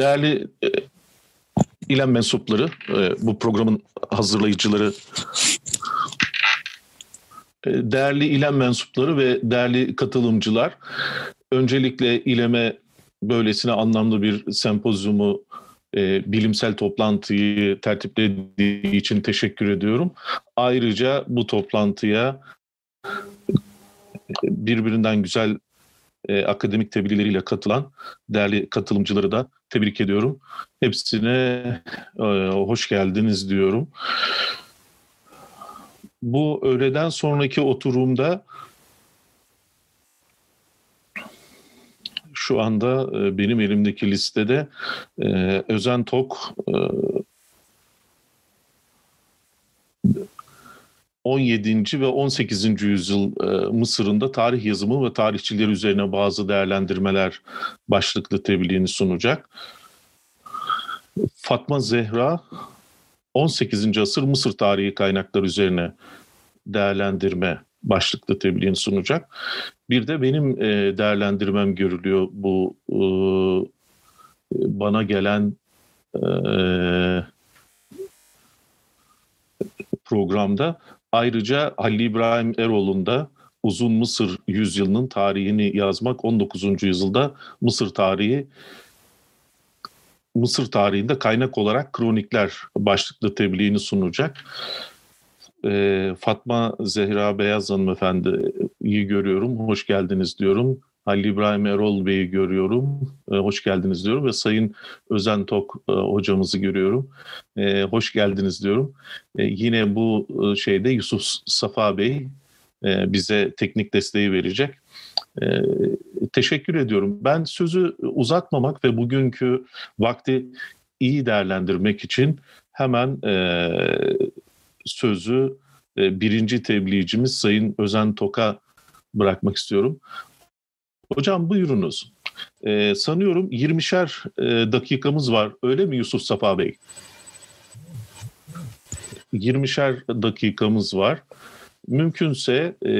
Değerli e, ilan mensupları, e, bu programın hazırlayıcıları, e, değerli ilan mensupları ve değerli katılımcılar, öncelikle ileme böylesine anlamlı bir sempozyumu, bilimsel toplantıyı tertiplediği için teşekkür ediyorum. Ayrıca bu toplantıya birbirinden güzel e, akademik tebliğleriyle katılan değerli katılımcıları da tebrik ediyorum. Hepsine e, hoş geldiniz diyorum. Bu öğleden sonraki oturumda şu anda e, benim elimdeki listede e, Özen Tok e, 17. ve 18. yüzyıl e, Mısır'ın da tarih yazımı ve tarihçileri üzerine bazı değerlendirmeler başlıklı tebliğini sunacak. Fatma Zehra 18. asır Mısır tarihi kaynakları üzerine değerlendirme başlıklı tebliğini sunacak. Bir de benim e, değerlendirmem görülüyor bu e, bana gelen programda. Ayrıca Halil İbrahim Erol'un da Uzun Mısır yüzyılının tarihini yazmak 19. yüzyılda Mısır tarihi Mısır tarihinde kaynak olarak kronikler başlıklı tebliğini sunacak. Ee, Fatma Zehra Beyaz hanımefendiyi görüyorum. Hoş geldiniz diyorum. Halil İbrahim Erol Bey'i görüyorum. E, hoş geldiniz diyorum ve Sayın Özen Tok e, hocamızı görüyorum. E, hoş geldiniz diyorum. E, yine bu şeyde Yusuf Safa Bey bize teknik desteği verecek. Teşekkür ediyorum. Ben sözü uzatmamak ve bugünkü vakti iyi değerlendirmek için hemen sözü birinci tebliğcimiz Sayın Özen Tok'a bırakmak istiyorum. Hocam buyurunuz. Ee, sanıyorum 20'şer e, dakikamız var. Öyle mi Yusuf Safa Bey? 20'şer dakikamız var. Mümkünse e,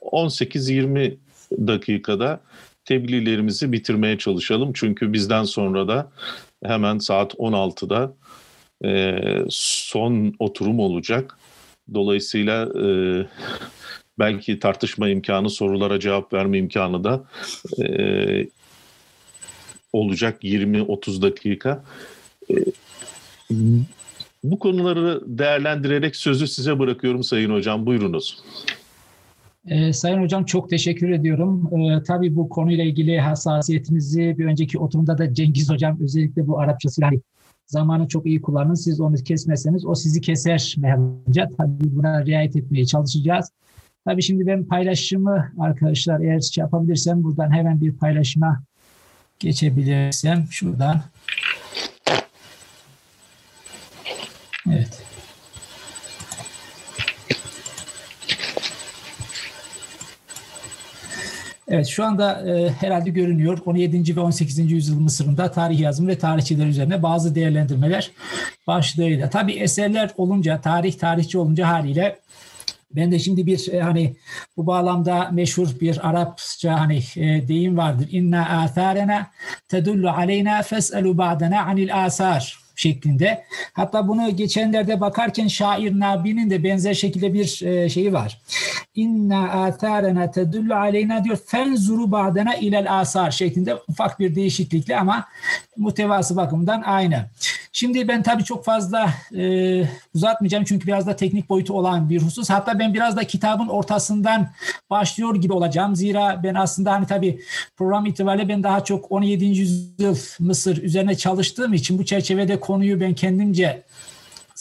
18-20 dakikada tebliğlerimizi bitirmeye çalışalım. Çünkü bizden sonra da hemen saat 16'da e, son oturum olacak. Dolayısıyla e, belki tartışma imkanı, sorulara cevap verme imkanı da e, olacak 20-30 dakika. E, bu konuları değerlendirerek sözü size bırakıyorum Sayın Hocam. Buyurunuz. Ee, Sayın Hocam çok teşekkür ediyorum. Ee, tabii bu konuyla ilgili hassasiyetinizi bir önceki oturumda da Cengiz Hocam özellikle bu Arapçası hani zamanı çok iyi kullanın. Siz onu kesmezseniz o sizi keser mevzuca. Tabii buna riayet etmeye çalışacağız. Tabii şimdi ben paylaşımı arkadaşlar eğer şey yapabilirsem buradan hemen bir paylaşıma geçebilirsem şuradan. Evet. Evet şu anda e, herhalde görünüyor 17. ve 18. yüzyıl Mısır'ında tarih yazımı ve tarihçiler üzerine bazı değerlendirmeler başlığıyla. Tabii eserler olunca, tarih tarihçi olunca haliyle ben de şimdi bir e, hani bu bağlamda meşhur bir Arapça hani e, deyim vardır. İnna atharena tedullu aleyna fes'elu ba'dena anil asar şeklinde. Hatta bunu geçenlerde bakarken şair Nabi'nin de benzer şekilde bir e, şeyi var. İnna atharena tedullu aleyna diyor fenzuru ba'dena ilel asar şeklinde ufak bir değişiklikle ama muhtevası bakımından aynı. Şimdi ben tabii çok fazla e, uzatmayacağım çünkü biraz da teknik boyutu olan bir husus. Hatta ben biraz da kitabın ortasından başlıyor gibi olacağım. Zira ben aslında hani tabii program itibariyle ben daha çok 17. yüzyıl Mısır üzerine çalıştığım için bu çerçevede konuyu ben kendimce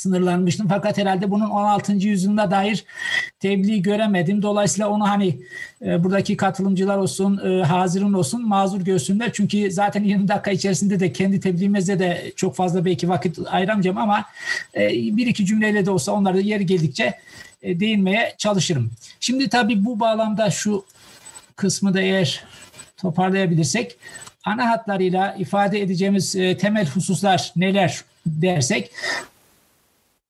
sınırlanmıştım. Fakat herhalde bunun 16. yüzyılına dair tebliğ göremedim. Dolayısıyla onu hani e, buradaki katılımcılar olsun, e, hazırın olsun mazur görsünler. Çünkü zaten 20 dakika içerisinde de kendi tebliğimizde de çok fazla belki vakit ayıramayacağım ama e, bir iki cümleyle de olsa onları yeri geldikçe değinmeye çalışırım. Şimdi tabii bu bağlamda şu kısmı da eğer toparlayabilirsek ana hatlarıyla ifade edeceğimiz temel hususlar neler dersek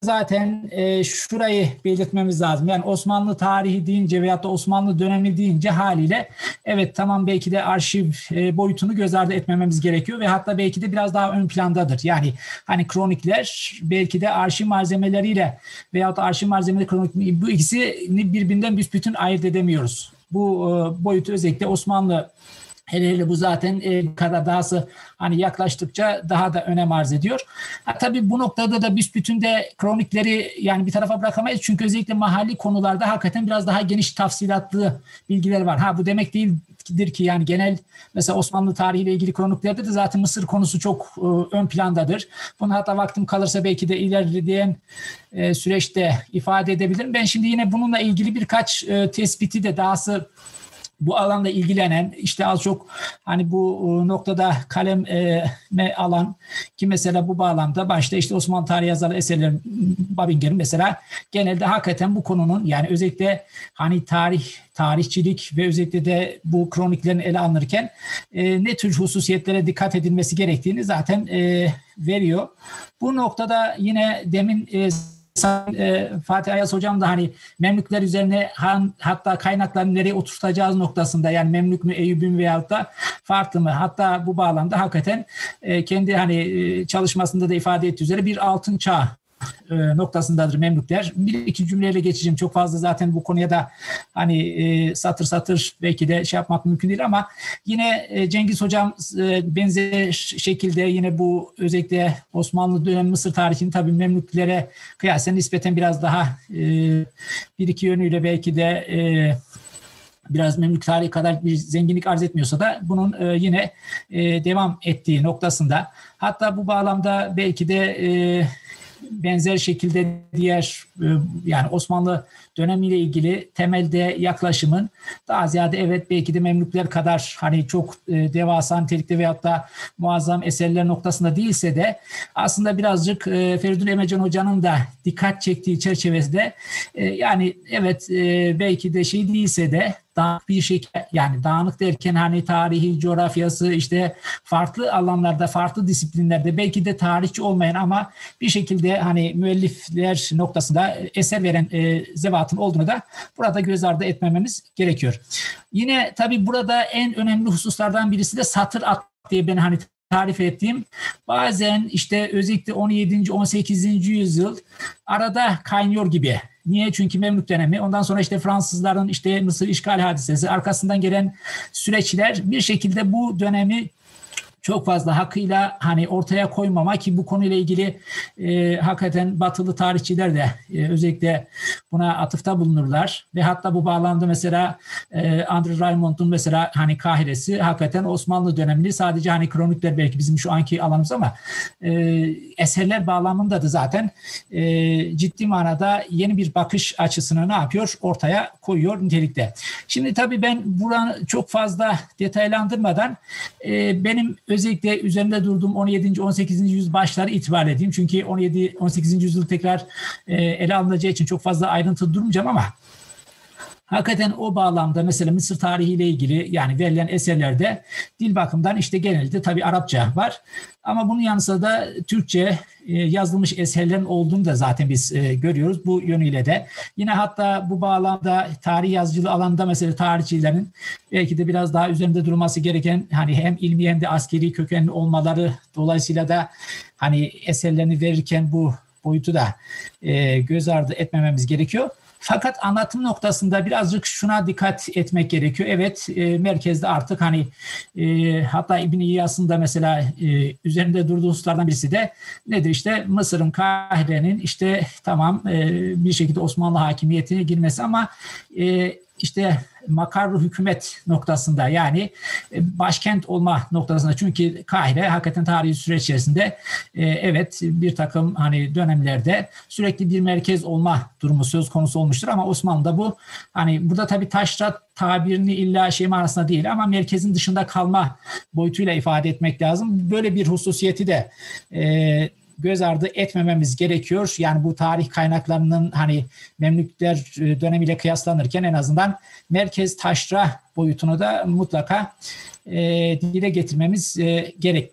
zaten e, şurayı belirtmemiz lazım. Yani Osmanlı tarihi deyince veyahut da Osmanlı dönemi deyince haliyle evet tamam belki de arşiv e, boyutunu göz ardı etmememiz gerekiyor ve hatta belki de biraz daha ön plandadır. Yani hani kronikler belki de arşiv malzemeleriyle veyahut da arşiv malzemeleri kronik bu ikisini birbirinden büsbütün ayırt edemiyoruz. Bu e, boyutu özellikle Osmanlı Hele hele bu zaten e, Karadağ'sı hani yaklaştıkça daha da önem arz ediyor. Ha, tabii bu noktada da büsbütün de kronikleri yani bir tarafa bırakamayız. Çünkü özellikle mahalli konularda hakikaten biraz daha geniş tafsilatlı bilgiler var. Ha bu demek değildir ki yani genel mesela Osmanlı tarihiyle ilgili kroniklerde de zaten Mısır konusu çok e, ön plandadır. Bunu hatta vaktim kalırsa belki de ilerleyen e, süreçte ifade edebilirim. Ben şimdi yine bununla ilgili birkaç e, tespiti de dahası bu alanda ilgilenen işte az çok hani bu e, noktada kaleme alan ki mesela bu bağlamda başta işte Osmanlı tarihi yazarı eserleri Babinger'in mesela genelde hakikaten bu konunun yani özellikle hani tarih tarihçilik ve özellikle de bu kroniklerin ele alınırken e, ne tür hususiyetlere dikkat edilmesi gerektiğini zaten e, veriyor. Bu noktada yine demin e, e, Fatih Ayas hocam da hani Memlükler üzerine han, hatta kaynakları nereye oturtacağız noktasında yani Memlük mü Eyüp'ü mü veyahut da farklı mı? Hatta bu bağlamda hakikaten e, kendi hani e, çalışmasında da ifade ettiği üzere bir altın çağ e, noktasındadır Memlükler. Bir iki cümleyle geçeceğim. Çok fazla zaten bu konuya da hani e, satır satır belki de şey yapmak mümkün değil ama yine e, Cengiz Hocam benzer şekilde yine bu özellikle Osmanlı dönem Mısır tarihini tabii Memlüklere kıyasen nispeten biraz daha bir iki yönüyle belki de biraz Memlük tarihi kadar bir zenginlik arz etmiyorsa da bunun yine devam ettiği noktasında hatta bu bağlamda belki de e, benzer şekilde diğer e, yani Osmanlı dönemiyle ilgili temelde yaklaşımın daha ziyade evet belki de Memlükler kadar hani çok e, devasa nitelikte veyahut da muazzam eserler noktasında değilse de aslında birazcık e, Feridun Emecan Hoca'nın da dikkat çektiği çerçevesinde yani evet belki de şey değilse de dağınık bir şey yani dağınık derken hani tarihi, coğrafyası işte farklı alanlarda, farklı disiplinlerde belki de tarihçi olmayan ama bir şekilde hani müellifler noktasında eser veren e, zevatın olduğunu da burada göz ardı etmememiz gerekiyor. Yine tabii burada en önemli hususlardan birisi de satır at diye ben hani tarif ettiğim bazen işte özellikle 17. 18. yüzyıl arada kaynıyor gibi. Niye? Çünkü Memlük dönemi. Ondan sonra işte Fransızların işte Mısır işgal hadisesi, arkasından gelen süreçler bir şekilde bu dönemi çok fazla hakkıyla hani ortaya koymama ki bu konuyla ilgili e, hakikaten batılı tarihçiler de e, özellikle buna atıfta bulunurlar ve hatta bu bağlamda mesela e, Andrew Raymond'un mesela hani Kahire'si hakikaten Osmanlı dönemini sadece hani kronikler belki bizim şu anki alanımız ama e, eserler bağlamında da zaten e, ciddi manada yeni bir bakış açısını ne yapıyor? Ortaya koyuyor nitelikte. Şimdi tabii ben buranı çok fazla detaylandırmadan e, benim özellikle üzerinde durduğum 17. 18. yüzyıl başları itibar edeyim. Çünkü 17. 18. yüzyıl tekrar e, ele alınacağı için çok fazla ayrıntı durmayacağım ama Hakikaten o bağlamda mesela Mısır tarihiyle ilgili yani verilen eserlerde dil bakımından işte genelde tabi Arapça var. Ama bunun yanı da Türkçe e, yazılmış eserlerin olduğunu da zaten biz e, görüyoruz bu yönüyle de. Yine hatta bu bağlamda tarih yazıcılığı alanında mesela tarihçilerin belki de biraz daha üzerinde durulması gereken hani hem ilmi hem de askeri kökenli olmaları dolayısıyla da hani eserlerini verirken bu boyutu da e, göz ardı etmememiz gerekiyor. Fakat anlatım noktasında birazcık şuna dikkat etmek gerekiyor. Evet e, merkezde artık hani e, hatta İbn İyas'ın da mesela e, üzerinde durduğu hususlardan birisi de nedir işte Mısır'ın Kahire'nin işte tamam e, bir şekilde Osmanlı hakimiyetine girmesi ama e, işte makarru hükümet noktasında yani e, başkent olma noktasında çünkü Kahire hakikaten tarihi süreç içerisinde e, evet bir takım hani dönemlerde sürekli bir merkez olma durumu söz konusu olmuştur ama Osmanlı'da bu hani burada tabii taşrat tabirini illa şey manasında değil ama merkezin dışında kalma boyutuyla ifade etmek lazım. Böyle bir hususiyeti de e, göz ardı etmememiz gerekiyor. Yani bu tarih kaynaklarının hani Memlükler e, dönemiyle kıyaslanırken en azından merkez taşra boyutunu da mutlaka e, dile getirmemiz e, gerek.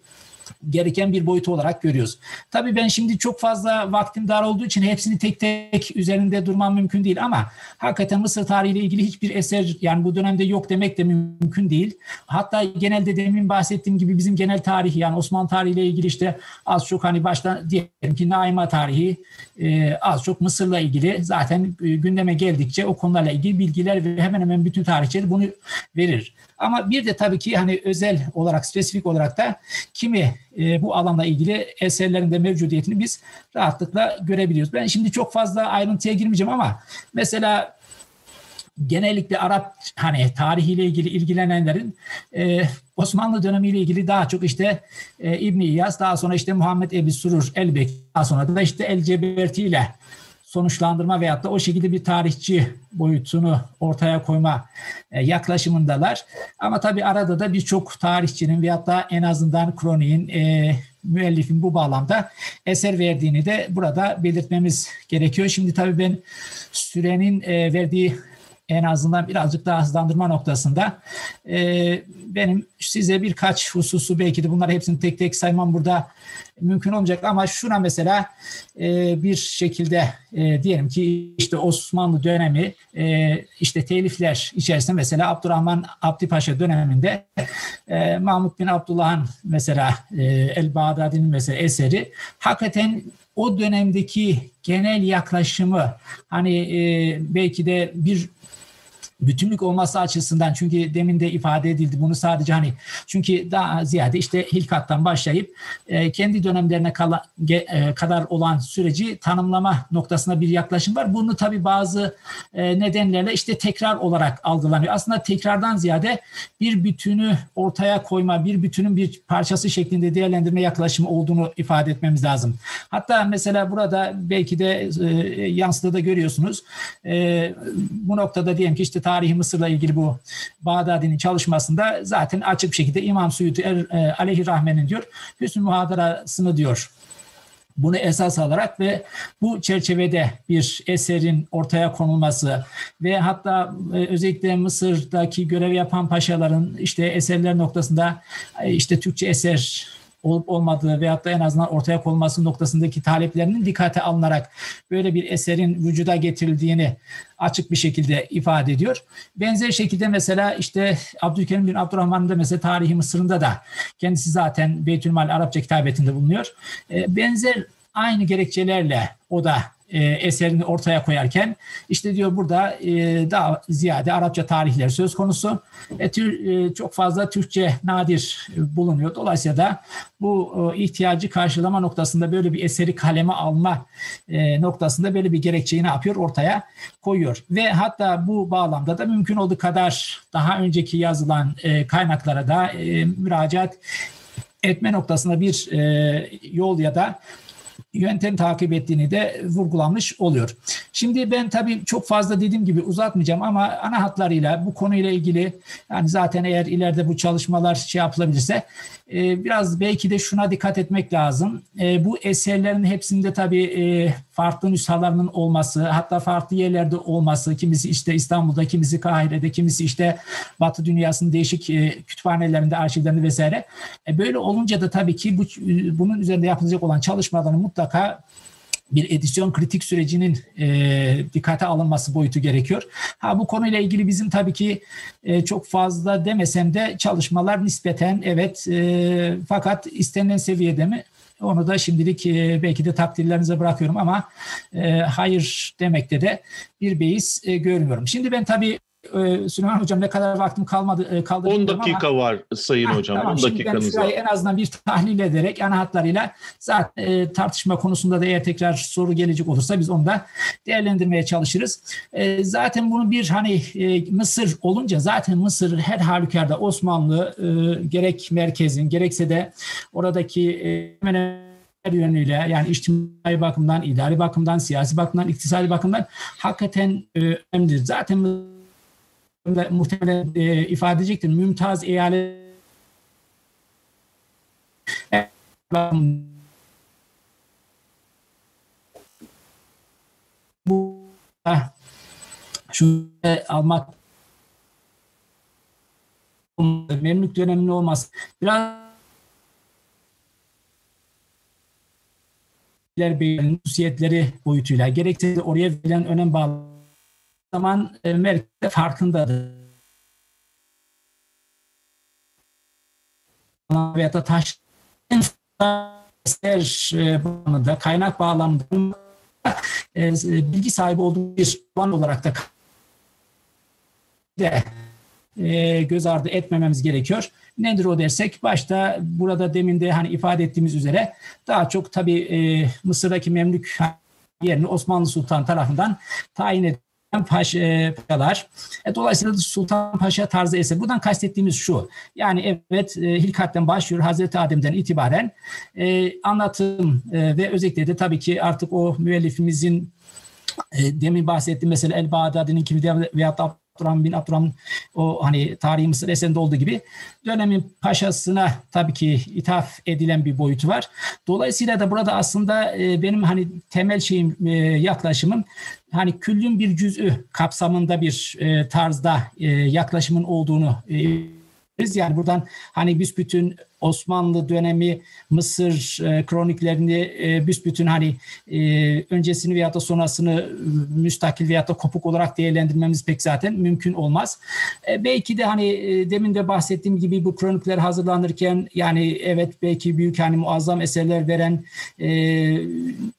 Gereken bir boyutu olarak görüyoruz. Tabii ben şimdi çok fazla vaktim dar olduğu için hepsini tek tek üzerinde durmam mümkün değil ama hakikaten Mısır tarihiyle ilgili hiçbir eser yani bu dönemde yok demek de mümkün değil. Hatta genelde demin bahsettiğim gibi bizim genel tarihi yani Osmanlı tarihiyle ilgili işte az çok hani başta diyelim ki Naima tarihi e, az çok Mısır'la ilgili zaten e, gündeme geldikçe o konularla ilgili bilgiler ve hemen hemen bütün tarihçiler bunu verir. Ama bir de tabii ki hani özel olarak, spesifik olarak da kimi e, bu alanla ilgili eserlerinde mevcudiyetini biz rahatlıkla görebiliyoruz. Ben şimdi çok fazla ayrıntıya girmeyeceğim ama mesela genellikle Arap hani tarihiyle ilgili ilgilenenlerin e, Osmanlı dönemiyle ilgili daha çok işte e, İbn İyas, daha sonra işte Muhammed Ebi Surur Elbek, daha sonra da işte El Ceberti ile sonuçlandırma veyahut da o şekilde bir tarihçi boyutunu ortaya koyma e, yaklaşımındalar. Ama tabii arada da birçok tarihçinin veyahut da en azından kroniğin e, müellifin bu bağlamda eser verdiğini de burada belirtmemiz gerekiyor. Şimdi tabii ben sürenin e, verdiği en azından birazcık daha hızlandırma noktasında. E, benim size birkaç hususu belki de bunları hepsini tek tek saymam burada mümkün olmayacak. Ama şuna mesela e, bir şekilde e, diyelim ki işte Osmanlı dönemi e, işte telifler içerisinde mesela Abdurrahman Abdi Paşa döneminde e, Mahmut bin Abdullah'ın mesela e, El Bağdadi'nin mesela eseri hakikaten o dönemdeki genel yaklaşımı hani e, belki de bir bütünlük olması açısından çünkü demin de ifade edildi bunu sadece hani çünkü daha ziyade işte Hilkat'tan başlayıp e, kendi dönemlerine kala, ge, e, kadar olan süreci tanımlama noktasına bir yaklaşım var. Bunu tabi bazı e, nedenlerle işte tekrar olarak algılanıyor. Aslında tekrardan ziyade bir bütünü ortaya koyma, bir bütünün bir parçası şeklinde değerlendirme yaklaşımı olduğunu ifade etmemiz lazım. Hatta mesela burada belki de e, yansıda da görüyorsunuz. E, bu noktada diyelim ki işte tarihi Mısır'la ilgili bu Bağdadi'nin çalışmasında zaten açık bir şekilde İmam Suyuti er, e, aleyhi rahmenin diyor Hüsnü Muhadarasını diyor. Bunu esas alarak ve bu çerçevede bir eserin ortaya konulması ve hatta e, özellikle Mısır'daki görev yapan paşaların işte eserler noktasında e, işte Türkçe eser olup olmadığı veyahut da en azından ortaya konulması noktasındaki taleplerinin dikkate alınarak böyle bir eserin vücuda getirildiğini açık bir şekilde ifade ediyor. Benzer şekilde mesela işte Abdülkerim bin Abdurrahman'ın da mesela tarihi Mısır'ında da kendisi zaten Beytülmal Arapça kitabetinde bulunuyor. E, benzer aynı gerekçelerle o da e, eserini ortaya koyarken işte diyor burada e, daha ziyade Arapça tarihler söz konusu. E, tür, e, çok fazla Türkçe nadir bulunuyor. Dolayısıyla da bu e, ihtiyacı karşılama noktasında böyle bir eseri kaleme alma e, noktasında böyle bir gerekçeyi ne yapıyor? Ortaya koyuyor. Ve hatta bu bağlamda da mümkün olduğu kadar daha önceki yazılan e, kaynaklara da e, müracaat etme noktasında bir e, yol ya da yöntem takip ettiğini de vurgulanmış oluyor. Şimdi ben tabii çok fazla dediğim gibi uzatmayacağım ama ana hatlarıyla bu konuyla ilgili yani zaten eğer ileride bu çalışmalar şey yapılabilirse e, biraz belki de şuna dikkat etmek lazım. E, bu eserlerin hepsinde tabii e, farklı nüshalarının olması, hatta farklı yerlerde olması, kimisi işte İstanbul'da, kimisi Kahire'de, kimisi işte Batı dünyasının değişik kütüphanelerinde, arşivlerinde vesaire. Böyle olunca da tabii ki bu, bunun üzerinde yapılacak olan çalışmaların mutlaka bir edisyon kritik sürecinin e, dikkate alınması boyutu gerekiyor. Ha bu konuyla ilgili bizim tabii ki e, çok fazla demesem de çalışmalar nispeten evet e, fakat istenilen seviyede mi? Onu da şimdilik e, belki de takdirlerinize bırakıyorum ama e, hayır demekte de bir beis e, görmüyorum. Şimdi ben tabii ee, Süleyman Hocam ne kadar vaktim kalmadı e, kaldı 10 dakika ama, var Sayın ha, Hocam. Tamam, 10 dakikanız var. En azından bir tahlil ederek ana hatlarıyla zaten e, tartışma konusunda da eğer tekrar soru gelecek olursa biz onu da değerlendirmeye çalışırız. E, zaten bunu bir hani e, Mısır olunca zaten Mısır her halükarda Osmanlı e, gerek merkezin gerekse de oradaki e, her yönüyle yani içtimai bakımdan, idari bakımdan, siyasi bakımdan, iktisadi bakımdan hakikaten e, önemlidir. Zaten muhtemelen e, ifade edecektir. Mümtaz eyalet bu şu almak Memlük döneminde olmaz. Biraz beylerbeyi'nin hususiyetleri boyutuyla gerekse oraya verilen önem bağlı zaman e, Merkel farkındadır. veya da taş bağlamında, kaynak bağlamında e, bilgi sahibi olduğu bir alan olarak da de e, göz ardı etmememiz gerekiyor. Nedir o dersek başta burada demin de hani ifade ettiğimiz üzere daha çok tabii e, Mısır'daki Memlük yerini Osmanlı Sultan tarafından tayin edilen paşalar. E, dolayısıyla Sultan Paşa tarzı eser. Buradan kastettiğimiz şu. Yani evet e, Hilkat'ten başlıyor Hazreti Adem'den itibaren e, anlatım e, ve özellikle de tabii ki artık o müellifimizin e, demin bahsettiğim mesela El Bağdadi'nin kimi veyahut da Abdurrahman bin Abdurrahman o hani tarihi Mısır eserinde olduğu gibi dönemin paşasına tabii ki ithaf edilen bir boyutu var. Dolayısıyla da burada aslında e, benim hani temel şeyim e, yaklaşımım hani küllün bir cüz'ü kapsamında bir e, tarzda yaklaşımın olduğunu e, yani buradan hani büsbütün Osmanlı dönemi Mısır e, kroniklerini e, büsbütün hani e, öncesini veya da sonrasını e, müstakil veya da kopuk olarak değerlendirmemiz pek zaten mümkün olmaz. E, belki de hani e, demin de bahsettiğim gibi bu kronikler hazırlanırken yani evet belki büyük hani muazzam eserler veren e,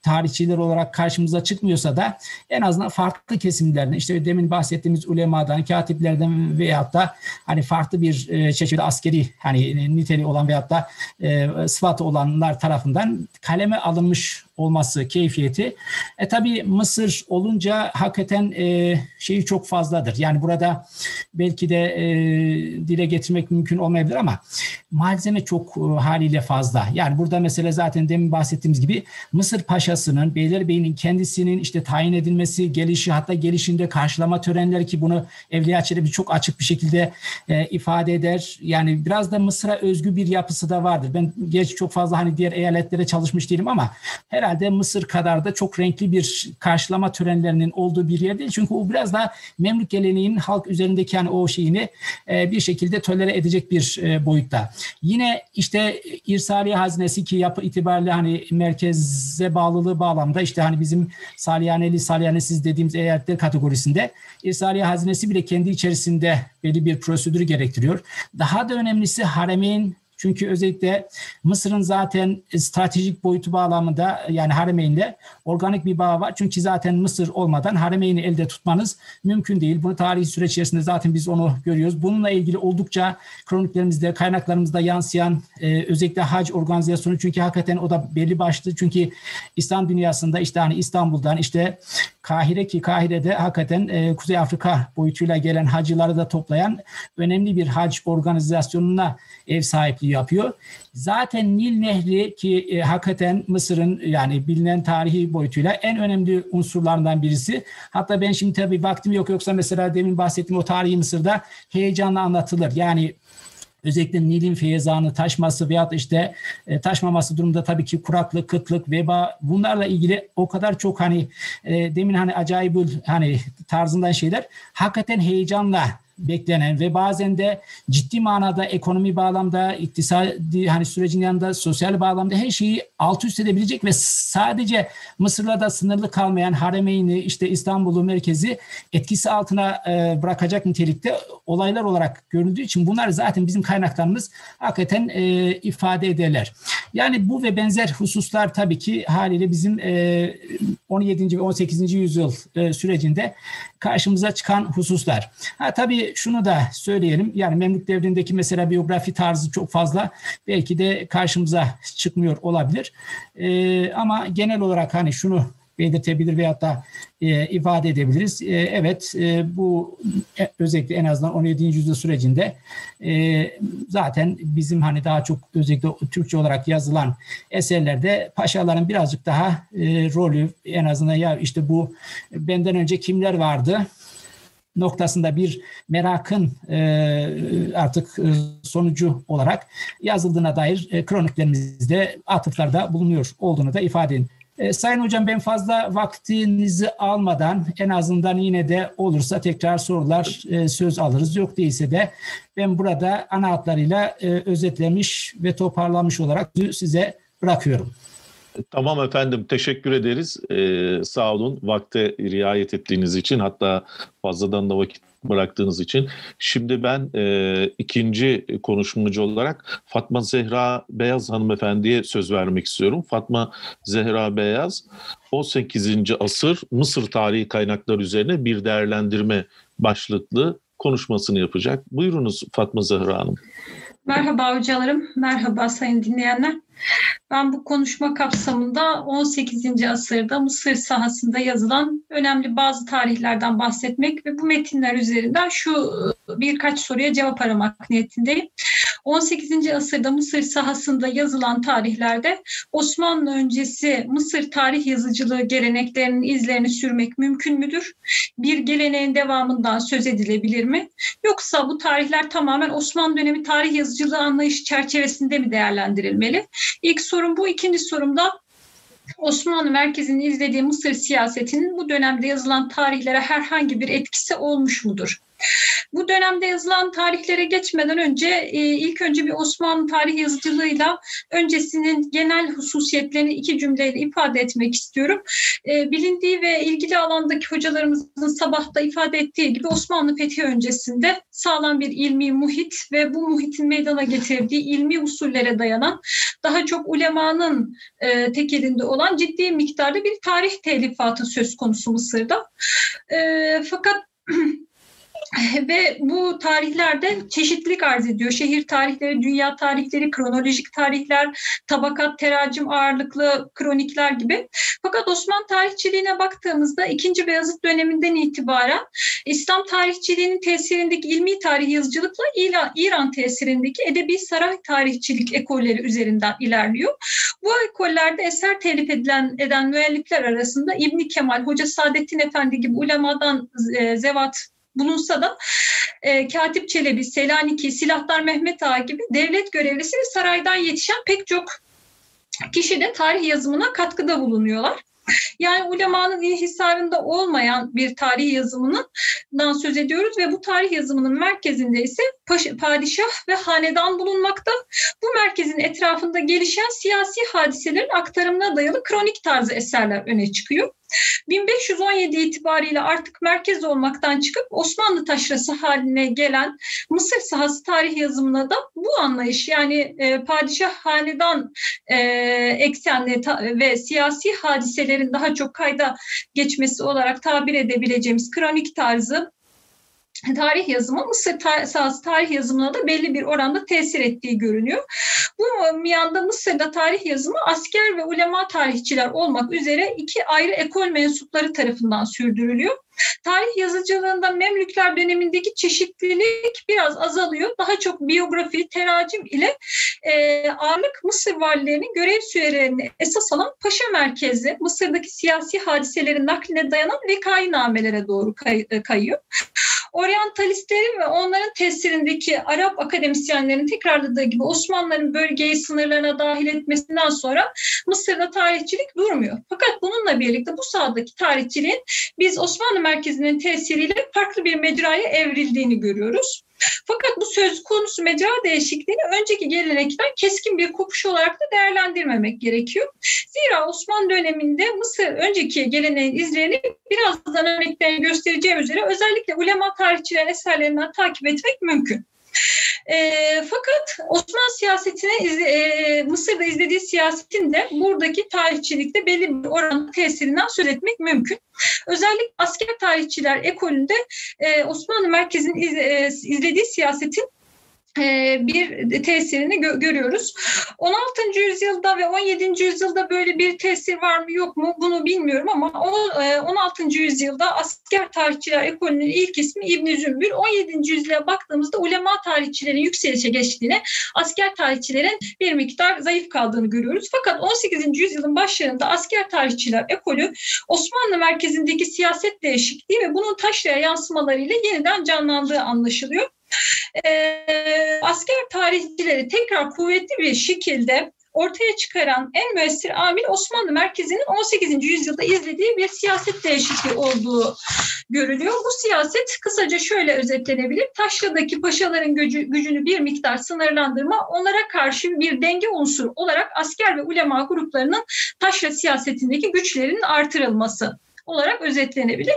tarihçiler olarak karşımıza çıkmıyorsa da en azından farklı kesimlerden işte demin bahsettiğimiz ulemadan, katiplerden veyahut da hani farklı bir e, çeşitli askeri hani niteliği olan veyahut da e, sıfatı olanlar tarafından kaleme alınmış olması keyfiyeti. E tabi Mısır olunca hakikaten e, şeyi çok fazladır. Yani burada belki de e, dile getirmek mümkün olmayabilir ama malzeme çok e, haliyle fazla. Yani burada mesela zaten demin bahsettiğimiz gibi Mısır Paşası'nın, Beylerbeyi'nin kendisinin işte tayin edilmesi, gelişi hatta gelişinde karşılama törenleri ki bunu Evliya Çelebi çok açık bir şekilde e, ifade eder. Yani biraz da Mısır'a özgü bir yapısı da vardır. Ben geç çok fazla hani diğer eyaletlere çalışmış değilim ama herhalde Mısır kadar da çok renkli bir karşılama törenlerinin olduğu bir yer değil. Çünkü o biraz daha Memlük geleneğinin halk üzerindeki yani o şeyini e, bir şekilde tolere edecek bir e, boyutta. Yine işte İrsaliye Hazinesi ki yapı itibariyle hani merkeze bağlılığı bağlamda işte hani bizim Salyaneli, Salyanesiz dediğimiz eyaletler kategorisinde İrsaliye Hazinesi bile kendi içerisinde belli bir prosedürü gerektiriyor. Daha da önemlisi haremeyn çünkü özellikle Mısır'ın zaten stratejik boyutu bağlamında yani Haremeyn'de organik bir bağ var. Çünkü zaten Mısır olmadan Haremeyn'i elde tutmanız mümkün değil. Bunu tarihi süreç içerisinde zaten biz onu görüyoruz. Bununla ilgili oldukça kroniklerimizde, kaynaklarımızda yansıyan e, özellikle hac organizasyonu çünkü hakikaten o da belli başlı. Çünkü İslam dünyasında işte hani İstanbul'dan işte Kahire ki Kahire'de hakikaten e, Kuzey Afrika boyutuyla gelen hacıları da toplayan önemli bir hac organizasyonuna ev sahipliği yapıyor. Zaten Nil Nehri ki e, hakikaten Mısır'ın yani bilinen tarihi boyutuyla en önemli unsurlarından birisi. Hatta ben şimdi tabii vaktim yok yoksa mesela demin bahsettiğim o tarihi Mısır'da heyecanla anlatılır. Yani özellikle Nil'in feyzanı taşması veyahut işte e, taşmaması durumunda tabii ki kuraklık, kıtlık, veba bunlarla ilgili o kadar çok hani e, demin hani acayip hani tarzından şeyler. Hakikaten heyecanla beklenen ve bazen de ciddi manada ekonomi bağlamda, iktisadi hani sürecin yanında sosyal bağlamda her şeyi alt üst edebilecek ve sadece Mısır'la da sınırlı kalmayan Haremeyn'i işte İstanbul'u merkezi etkisi altına e, bırakacak nitelikte olaylar olarak görüldüğü için bunlar zaten bizim kaynaklarımız hakikaten e, ifade ederler. Yani bu ve benzer hususlar tabii ki haliyle bizim e, 17. ve 18. yüzyıl e, sürecinde karşımıza çıkan hususlar. Ha tabii şunu da söyleyelim. Yani Memlük devrindeki mesela biyografi tarzı çok fazla belki de karşımıza çıkmıyor olabilir. E, ama genel olarak hani şunu belirtebilir veyahut da e, ifade edebiliriz. E, evet e, bu e, özellikle en azından 17. yüzyıl sürecinde e, zaten bizim hani daha çok özellikle Türkçe olarak yazılan eserlerde paşaların birazcık daha e, rolü en azından ya işte bu benden önce kimler vardı noktasında bir merakın e, artık e, sonucu olarak yazıldığına dair e, kroniklerimizde atıflarda bulunuyor olduğunu da ifade edin. Sayın Hocam ben fazla vaktinizi almadan en azından yine de olursa tekrar sorular söz alırız. Yok değilse de ben burada ana hatlarıyla özetlemiş ve toparlamış olarak size bırakıyorum. Tamam efendim teşekkür ederiz. Ee, sağ olun vakte riayet ettiğiniz için hatta fazladan da vakit bıraktığınız için. Şimdi ben e, ikinci konuşmacı olarak Fatma Zehra Beyaz hanımefendiye söz vermek istiyorum. Fatma Zehra Beyaz 18. asır Mısır tarihi kaynaklar üzerine bir değerlendirme başlıklı konuşmasını yapacak. Buyurunuz Fatma Zehra Hanım. Merhaba hocalarım, merhaba sayın dinleyenler. Ben bu konuşma kapsamında 18. asırda Mısır sahasında yazılan önemli bazı tarihlerden bahsetmek ve bu metinler üzerinden şu birkaç soruya cevap aramak niyetindeyim. 18. asırda Mısır sahasında yazılan tarihlerde Osmanlı öncesi Mısır tarih yazıcılığı geleneklerinin izlerini sürmek mümkün müdür? Bir geleneğin devamından söz edilebilir mi? Yoksa bu tarihler tamamen Osmanlı dönemi tarih yazıcılığı anlayışı çerçevesinde mi değerlendirilmeli? İlk sorum bu. İkinci sorum da Osmanlı merkezinin izlediği Mısır siyasetinin bu dönemde yazılan tarihlere herhangi bir etkisi olmuş mudur? Bu dönemde yazılan tarihlere geçmeden önce e, ilk önce bir Osmanlı tarih yazıcılığıyla öncesinin genel hususiyetlerini iki cümleyle ifade etmek istiyorum. E, bilindiği ve ilgili alandaki hocalarımızın sabahta ifade ettiği gibi Osmanlı fethi öncesinde sağlam bir ilmi muhit ve bu muhitin meydana getirdiği ilmi usullere dayanan daha çok ulemanın e, tek elinde olan ciddi miktarda bir tarih telifatı söz konusu Mısır'da. fakat ve bu tarihlerde çeşitlilik arz ediyor. Şehir tarihleri, dünya tarihleri, kronolojik tarihler, tabakat, teracim ağırlıklı kronikler gibi. Fakat Osmanlı tarihçiliğine baktığımızda 2. Beyazıt döneminden itibaren İslam tarihçiliğinin tesirindeki ilmi tarih yazıcılıkla İran tesirindeki edebi saray tarihçilik ekolleri üzerinden ilerliyor. Bu ekollerde eser telif edilen eden müellifler arasında İbni Kemal, Hoca Saadettin Efendi gibi ulemadan e, zevat bulunsa da e, Katip Çelebi, Selanik'i, Silahtar Mehmet Ağa gibi devlet görevlisi ve saraydan yetişen pek çok kişi de tarih yazımına katkıda bulunuyorlar. Yani ulemanın inhisarında olmayan bir tarih yazımından söz ediyoruz ve bu tarih yazımının merkezinde ise padişah ve hanedan bulunmakta. Bu merkezin etrafında gelişen siyasi hadiselerin aktarımına dayalı kronik tarzı eserler öne çıkıyor. 1517 itibariyle artık merkez olmaktan çıkıp Osmanlı taşrası haline gelen Mısır sahası tarih yazımına da bu anlayış yani e, padişah hanedan e, eksenli ve siyasi hadiselerin daha çok kayda geçmesi olarak tabir edebileceğimiz kronik tarzı tarih yazımı Mısır sahası tarih yazımına da belli bir oranda tesir ettiği görünüyor. Bu miyanda Mısır'da tarih yazımı asker ve ulema tarihçiler olmak üzere iki ayrı ekol mensupları tarafından sürdürülüyor. Tarih yazıcılığında Memlükler dönemindeki çeşitlilik biraz azalıyor. Daha çok biyografi, teracim ile e, ağırlık Mısır valilerinin görev sürelerini esas alan paşa merkezli Mısır'daki siyasi hadiselerin nakline dayanan vekai namelere doğru kay, e, kayıyor. Oryantalistlerin ve onların tesirindeki Arap akademisyenlerin tekrarladığı gibi Osmanlıların bölgeyi sınırlarına dahil etmesinden sonra Mısır'da tarihçilik durmuyor. Fakat bununla birlikte bu sahadaki tarihçiliğin biz Osmanlı merkezinin tesiriyle farklı bir mecraya evrildiğini görüyoruz. Fakat bu söz konusu mecra değişikliğini önceki gelenekten keskin bir kopuş olarak da değerlendirmemek gerekiyor. Zira Osmanlı döneminde Mısır önceki geleneğin izlerini birazdan örneklerini göstereceğim üzere özellikle ulema tarihçilerin eserlerinden takip etmek mümkün. E, fakat Osmanlı siyasetine e, Mısır'da izlediği siyasetin de buradaki tarihçilikte belli bir oran tesirinden söz etmek mümkün. Özellikle asker tarihçiler ekolünde e, Osmanlı merkezinin iz, e, izlediği siyasetin bir tesirini gö- görüyoruz. 16. yüzyılda ve 17. yüzyılda böyle bir tesir var mı yok mu bunu bilmiyorum ama o 16. E, yüzyılda asker tarihçiler ekolünün ilk ismi İbn Zümbül. 17. yüzyıla baktığımızda ulema tarihçilerin yükselişe geçtiğini, asker tarihçilerin bir miktar zayıf kaldığını görüyoruz. Fakat 18. yüzyılın başlarında asker tarihçiler ekolü Osmanlı merkezindeki siyaset değişikliği ve bunun taşraya yansımalarıyla yeniden canlandığı anlaşılıyor e, asker tarihçileri tekrar kuvvetli bir şekilde ortaya çıkaran en müessir amil Osmanlı merkezinin 18. yüzyılda izlediği bir siyaset değişikliği olduğu görülüyor. Bu siyaset kısaca şöyle özetlenebilir. Taşra'daki paşaların gücü, gücünü bir miktar sınırlandırma, onlara karşı bir denge unsuru olarak asker ve ulema gruplarının taşra siyasetindeki güçlerinin artırılması olarak özetlenebilir.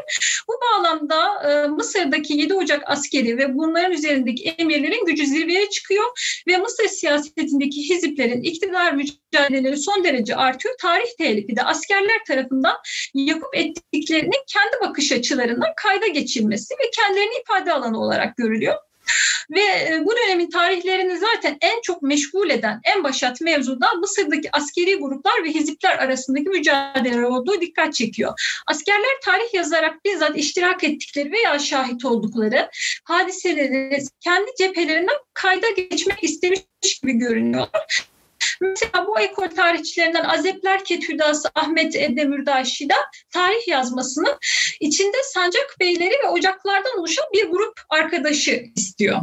Bu bağlamda e, Mısır'daki 7 Ocak askeri ve bunların üzerindeki emirlerin gücü zirveye çıkıyor ve Mısır siyasetindeki hiziplerin iktidar mücadeleleri son derece artıyor. Tarih telifi de askerler tarafından yapıp ettiklerini kendi bakış açılarından kayda geçirmesi ve kendilerini ifade alanı olarak görülüyor. Ve e, bu dönemin tarihlerini zaten en çok meşgul eden, en başat mevzuda Mısır'daki askeri gruplar ve hizipler arasındaki mücadele olduğu dikkat çekiyor. Askerler tarih yazarak bizzat iştirak ettikleri veya şahit oldukları hadiseleri kendi cephelerinden kayda geçmek istemiş gibi görünüyorlar. Mesela bu ekol tarihçilerinden Azepler Ketüdası Ahmet Eddemirdaşi da tarih yazmasını içinde sancak beyleri ve ocaklardan oluşan bir grup arkadaşı istiyor.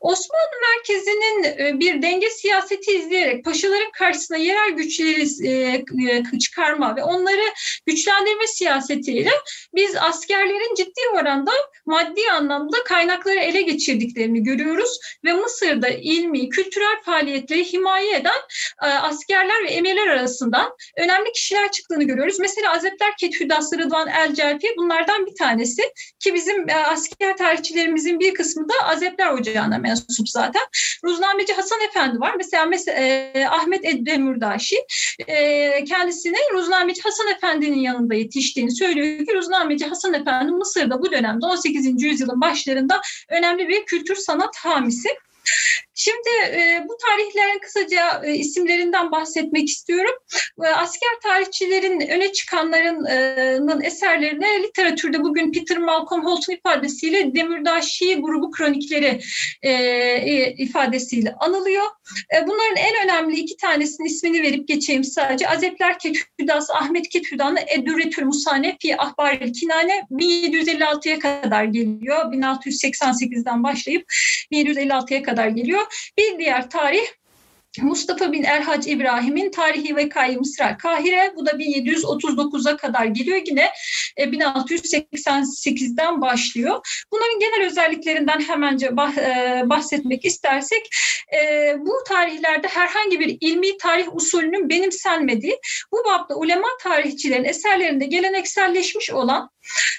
Osmanlı merkezinin e, bir denge siyaseti izleyerek paşaların karşısına yerel güçleri e, e, çıkarma ve onları güçlendirme siyasetiyle biz askerlerin ciddi oranda maddi anlamda kaynakları ele geçirdiklerini görüyoruz ve Mısır'da ilmi, kültürel faaliyetleri himaye eden askerler ve emirler arasından önemli kişiler çıktığını görüyoruz. Mesela Azepler Kethüdası Rıdvan El Celfi bunlardan bir tanesi ki bizim asker tarihçilerimizin bir kısmı da Azepler Ocağı'na mensup zaten. Ruznameci Hasan Efendi var. Mesela, mesela e, Ahmet Eddemürdaşi e, kendisini Ruznameci Hasan Efendi'nin yanında yetiştiğini söylüyor ki Ruznameci Hasan Efendi Mısır'da bu dönemde 18. yüzyılın başlarında önemli bir kültür sanat hamisi. Şimdi e, bu tarihlerin kısaca e, isimlerinden bahsetmek istiyorum. E, asker tarihçilerin öne çıkanlarının e, eserlerine literatürde bugün Peter Malcolm Holt'un ifadesiyle Demirdaşi grubu kronikleri e, e, ifadesiyle anılıyor. E, bunların en önemli iki tanesinin ismini verip geçeyim sadece. Azepler Kethüdas, Ahmet Kethüdan'la Edürretül Musane fi Ahbaril Kinane 1756'ya kadar geliyor. 1688'den başlayıp 1756'ya kadar geliyor. Bir diğer tarih Mustafa bin Erhac İbrahim'in Tarihi ve Kayyı Mısra Kahire bu da 1739'a kadar geliyor yine 1688'den e, başlıyor. Bunların genel özelliklerinden hemence e, bahsetmek istersek e, bu tarihlerde herhangi bir ilmi tarih usulünün benimsenmediği bu babda ulema tarihçilerin eserlerinde gelenekselleşmiş olan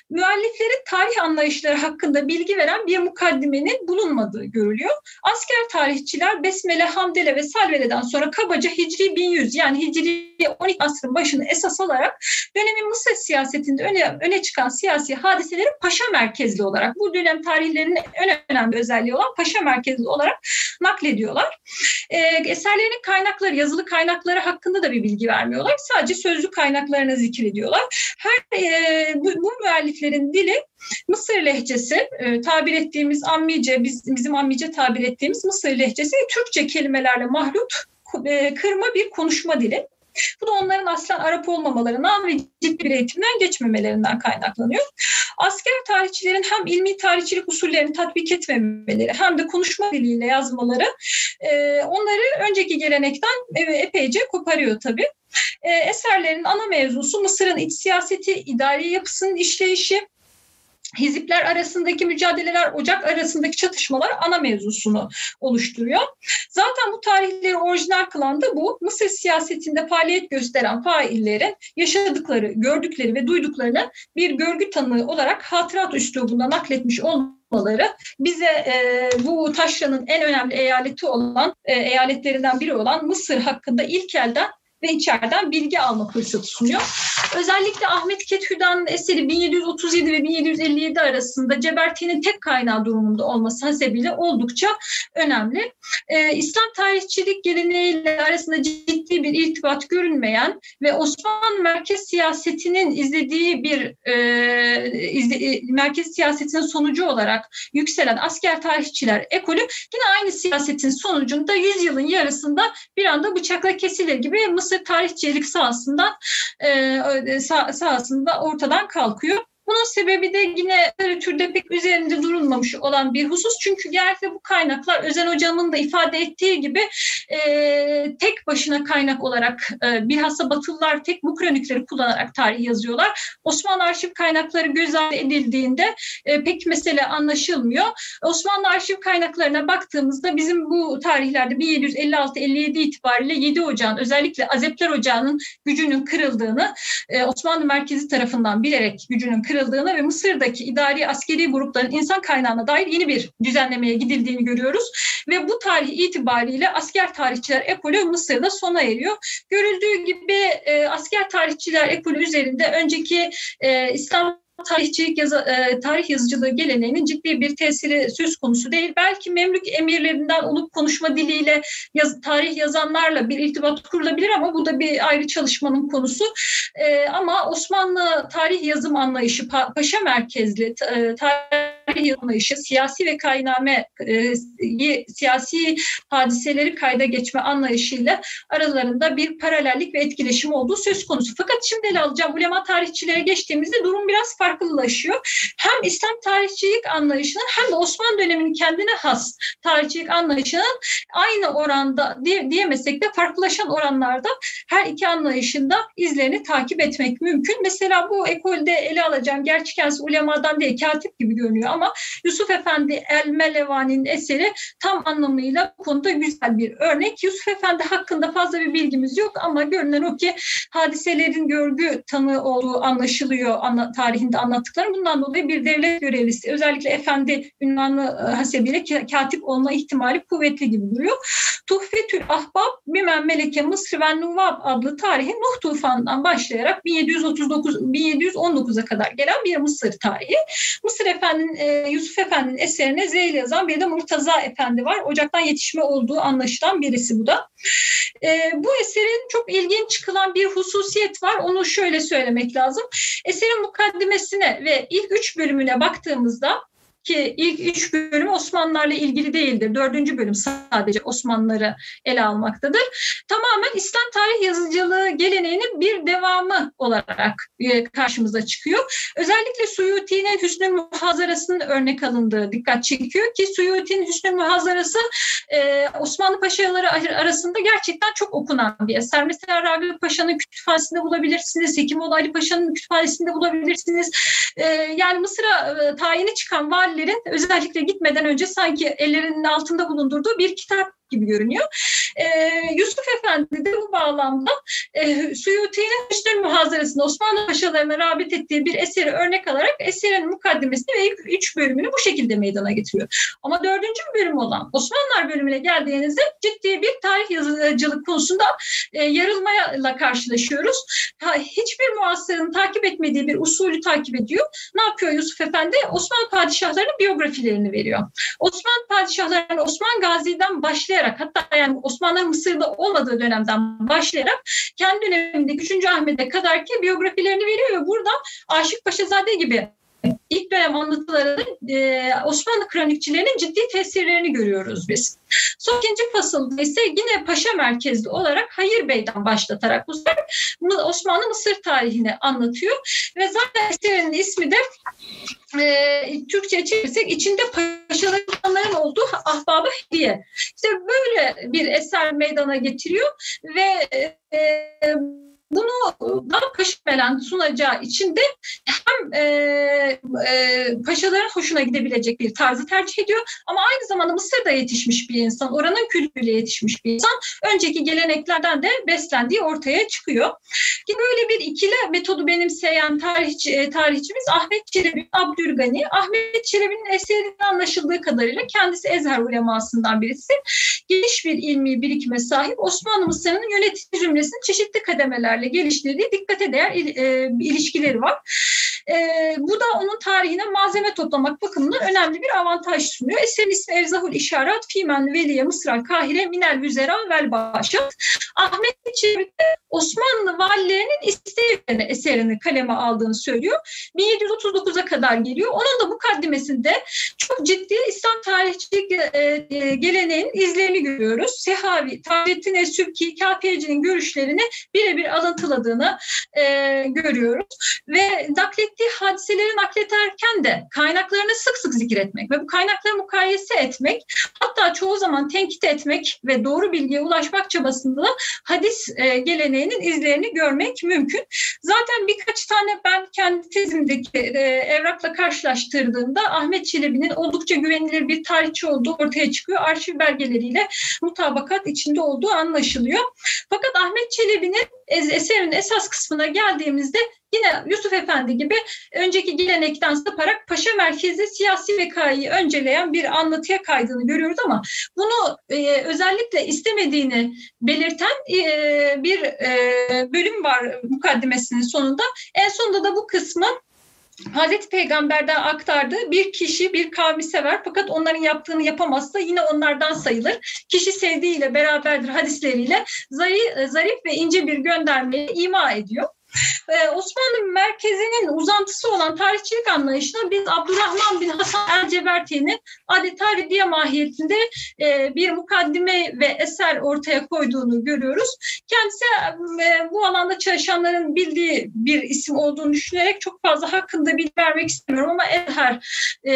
müelliflerin tarih anlayışları hakkında bilgi veren bir mukaddimenin bulunmadığı görülüyor. Asker tarihçiler Besmele, Hamdele ve Salvele'den sonra kabaca Hicri 1100 yani Hicri 12 asrın başını esas alarak dönemin Mısır siyasetinde öne, öne çıkan siyasi hadiseleri paşa merkezli olarak bu dönem tarihlerinin en önemli özelliği olan paşa merkezli olarak naklediyorlar. E, eserlerinin kaynakları, yazılı kaynakları hakkında da bir bilgi vermiyorlar. Sadece sözlü kaynaklarını zikrediyorlar. Her e, bu, bu müelliflerin dili Mısır lehçesi, e, tabir ettiğimiz ammice, biz, bizim ammice tabir ettiğimiz Mısır lehçesi Türkçe kelimelerle mahlut e, kırma bir konuşma dili. Bu da onların aslen Arap olmamalarından ve ciddi bir eğitimden geçmemelerinden kaynaklanıyor. Asker tarihçilerin hem ilmi tarihçilik usullerini tatbik etmemeleri hem de konuşma diliyle yazmaları e, onları önceki gelenekten epeyce koparıyor tabii. E, eserlerin ana mevzusu Mısır'ın iç siyaseti, idari yapısının işleyişi, Hizipler arasındaki mücadeleler, Ocak arasındaki çatışmalar ana mevzusunu oluşturuyor. Zaten bu tarihleri orijinal kılan da bu. Mısır siyasetinde faaliyet gösteren faillerin yaşadıkları, gördükleri ve duyduklarını bir görgü tanığı olarak hatırat üslubunda nakletmiş olmaları bize e, bu taşranın en önemli eyaleti olan e, eyaletlerinden biri olan Mısır hakkında ilk elden ve içeriden bilgi alma fırsatı sunuyor. Özellikle Ahmet Kethüdan'ın eseri 1737 ve 1757 arasında Ceberti'nin tek kaynağı durumunda olması hasebiyle oldukça önemli. Ee, İslam tarihçilik geleneğiyle arasında ciddi bir irtibat görünmeyen ve Osmanlı merkez siyasetinin izlediği bir e, izle, e, merkez siyasetinin sonucu olarak yükselen asker tarihçiler ekolü yine aynı siyasetin sonucunda 100 yılın yarısında bir anda bıçakla kesilir gibi Mısır tarihçilik sahasından e, sahasında ortadan kalkıyor. Bunun sebebi de yine literatürde pek üzerinde durulmamış olan bir husus. Çünkü genellikle bu kaynaklar Özen Hocam'ın da ifade ettiği gibi e, tek başına kaynak olarak e, bilhassa Batılılar tek bu kronikleri kullanarak tarih yazıyorlar. Osmanlı arşiv kaynakları göz ardı edildiğinde e, pek mesele anlaşılmıyor. Osmanlı arşiv kaynaklarına baktığımızda bizim bu tarihlerde 1756-57 itibariyle 7 Ocağın özellikle Azepler Ocağı'nın gücünün kırıldığını e, Osmanlı merkezi tarafından bilerek gücünün kırıldığını ve Mısır'daki idari askeri grupların insan kaynağına dair yeni bir düzenlemeye gidildiğini görüyoruz. Ve bu tarih itibariyle asker tarihçiler ekolü Mısır'da sona eriyor. Görüldüğü gibi e, asker tarihçiler ekolü üzerinde önceki e, İslam tarihçilik yazı, e, tarih yazıcılığı geleneğinin ciddi bir tesiri söz konusu değil. Belki Memlük emirlerinden olup konuşma diliyle yaz, tarih yazanlarla bir irtibat kurulabilir ama bu da bir ayrı çalışmanın konusu. E, ama Osmanlı tarih yazım anlayışı pa, paşa merkezli e, tarih anlayışı siyasi ve kayname e, siyasi hadiseleri kayda geçme anlayışıyla aralarında bir paralellik ve etkileşim olduğu söz konusu. Fakat şimdi ele alacağım ulema tarihçilere geçtiğimizde durum biraz farklılaşıyor. Hem İslam tarihçilik anlayışının hem de Osmanlı döneminin kendine has tarihçilik anlayışının aynı oranda diye, diyemesek de farklılaşan oranlarda her iki anlayışında izlerini takip etmek mümkün. Mesela bu ekolde ele alacağım gerçi kendisi ulemadan değil katip gibi görünüyor ama Yusuf Efendi El Melevani'nin eseri tam anlamıyla bu konuda güzel bir örnek. Yusuf Efendi hakkında fazla bir bilgimiz yok ama görünen o ki hadiselerin görgü tanığı olduğu anlaşılıyor anla, tarihin şeklinde anlattıkları bundan dolayı bir devlet görevlisi özellikle efendi ünvanı e, hasebiyle katip olma ihtimali kuvvetli gibi duruyor. Tuhfetül Ahbab Bimen Meleke Mısır ve Nuvab adlı tarihi Nuh tufanından başlayarak 1739 1719'a kadar gelen bir Mısır tarihi. Mısır Efendi'nin e, Yusuf Efendi'nin eserine Zeyl yazan bir de Murtaza Efendi var. Ocaktan yetişme olduğu anlaşılan birisi bu da. E, bu eserin çok ilginç çıkılan bir hususiyet var. Onu şöyle söylemek lazım. Eserin mukaddimesi incelemesine ve ilk üç bölümüne baktığımızda ki ilk üç bölüm Osmanlılarla ilgili değildir. Dördüncü bölüm sadece Osmanlıları ele almaktadır. Tamamen İslam tarih yazıcılığı geleneğinin bir devamı olarak e, karşımıza çıkıyor. Özellikle Suyuti'nin Hüsnü Muhazarası'nın örnek alındığı dikkat çekiyor ki Suyuti'nin Hüsnü Muhazarası e, Osmanlı Paşaları arasında gerçekten çok okunan bir eser. Mesela Ragıp Paşa'nın kütüphanesinde bulabilirsiniz. Hekimoğlu Ali Paşa'nın kütüphanesinde bulabilirsiniz. E, yani Mısır'a tayini çıkan vali Kemalilerin özellikle gitmeden önce sanki ellerinin altında bulundurduğu bir kitap gibi görünüyor. E, Yusuf Efendi de bu bağlamda e, Suyuti'nin Hüsnü Muhazarası'nda Osmanlı Paşalarına rağbet ettiği bir eseri örnek alarak eserin mukaddimesini ve ilk üç bölümünü bu şekilde meydana getiriyor. Ama dördüncü bölüm olan Osmanlılar bölümüne geldiğinizde ciddi bir tarih yazıcılık konusunda e, yarılmayla karşılaşıyoruz. Ha, hiçbir muasırın takip etmediği bir usulü takip ediyor. Ne yapıyor Yusuf Efendi? Osmanlı padişahlarının biyografilerini veriyor. Osmanlı padişahlarının Osman Gazi'den başlayarak başlayarak hatta yani Osmanlı Mısır'da olmadığı dönemden başlayarak kendi dönemindeki 3. Ahmet'e kadar ki biyografilerini veriyor ve burada Aşık Paşazade gibi ilk dönem anlatılarının e, Osmanlı kronikçilerinin ciddi tesirlerini görüyoruz biz. Son ikinci fasılda ise yine paşa merkezli olarak Hayır Bey'den başlatarak bu sefer Osmanlı Mısır tarihini anlatıyor ve zaten eserinin ismi de e, Türkçe çevirsek içinde paşaların olduğu ahbabı hediye. İşte böyle bir eser meydana getiriyor ve e, bunu daha kaşıkmelen sunacağı için de hem e, e, paşaların hoşuna gidebilecek bir tarzı tercih ediyor ama aynı zamanda Mısır'da yetişmiş bir insan, oranın kültürüyle yetişmiş bir insan önceki geleneklerden de beslendiği ortaya çıkıyor. Böyle bir ikili metodu benimseyen tarihçi, e, tarihçimiz Ahmet Çelebi Abdülgani. Ahmet Çelebi'nin eserinden anlaşıldığı kadarıyla kendisi Ezher ulemasından birisi. Geniş bir ilmi birikime sahip Osmanlı Mısır'ın yönetim cümlesinin çeşitli kademelerle geliştirdiği dikkate değer e, ilişkileri var. E, bu da onun tarihine malzeme toplamak bakımından önemli bir avantaj sunuyor. Eserin ismi Evzahul İşaret, Fimen Veliye Mısra Kahire Minel Vüzera Vel Başat. Ahmet Çevik'te Osmanlı valilerinin isteği eserini kaleme aldığını söylüyor. 1739'a kadar geliyor. Onun da mukaddimesinde çok ciddi İslam tarihçilik e, e, geleneğin izlerini görüyoruz. Sehavi, Taceddin Esübki, Kafiyeci'nin görüşlerini birebir alıntıladığını e, görüyoruz. Ve naklettiği hadiseleri naklederken de kaynaklarını sık sık zikretmek ve bu kaynakları mukayese etmek hatta çoğu zaman tenkit etmek ve doğru bilgiye ulaşmak çabasında hadis e, geleneğinin izlerini görmek mümkün. Zaten birkaç tane ben kendi tezimdeki e, evrakla karşılaştırdığımda Ahmet Çelebi'nin oldukça güvenilir bir tarihçi olduğu ortaya çıkıyor. Arşiv belgeleriyle mutabakat içinde olduğu anlaşılıyor. Fakat Ahmet Çelebi'nin eserin esas kısmına geldiğimizde yine Yusuf Efendi gibi önceki gelenekten saparak paşa merkezli siyasi vekayı önceleyen bir anlatıya kaydığını görüyoruz ama bunu e, özellikle istemediğini belirten e, bir e, bölüm var mukaddimesinin sonunda. En sonunda da bu kısmın Hazreti Peygamber'den aktardığı bir kişi bir kavmi sever fakat onların yaptığını yapamazsa yine onlardan sayılır. Kişi sevdiğiyle beraberdir hadisleriyle zarif, zarif ve ince bir göndermeyi ima ediyor. Osmanlı merkezinin uzantısı olan tarihçilik anlayışına biz Abdurrahman bin Hasan el-Ceberti'nin adeta diye mahiyetinde e, bir mukaddime ve eser ortaya koyduğunu görüyoruz. Kendisi e, bu alanda çalışanların bildiği bir isim olduğunu düşünerek çok fazla hakkında bilgi vermek istemiyorum ama Ezher e,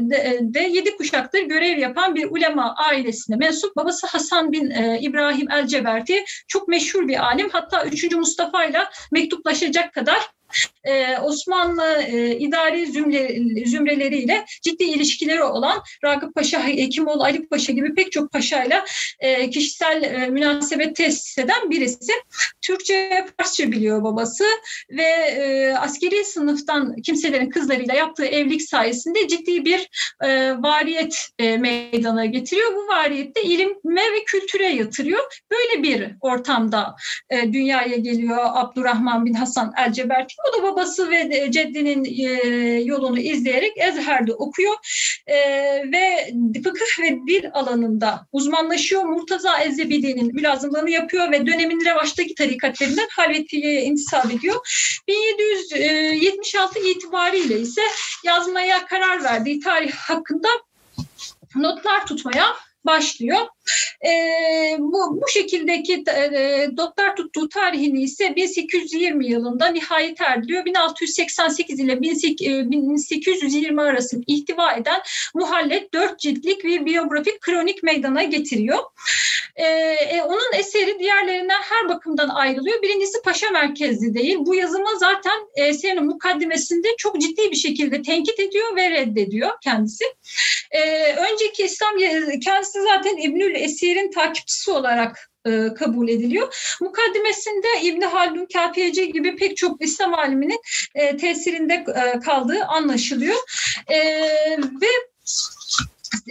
de, de yedi kuşaktır görev yapan bir ulema ailesine mensup. Babası Hasan bin İbrahim el-Ceberti çok meşhur bir alim. Hatta 3. Mustafa ile mektup kutuplaşacak kadar e, Osmanlı e, idari zümre, zümreleriyle ciddi ilişkileri olan Ragıp Paşa, Hekimoğlu Ali Paşa gibi pek çok paşayla e, kişisel e, münasebet tesis eden birisi. Türkçe, Farsça biliyor babası ve e, askeri sınıftan kimselerin kızlarıyla yaptığı evlilik sayesinde ciddi bir e, variyet e, meydana getiriyor. Bu variyette ilime ve kültüre yatırıyor. Böyle bir ortamda e, dünyaya geliyor Abdurrahman bin Hasan el-Ceberti o da babası ve ceddinin e, yolunu izleyerek Ezher'de okuyor e, ve fıkıh ve dil alanında uzmanlaşıyor. Murtaza Ezzebidi'nin mülazımlığını yapıyor ve dönemin revaçtaki tarikatlerinden Halvetiye'ye intisap ediyor. 1776 itibariyle ise yazmaya karar verdiği tarih hakkında notlar tutmaya başlıyor. E, bu, bu şekildeki e, doktor tuttuğu tarihini ise 1820 yılında nihayet erdiriyor. 1688 ile 1820 e, arasında ihtiva eden muhallet dört ciltlik bir biyografik kronik meydana getiriyor. E, e, onun eseri diğerlerinden her bakımdan ayrılıyor. Birincisi paşa merkezli değil. Bu yazımı zaten eserin mukaddimesinde çok ciddi bir şekilde tenkit ediyor ve reddediyor kendisi. E, önceki İslam kendisi zaten İbnül Esir'in takipçisi olarak e, kabul ediliyor. Mukaddimesinde İbni Haldun, Kafiyeci gibi pek çok İslam aliminin e, tesirinde e, kaldığı anlaşılıyor. E, ve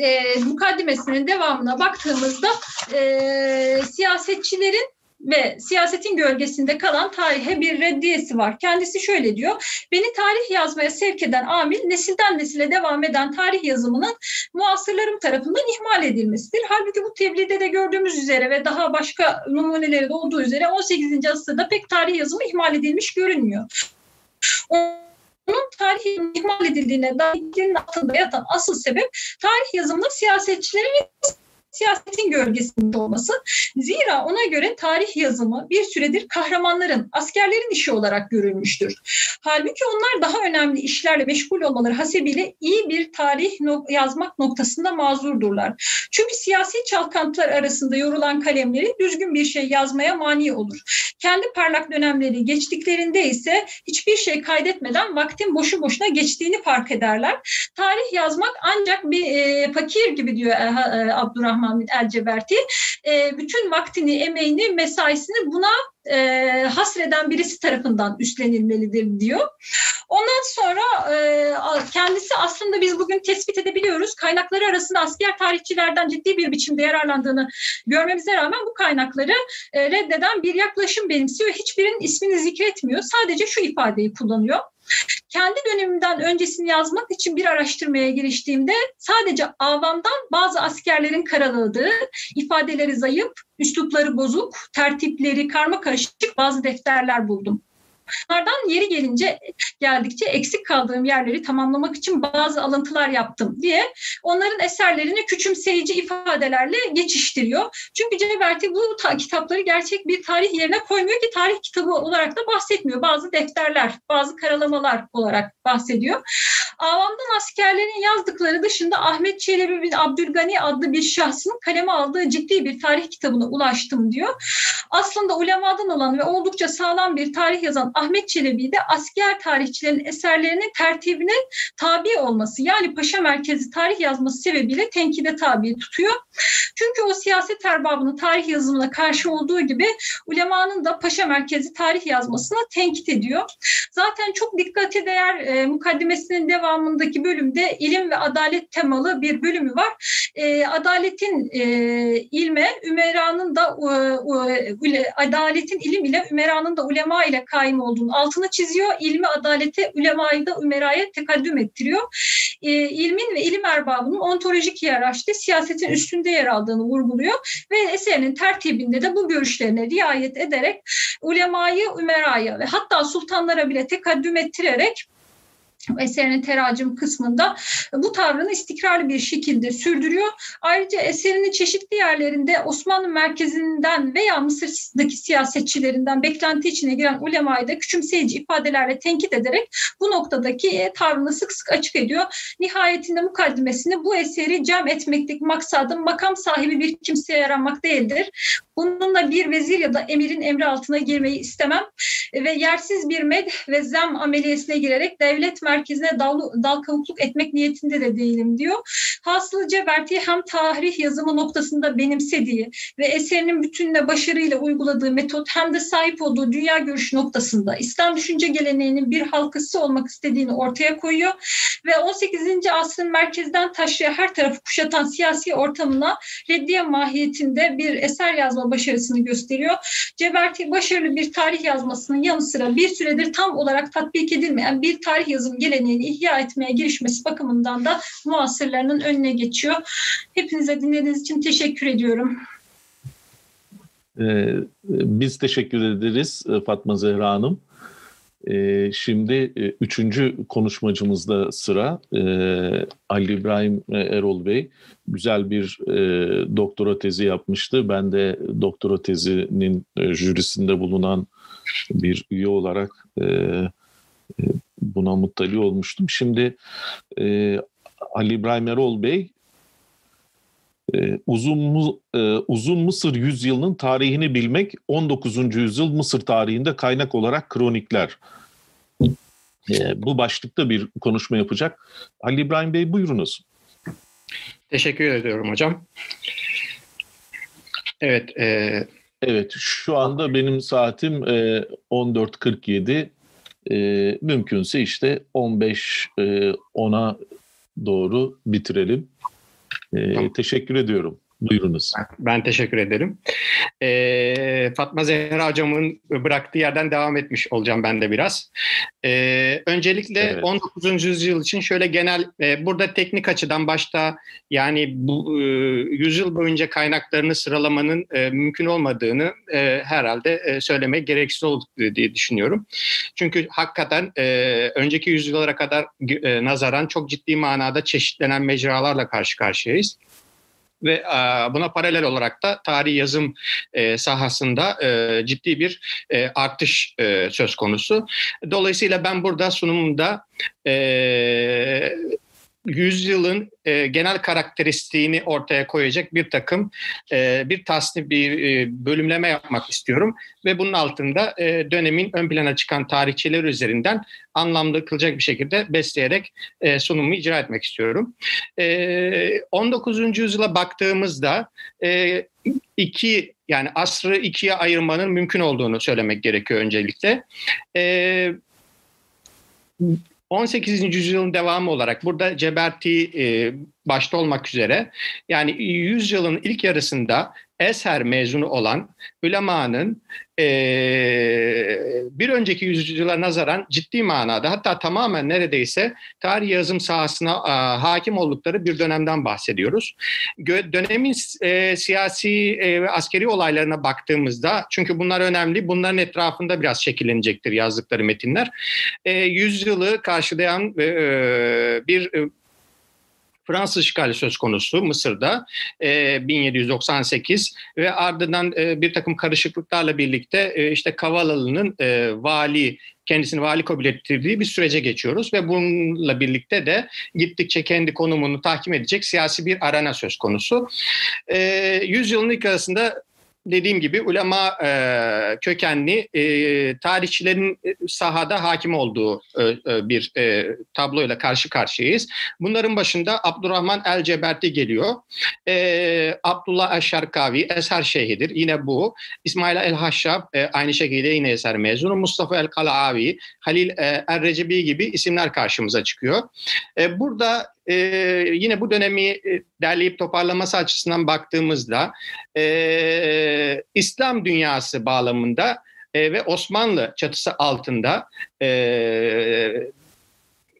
e, mukaddimesinin devamına baktığımızda e, siyasetçilerin ve siyasetin gölgesinde kalan tarihe bir reddiyesi var. Kendisi şöyle diyor, beni tarih yazmaya sevk eden amil nesilden nesile devam eden tarih yazımının muasırlarım tarafından ihmal edilmesidir. Halbuki bu tebliğde de gördüğümüz üzere ve daha başka numuneleri de olduğu üzere 18. asırda pek tarih yazımı ihmal edilmiş görünmüyor. Onun tarihin ihmal edildiğine dair altında yatan asıl sebep tarih yazımının siyasetçilerin siyasetin gölgesinde olması. Zira ona göre tarih yazımı bir süredir kahramanların, askerlerin işi olarak görülmüştür. Halbuki onlar daha önemli işlerle meşgul olmaları hasebiyle iyi bir tarih yazmak noktasında mazurdurlar. Çünkü siyasi çalkantılar arasında yorulan kalemleri düzgün bir şey yazmaya mani olur. Kendi parlak dönemleri geçtiklerinde ise hiçbir şey kaydetmeden vaktin boşu boşuna geçtiğini fark ederler. Tarih yazmak ancak bir e, fakir gibi diyor e, e, Abdurrahman Hamid El-Ceberti e, bütün vaktini, emeğini, mesaisini buna e, hasreden birisi tarafından üstlenilmelidir diyor. Ondan sonra e, kendisi aslında biz bugün tespit edebiliyoruz. Kaynakları arasında asker tarihçilerden ciddi bir biçimde yararlandığını görmemize rağmen bu kaynakları e, reddeden bir yaklaşım benimsiyor. Hiçbirinin ismini zikretmiyor. Sadece şu ifadeyi kullanıyor. Kendi dönemimden öncesini yazmak için bir araştırmaya giriştiğimde sadece avamdan bazı askerlerin karaladığı, ifadeleri zayıf, üslupları bozuk, tertipleri karma karışık bazı defterler buldum. Bunlardan yeri gelince geldikçe eksik kaldığım yerleri tamamlamak için bazı alıntılar yaptım diye onların eserlerini küçümseyici ifadelerle geçiştiriyor. Çünkü Ceberti bu ta- kitapları gerçek bir tarih yerine koymuyor ki tarih kitabı olarak da bahsetmiyor. Bazı defterler, bazı karalamalar olarak bahsediyor. Avamdan askerlerin yazdıkları dışında Ahmet Çelebi bin Abdülgani adlı bir şahsın kaleme aldığı ciddi bir tarih kitabına ulaştım diyor. Aslında ulemadan olan ve oldukça sağlam bir tarih yazan Ahmet Çelebi de asker tarihçilerin eserlerinin tertibine tabi olması yani paşa merkezi tarih yazması sebebiyle tenkide tabi tutuyor. Çünkü o siyaset erbabının tarih yazımına karşı olduğu gibi ulemanın da paşa merkezi tarih yazmasına tenkit ediyor. Zaten çok dikkate değer e, mukaddimesinin devamındaki bölümde ilim ve adalet temalı bir bölümü var. E, adaletin e, ilme, Ümera'nın da e, e, adaletin ilim ile Ümera'nın da ulema ile kaim olduğunu altını çiziyor. İlmi adalete, ulemayı da Ümera'ya tekaddüm ettiriyor. E, ilmin ve ilim erbabının ontolojik hiyerarşide siyasetin üstünde yer aldığını vurguluyor ve eserinin tertibinde de bu görüşlerine riayet ederek ulemayı, Ümera'ya ve hatta sultanlara bile tekaddüm ettirerek eserinin teracüm kısmında bu tavrını istikrarlı bir şekilde sürdürüyor. Ayrıca eserinin çeşitli yerlerinde Osmanlı merkezinden veya Mısır'daki siyasetçilerinden beklenti içine giren ulemayı da küçümseyici ifadelerle tenkit ederek bu noktadaki tavrını sık sık açık ediyor. Nihayetinde mukaddimesini bu eseri cem etmekteki maksadım makam sahibi bir kimseye yaramak değildir. Bununla bir vezir ya da emirin emri altına girmeyi istemem ve yersiz bir med ve zem ameliyesine girerek devlet merkezine dal, dal kavukluk etmek niyetinde de değilim diyor. Hasılı Ceberti hem tarih yazımı noktasında benimsediği ve eserinin bütününe başarıyla uyguladığı metot hem de sahip olduğu dünya görüşü noktasında İslam düşünce geleneğinin bir halkası olmak istediğini ortaya koyuyor ve 18. asrın merkezden taşıya her tarafı kuşatan siyasi ortamına reddiye mahiyetinde bir eser yazma başarısını gösteriyor. Ceberti başarılı bir tarih yazmasının yanı sıra bir süredir tam olarak tatbik edilmeyen bir tarih yazım geleneğini ihya etmeye girişmesi bakımından da muasırlarının önüne geçiyor. Hepinize dinlediğiniz için teşekkür ediyorum. Ee, biz teşekkür ederiz e, Fatma Zehra Hanım. Ee, şimdi e, üçüncü konuşmacımızda sıra e, Ali İbrahim Erol Bey. Güzel bir doktora tezi yapmıştı. Ben de doktora tezinin jürisinde bulunan bir üye olarak buna muttali olmuştum. Şimdi e, Ali İbrahim Erol Bey e, uzun, e, uzun Mısır yüzyılının tarihini bilmek 19. yüzyıl Mısır tarihinde kaynak olarak kronikler. E, bu başlıkta bir konuşma yapacak. Ali İbrahim Bey buyurunuz. Teşekkür ediyorum hocam. Evet. E... Evet şu anda benim saatim e, 14.47 e, mümkünse işte 15 e, 10'a doğru bitirelim. E, tamam. Teşekkür ediyorum. Buyurunuz. Ben teşekkür ederim. Ee, Fatma Zehra hocamın bıraktığı yerden devam etmiş olacağım ben de biraz. Ee, öncelikle evet. 19. yüzyıl için şöyle genel, e, burada teknik açıdan başta yani bu e, yüzyıl boyunca kaynaklarını sıralamanın e, mümkün olmadığını e, herhalde e, söylemek gereksiz oldu diye düşünüyorum. Çünkü hakikaten e, önceki yüzyıllara kadar e, nazaran çok ciddi manada çeşitlenen mecralarla karşı karşıyayız ve buna paralel olarak da tarih yazım e, sahasında e, ciddi bir e, artış söz konusu. Dolayısıyla ben burada sunumumda yüzyılın e, genel karakteristiğini ortaya koyacak bir takım e, bir tasnif bir e, bölümleme yapmak istiyorum ve bunun altında e, dönemin ön plana çıkan tarihçiler üzerinden anlamlı kılacak bir şekilde besleyerek e, sunumu icra etmek istiyorum. E, 19. yüzyıla baktığımızda e, iki yani asrı ikiye ayırmanın mümkün olduğunu söylemek gerekiyor öncelikle. E, 18. yüzyılın devamı olarak burada Ceberti e, başta olmak üzere yani yüzyılın ilk yarısında Eser mezunu olan ulemanın e, bir önceki yüzyıla nazaran ciddi manada hatta tamamen neredeyse tarih yazım sahasına a, hakim oldukları bir dönemden bahsediyoruz. Gö, dönemin e, siyasi e, ve askeri olaylarına baktığımızda çünkü bunlar önemli bunların etrafında biraz şekillenecektir yazdıkları metinler. E, yüzyılı karşılayan e, bir e, Fransız işgali söz konusu Mısır'da e, 1798 ve ardından e, bir takım karışıklıklarla birlikte e, işte Kavalalı'nın e, vali kendisini vali kabul ettirdiği bir sürece geçiyoruz ve bununla birlikte de gittikçe kendi konumunu tahkim edecek siyasi bir arena söz konusu. E, yüzyılın ilk arasında dediğim gibi ulema e, kökenli e, tarihçilerin sahada hakim olduğu e, e, bir e, tabloyla karşı karşıyayız. Bunların başında Abdurrahman El Ceberti geliyor. E, Abdullah El Şarkavi Eser Şeyhidir. Yine bu. İsmail El Haşşab e, aynı şekilde yine Eser mezunu. Mustafa El Kalaavi, Halil e, El Recebi gibi isimler karşımıza çıkıyor. E, burada e, yine bu dönemi e, derleyip toparlaması açısından baktığımızda e, İslam dünyası bağlamında e, ve Osmanlı çatısı altında e,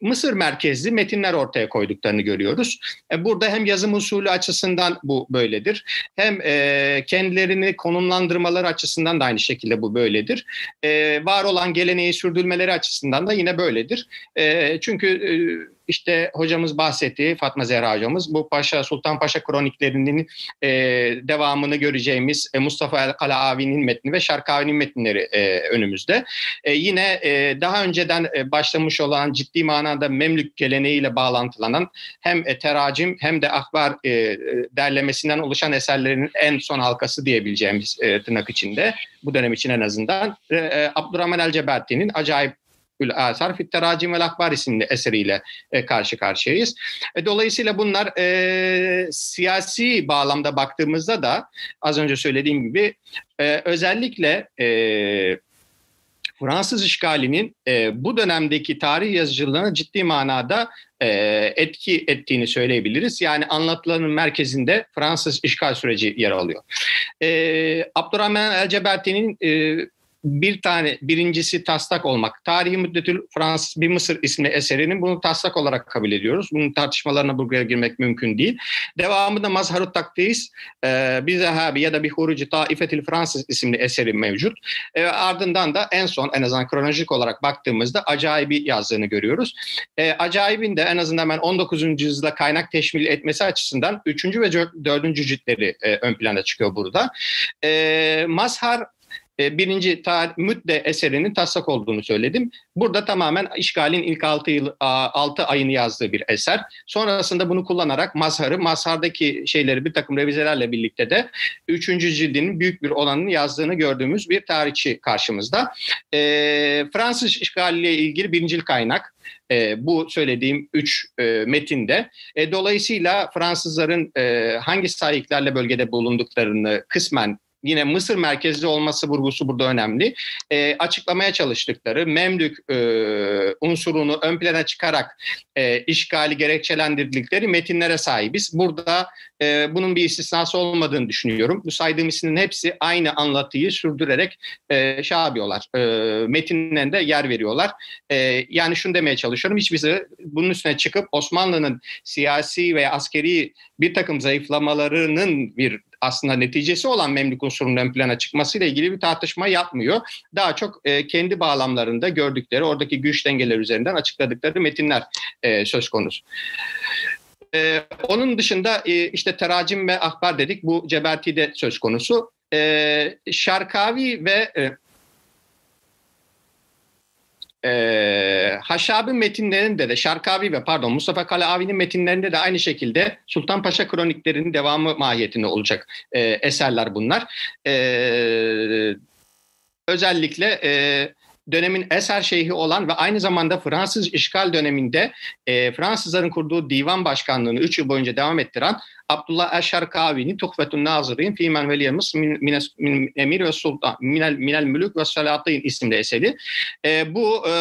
Mısır merkezli metinler ortaya koyduklarını görüyoruz. E, burada hem yazım usulü açısından bu böyledir. Hem e, kendilerini konumlandırmaları açısından da aynı şekilde bu böyledir. Var olan geleneği sürdürmeleri açısından da yine böyledir. çünkü işte hocamız bahsetti, Fatma Zehra hocamız, bu Paşa Sultan Paşa kroniklerinin e, devamını göreceğimiz e, Mustafa El Kalaavi'nin metni ve Şarkavi'nin metinleri e, önümüzde. E, yine e, daha önceden e, başlamış olan ciddi manada Memlük geleneğiyle bağlantılanan hem e, teracim hem de akbar e, derlemesinden oluşan eserlerin en son halkası diyebileceğimiz e, tırnak içinde bu dönem için en azından e, e, Abdurrahman El Ceberti'nin acayip Ül Asar Fit Teracim vel Akbar isimli eseriyle e, karşı karşıyayız. E, dolayısıyla bunlar e, siyasi bağlamda baktığımızda da az önce söylediğim gibi e, özellikle e, Fransız işgalinin e, bu dönemdeki tarih yazıcılığına ciddi manada e, etki ettiğini söyleyebiliriz. Yani anlatılanın merkezinde Fransız işgal süreci yer alıyor. E, Abdurrahman El Ceberti'nin e, bir tane birincisi taslak olmak. Tarihi Müddetül Fransız bir Mısır isimli eserinin bunu taslak olarak kabul ediyoruz. Bunun tartışmalarına buraya girmek mümkün değil. Devamında Mazharut Takdis, e, bir Zehabi ya da bir Huruci Taifetil Fransız isimli eseri mevcut. E, ardından da en son en azından kronolojik olarak baktığımızda Acayibi yazdığını görüyoruz. E, Acayib'in de en azından ben 19. yüzyılda kaynak teşmil etmesi açısından 3. ve 4. ciltleri e, ön plana çıkıyor burada. E, Mazhar birinci tarih, müdde eserinin taslak olduğunu söyledim. Burada tamamen işgalin ilk 6 yıl 6 ayını yazdığı bir eser. Sonrasında bunu kullanarak mazharı, mazhardaki şeyleri bir takım revizelerle birlikte de 3. cildinin büyük bir olanını yazdığını gördüğümüz bir tarihçi karşımızda. E, Fransız işgaliyle ilgili birincil kaynak e, bu söylediğim üç e, metinde. E, dolayısıyla Fransızların e, hangi sahiplerle bölgede bulunduklarını kısmen yine Mısır merkezli olması vurgusu burada önemli. E, açıklamaya çalıştıkları Memlük e, unsurunu ön plana çıkarak e, işgali gerekçelendirdikleri metinlere sahibiz. Burada e, bunun bir istisnası olmadığını düşünüyorum. Bu saydığım isimlerin hepsi aynı anlatıyı sürdürerek e, şey yapıyorlar. E, metinlerinde yer veriyorlar. E, yani şunu demeye çalışıyorum. Hiçbirisi bunun üstüne çıkıp Osmanlı'nın siyasi ve askeri bir takım zayıflamalarının bir aslında neticesi olan Memlük unsurunun ön plana çıkmasıyla ilgili bir tartışma yapmıyor. Daha çok e, kendi bağlamlarında gördükleri, oradaki güç dengeler üzerinden açıkladıkları metinler e, söz konusu. Ee, onun dışında e, işte teracim ve ahbar dedik. Bu Ceberti'de söz konusu. Ee, Şarkavi ve e, e, Haşabi metinlerinde de Şarkavi ve pardon Mustafa Kaleavi'nin metinlerinde de aynı şekilde Sultan Paşa kroniklerinin devamı mahiyetinde olacak e, eserler bunlar. E, özellikle e, dönemin eser şeyhi olan ve aynı zamanda Fransız işgal döneminde e, Fransızların kurduğu divan başkanlığını 3 yıl boyunca devam ettiren Abdullah Eşşarkavi'nin Tuhfetun Nazirin fi men veliyemiz min, emir ve sultan minel, minel mülük ve salatin isimli eseri. E, bu e,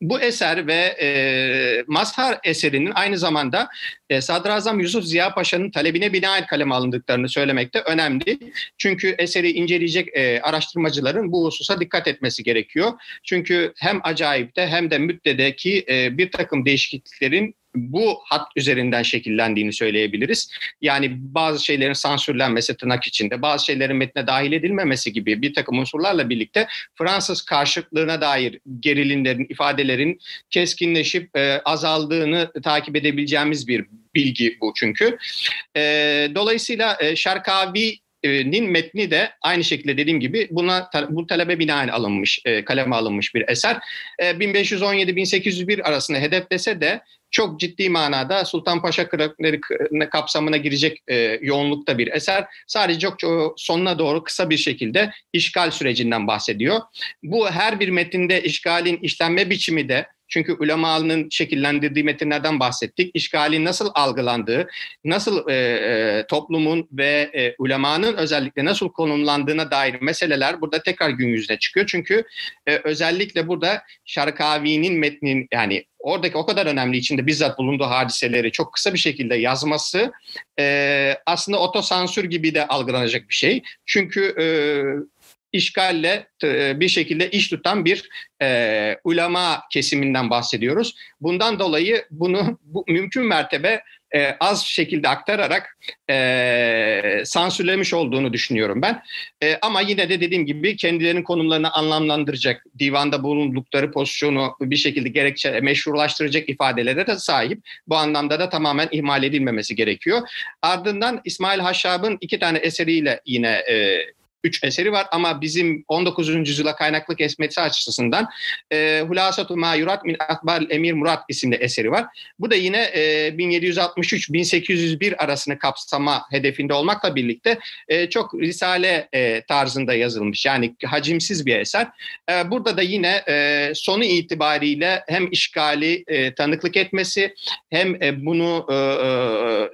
bu eser ve e, Mazhar eserinin aynı zamanda e, Sadrazam Yusuf Ziya Paşa'nın talebine binaen kaleme alındıklarını söylemekte önemli. Çünkü eseri inceleyecek e, araştırmacıların bu hususa dikkat etmesi gerekiyor. Çünkü hem acayipte hem de müddedeki e, bir takım değişikliklerin bu hat üzerinden şekillendiğini söyleyebiliriz. Yani bazı şeylerin sansürlenmesi tırnak içinde, bazı şeylerin metne dahil edilmemesi gibi bir takım unsurlarla birlikte Fransız karşıtlığına dair gerilimlerin, ifadelerin keskinleşip e, azaldığını takip edebileceğimiz bir bilgi bu çünkü. E, dolayısıyla e, Şarkavi nin metni de aynı şekilde dediğim gibi buna bu talebe binaen alınmış, e, kaleme alınmış bir eser. E, 1517-1801 arasında hedeflese de çok ciddi manada Sultan Paşa Kırakları kapsamına girecek e, yoğunlukta bir eser. Sadece çok, çok sonuna doğru kısa bir şekilde işgal sürecinden bahsediyor. Bu her bir metinde işgalin işlenme biçimi de çünkü ulemanın şekillendirdiği metinlerden bahsettik. İşgalin nasıl algılandığı, nasıl e, e, toplumun ve e, ulemanın özellikle nasıl konumlandığına dair meseleler burada tekrar gün yüzüne çıkıyor. Çünkü e, özellikle burada Şarkavi'nin metnin yani oradaki o kadar önemli içinde bizzat bulunduğu hadiseleri çok kısa bir şekilde yazması e, aslında otosansür gibi de algılanacak bir şey. Çünkü e, işgalle e, bir şekilde iş tutan bir e, ulema kesiminden bahsediyoruz. Bundan dolayı bunu bu, mümkün mertebe e, az şekilde aktararak e, sansürlemiş olduğunu düşünüyorum ben. E, ama yine de dediğim gibi kendilerinin konumlarını anlamlandıracak, divanda bulundukları pozisyonu bir şekilde gerekçe meşrulaştıracak ifadelere de sahip. Bu anlamda da tamamen ihmal edilmemesi gerekiyor. Ardından İsmail Haşşab'ın iki tane eseriyle yine e, üç eseri var ama bizim 19. yüzyıla kaynaklı kesmesi açısından e, Hulasatu Mayurat min Akbar Emir Murat isimli eseri var. Bu da yine e, 1763-1801 arasını kapsama hedefinde olmakla birlikte e, çok risale e, tarzında yazılmış. Yani hacimsiz bir eser. E, burada da yine e, sonu itibariyle hem işgali e, tanıklık etmesi hem e, bunu e, e,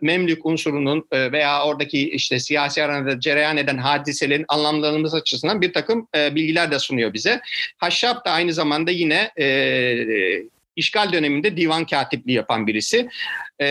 Memlük unsurunun e, veya oradaki işte siyasi aranada cereyan eden hadiselerin anlamlarımız açısından bir takım e, bilgiler de sunuyor bize. Haşşap da aynı zamanda yine e, işgal döneminde divan katipliği yapan birisi. E,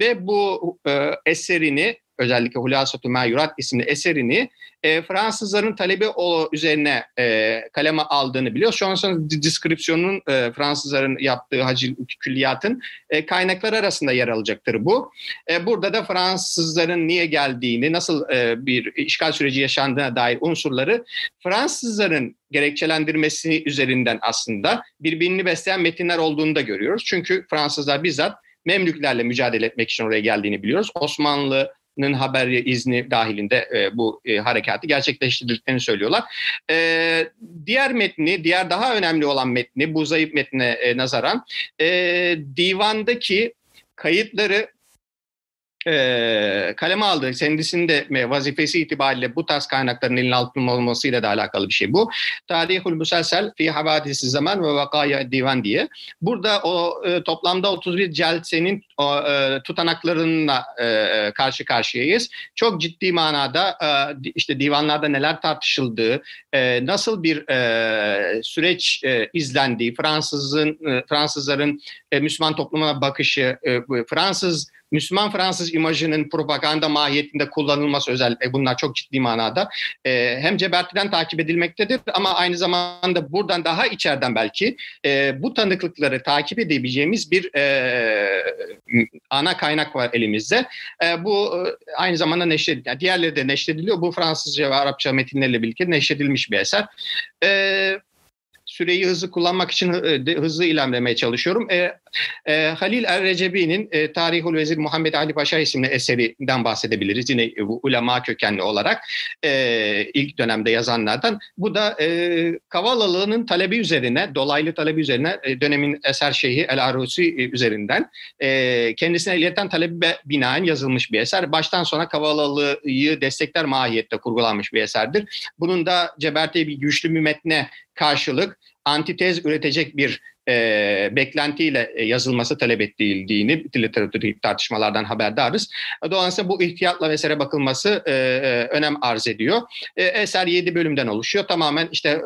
ve bu e, eserini özellikle Hulasatu Mayurat isimli eserini e, Fransızların talebi o üzerine e, kaleme aldığını biliyoruz. Şu an sonra deskripsiyonun e, Fransızların yaptığı hacil külliyatın e, kaynaklar arasında yer alacaktır bu. E, burada da Fransızların niye geldiğini, nasıl e, bir işgal süreci yaşandığına dair unsurları Fransızların gerekçelendirmesi üzerinden aslında birbirini besleyen metinler olduğunu da görüyoruz. Çünkü Fransızlar bizzat Memlüklerle mücadele etmek için oraya geldiğini biliyoruz. Osmanlı Nın haber izni dahilinde e, bu e, harekatı gerçekleştirdiklerini söylüyorlar. E, diğer metni, diğer daha önemli olan metni, bu zayıf metne e, nazaran e, divandaki kayıtları e, kaleme aldığı kendisinde vazifesi itibariyle bu tarz kaynakların elin altında olmasıyla da alakalı bir şey bu. Tarihul Müselsel fi havadisi zaman ve vakaya divan diye. Burada o e, toplamda 31 celsenin o, e, tutanaklarına e, karşı karşıyayız. Çok ciddi manada e, işte divanlarda neler tartışıldığı, e, nasıl bir e, süreç e, izlendiği, Fransızın e, Fransızların e, Müslüman toplumuna bakışı, e, Fransız Müslüman Fransız imajının propaganda mahiyetinde kullanılması özellikle bunlar çok ciddi manada e, hem Ceberti'den takip edilmektedir ama aynı zamanda buradan daha içeriden belki e, bu tanıklıkları takip edebileceğimiz bir e, ana kaynak var elimizde. E, bu e, aynı zamanda neşrediliyor. Yani diğerleri de neşrediliyor. Bu Fransızca ve Arapça metinlerle birlikte neşredilmiş bir eser. E, süreyi hızlı kullanmak için e, hızlı ilerlemeye çalışıyorum. E, e, Halil Er-Recebi'nin e, Tarihul Vezir Muhammed Ali Paşa isimli eserinden bahsedebiliriz. Yine e, bu ulema kökenli olarak e, ilk dönemde yazanlardan. Bu da e, Kavalılı'nın talebi üzerine, dolaylı talebi üzerine e, dönemin eser şeyhi El Arusi e, üzerinden e, kendisine ileten talebe binaen yazılmış bir eser. Baştan sona Kavalılı'yı destekler mahiyette kurgulanmış bir eserdir. Bunun da Ceberte'ye bir güçlü bir metne karşılık antitez üretecek bir e, beklentiyle yazılması talep edildiğini literatürdeki tartışmalardan haberdarız. Dolayısıyla bu ihtiyatla vesaire bakılması e, önem arz ediyor. E, eser 7 bölümden oluşuyor. Tamamen işte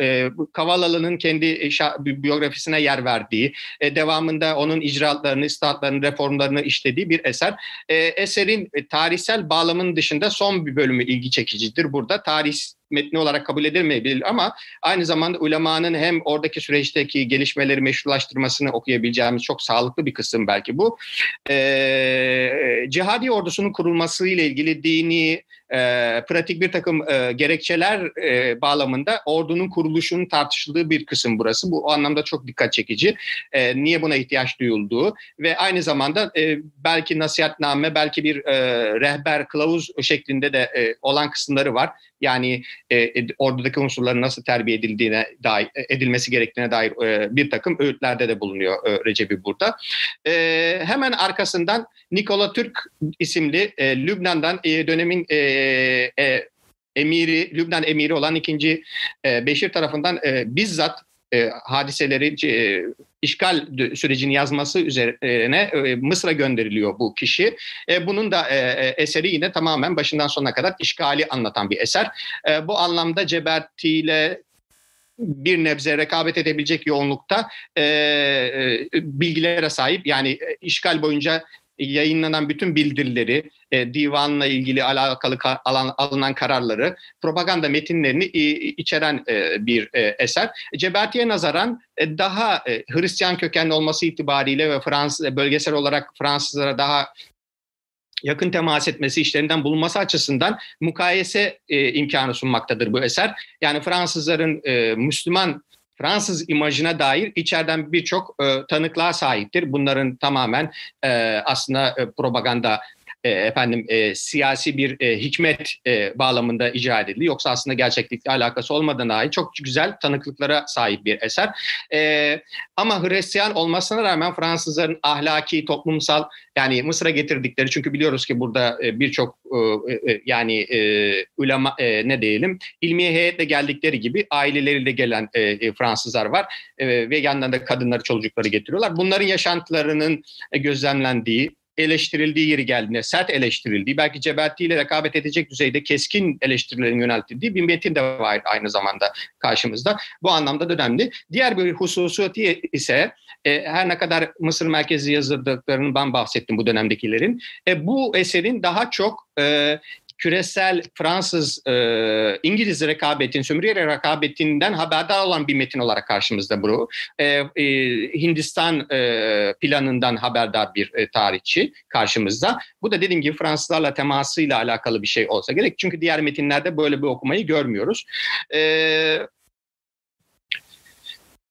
e, Kavalalı'nın kendi biyografisine yer verdiği, e, devamında onun icraatlarını, istatlarını, reformlarını işlediği bir eser. E, eserin tarihsel bağlamının dışında son bir bölümü ilgi çekicidir. Burada tarih metni olarak kabul edilmeyebilir ama aynı zamanda ulemanın hem oradaki süreçteki gelişmeleri meşrulaştırmasını okuyabileceğimiz çok sağlıklı bir kısım belki bu. Ee, cihadi ordusunun kurulması ile ilgili dini, e, pratik bir takım e, gerekçeler e, bağlamında ordunun kuruluşunun tartışıldığı bir kısım burası. Bu o anlamda çok dikkat çekici. E, niye buna ihtiyaç duyulduğu ve aynı zamanda e, belki nasihatname, belki bir e, rehber, kılavuz şeklinde de e, olan kısımları var. Yani e, ordudaki unsurların nasıl terbiye edildiğine dair, edilmesi gerektiğine dair e, bir takım öğütlerde de bulunuyor e, Recep'i burada. E, hemen arkasından Nikola Türk isimli e, Lübnan'dan e, dönemin e, e, emiri, Lübnan emiri olan ikinci e, Beşir tarafından e, bizzat e, hadiseleri e, işgal sürecini yazması üzerine e, Mısır'a gönderiliyor bu kişi. E, bunun da e, e, eseri yine tamamen başından sonuna kadar işgali anlatan bir eser. E, bu anlamda Ceberti ile bir nebze rekabet edebilecek yoğunlukta e, e, bilgilere sahip. Yani e, işgal boyunca yayınlanan bütün bildirileri, e, divanla ilgili alakalı ka, alan, alınan kararları, propaganda metinlerini i, içeren e, bir e, eser. Ceberti'ye nazaran e, daha e, Hristiyan kökenli olması itibariyle ve Fransız bölgesel olarak Fransızlara daha yakın temas etmesi, işlerinden bulunması açısından mukayese e, imkanı sunmaktadır bu eser. Yani Fransızların e, Müslüman Fransız imajına dair içeriden birçok e, tanıklığa sahiptir. Bunların tamamen e, aslında e, propaganda e, efendim e, siyasi bir e, hikmet e, bağlamında icra edildi. Yoksa aslında gerçeklikle alakası olmadan dahi çok güzel tanıklıklara sahip bir eser. E, ama Hristiyan olmasına rağmen Fransızların ahlaki, toplumsal yani Mısır'a getirdikleri çünkü biliyoruz ki burada e, birçok e, e, yani e, ulema e, ne diyelim ilmiye heyetle geldikleri gibi aileleriyle gelen e, e, Fransızlar var e, ve yanlarında da kadınları çocukları getiriyorlar. Bunların yaşantılarının e, gözlemlendiği eleştirildiği yeri geldiğinde sert eleştirildiği, belki Cebelti ile rekabet edecek düzeyde keskin eleştirilerin yöneltildiği bir metin de var aynı zamanda karşımızda. Bu anlamda da önemli. Diğer bir hususiyeti ise e, her ne kadar Mısır merkezi yazıldıklarını ben bahsettim bu dönemdekilerin. E, bu eserin daha çok e, küresel Fransız, e, İngiliz rekabetin, sömürü rekabetinden haberdar olan bir metin olarak karşımızda bu. E, e, Hindistan e, planından haberdar bir e, tarihçi karşımızda. Bu da dediğim gibi Fransızlarla temasıyla alakalı bir şey olsa gerek. Çünkü diğer metinlerde böyle bir okumayı görmüyoruz. E,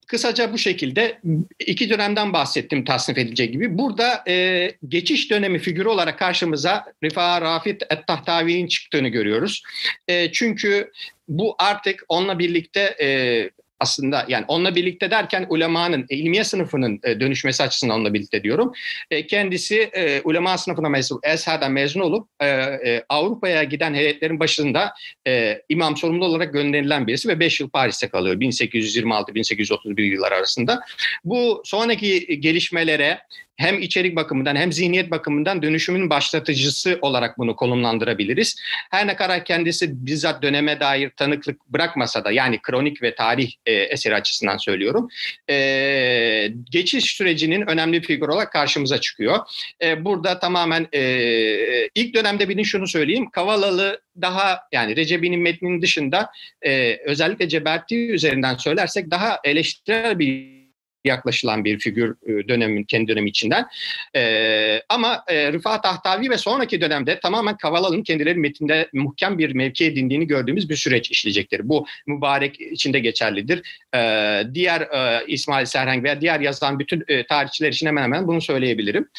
Kısaca bu şekilde iki dönemden bahsettim tasnif edilecek gibi. Burada e, geçiş dönemi figürü olarak karşımıza Rifa Rafit Et-Tahtavi'nin çıktığını görüyoruz. E, çünkü bu artık onunla birlikte e, aslında yani onunla birlikte derken ulemanın, ilmiye sınıfının e, dönüşmesi açısından onunla birlikte diyorum. E, kendisi e, ulema sınıfına mezun, Ezher'den mezun olup Avrupa'ya giden heyetlerin başında imam sorumlu olarak gönderilen birisi ve 5 yıl Paris'te kalıyor 1826-1831 yıllar arasında. Bu sonraki gelişmelere hem içerik bakımından hem zihniyet bakımından dönüşümün başlatıcısı olarak bunu konumlandırabiliriz. Her ne kadar kendisi bizzat döneme dair tanıklık bırakmasa da yani kronik ve tarih e, eseri açısından söylüyorum. E, geçiş sürecinin önemli figür olarak karşımıza çıkıyor. E, burada tamamen e, ilk dönemde bilin şunu söyleyeyim. Kavalalı daha yani Recebi'nin metninin dışında e, özellikle Ceberti üzerinden söylersek daha eleştirel bir yaklaşılan bir figür e, dönemin kendi dönemi içinden. E, ama e, Rıfat Tahtavi ve sonraki dönemde tamamen Kavala'nın kendileri metinde muhkem bir mevki edindiğini gördüğümüz bir süreç işleyecektir. Bu mübarek içinde geçerlidir. E, diğer İsmail Serheng veya diğer yazılan bütün tarihçiler için hemen hemen bunu söyleyebilirim.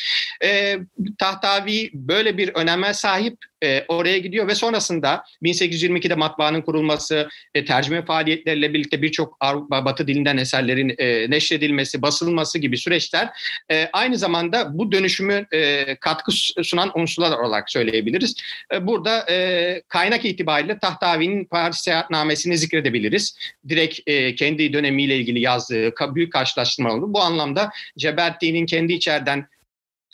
E, Tahtavi böyle bir öneme sahip e, oraya gidiyor ve sonrasında 1822'de matbaanın kurulması, e, tercüme faaliyetleriyle birlikte birçok Batı dilinden eserlerin e, neşredilmesi, basılması gibi süreçler e, aynı zamanda bu dönüşümü e, katkı sunan unsurlar olarak söyleyebiliriz. E, burada e, kaynak itibariyle Tahtavi'nin Paris Seyahatnamesini zikredebiliriz. Direkt e, kendi dönemiyle ilgili yazdığı büyük karşılaştırma oldu. Bu anlamda Ceberti'nin kendi içeriden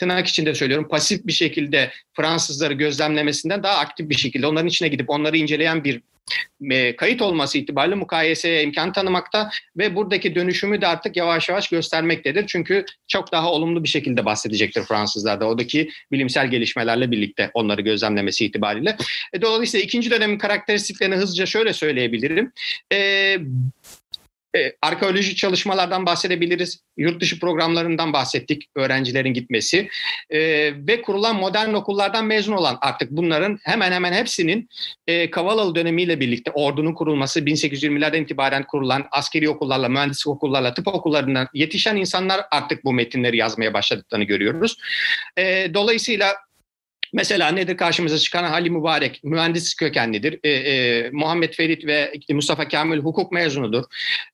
tırnak içinde söylüyorum pasif bir şekilde Fransızları gözlemlemesinden daha aktif bir şekilde onların içine gidip onları inceleyen bir e, kayıt olması itibariyle mukayeseye imkan tanımakta ve buradaki dönüşümü de artık yavaş yavaş göstermektedir. Çünkü çok daha olumlu bir şekilde bahsedecektir Fransızlar da oradaki bilimsel gelişmelerle birlikte onları gözlemlemesi itibariyle. E, dolayısıyla ikinci dönemin karakteristiklerini hızlıca şöyle söyleyebilirim. E, e, arkeolojik çalışmalardan bahsedebiliriz. Yurt dışı programlarından bahsettik. Öğrencilerin gitmesi. E, ve kurulan modern okullardan mezun olan artık bunların hemen hemen hepsinin e, Kavalalı dönemiyle birlikte ordunun kurulması 1820'lerden itibaren kurulan askeri okullarla, mühendislik okullarla, tıp okullarından yetişen insanlar artık bu metinleri yazmaya başladıklarını görüyoruz. E, dolayısıyla Mesela nedir karşımıza çıkan Ali Mübarek, mühendis kökenlidir. E, e, Muhammed Ferit ve Mustafa Kamil hukuk mezunudur.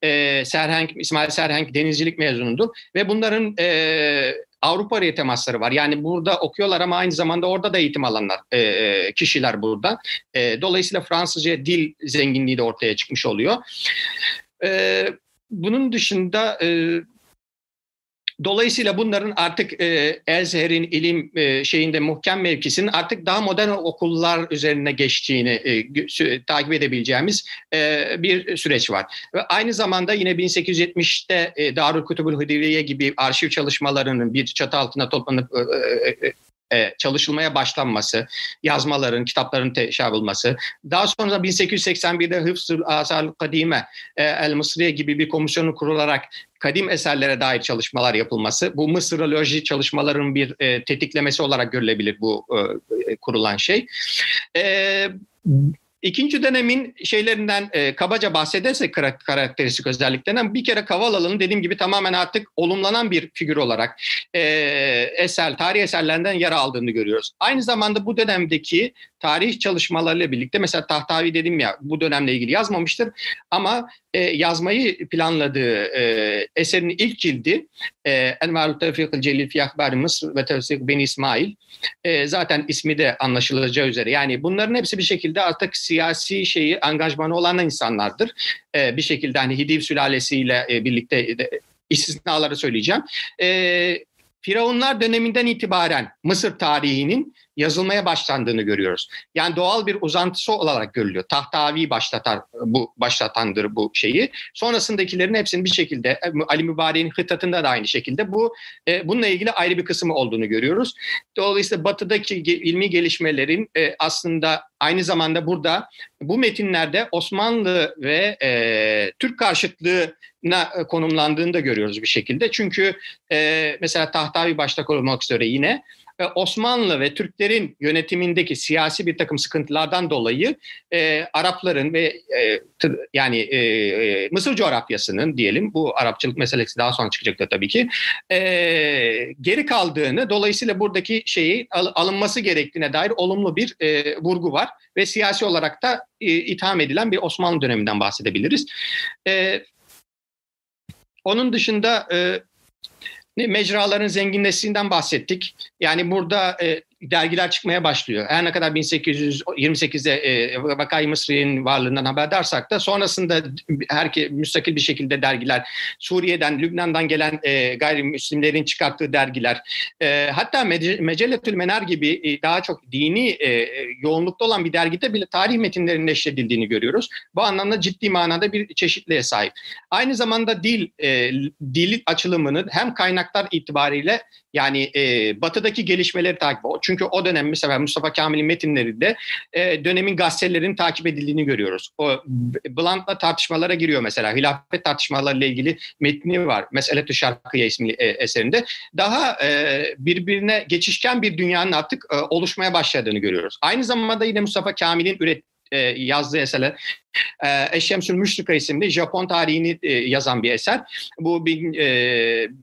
E, Serhenk, İsmail Serhenk denizcilik mezunudur. Ve bunların e, Avrupa araya temasları var. Yani burada okuyorlar ama aynı zamanda orada da eğitim alanlar e, e, kişiler burada. E, dolayısıyla Fransızca dil zenginliği de ortaya çıkmış oluyor. E, bunun dışında e, Dolayısıyla bunların artık e, Elzehir'in ilim e, şeyinde muhkem mevkisinin artık daha modern okullar üzerine geçtiğini e, takip edebileceğimiz e, bir süreç var. Ve aynı zamanda yine 1870'te e, Darül Kutubul Hıdiriye gibi arşiv çalışmalarının bir çatı altına toplanıp e, e, e e, çalışılmaya başlanması, yazmaların, kitapların teşhir. Daha sonra 1881'de Hıfzül Asal Kadime e, El Mısriye gibi bir komisyonu kurularak kadim eserlere dair çalışmalar yapılması. Bu Mısıroloji çalışmalarının bir e, tetiklemesi olarak görülebilir bu e, kurulan şey. E, İkinci dönemin şeylerinden e, kabaca bahsedersek karakteristik özelliklerinden bir kere Kavalalı'nın dediğim gibi tamamen artık olumlanan bir figür olarak e, eser, tarih eserlerinden yer aldığını görüyoruz. Aynı zamanda bu dönemdeki tarih çalışmalarıyla birlikte mesela Tahtavi dedim ya bu dönemle ilgili yazmamıştır ama e, yazmayı planladığı e, eserin ilk cildi e, Envarul Tevfikil Celil fi Akbari Mısır ve Tevsik Ben İsmail e, zaten ismi de anlaşılacağı üzere yani bunların hepsi bir şekilde artık siyasi şeyi angajmanı olan insanlardır. E, bir şekilde hani Hidiv sülalesiyle e, birlikte e, istisnaları söyleyeceğim. E, Firavunlar döneminden itibaren Mısır tarihinin yazılmaya başlandığını görüyoruz. Yani doğal bir uzantısı olarak görülüyor. Tahtavi başlatar bu başlatandır bu şeyi. Sonrasındakilerin hepsinin bir şekilde e, Ali Mübarek'in hıtatında da aynı şekilde bu e, bununla ilgili ayrı bir kısmı olduğunu görüyoruz. Dolayısıyla batıdaki ilmi gelişmelerin e, aslında aynı zamanda burada bu metinlerde Osmanlı ve e, Türk karşıtlığına konumlandığını da görüyoruz bir şekilde. Çünkü e, mesela Tahtavi başta olmak üzere yine Osmanlı ve Türklerin yönetimindeki siyasi bir takım sıkıntılardan dolayı e, Arapların ve e, tır, yani e, e, Mısır coğrafyasının diyelim bu Arapçılık meselesi daha sonra çıkacak tabii ki e, geri kaldığını dolayısıyla buradaki şeyi al, alınması gerektiğine dair olumlu bir e, vurgu var ve siyasi olarak da e, itham edilen bir Osmanlı döneminden bahsedebiliriz. E, onun dışında e, mecraların zenginleştiğinden bahsettik. Yani burada e, dergiler çıkmaya başlıyor. Her ne kadar 1828'de e, Vakayı Mısri'nin varlığından haberdarsak da sonrasında herke müstakil bir şekilde dergiler, Suriye'den, Lübnan'dan gelen e, gayrimüslimlerin çıkarttığı dergiler, e, hatta Mecelletül Mener gibi e, daha çok dini e, yoğunlukta olan bir dergide bile tarih metinlerinin neşredildiğini görüyoruz. Bu anlamda ciddi manada bir çeşitliğe sahip. Aynı zamanda dil, e, dil açılımının hem kaynaklar itibariyle yani e, batıdaki gelişmeleri takip ediyor. Çünkü o dönem mesela Mustafa Kamil'in metinlerinde e, dönemin gazetelerinin takip edildiğini görüyoruz. O Blunt'la tartışmalara giriyor mesela. Hilafet tartışmalarıyla ilgili metni var. Mesele Şarkıya ismli e, eserinde. Daha e, birbirine geçişken bir dünyanın artık e, oluşmaya başladığını görüyoruz. Aynı zamanda yine Mustafa Kamil'in üret e, yazdığı eserler E, Eşşemsül Müşrika isimli Japon tarihini e, yazan bir eser. Bu bin, e,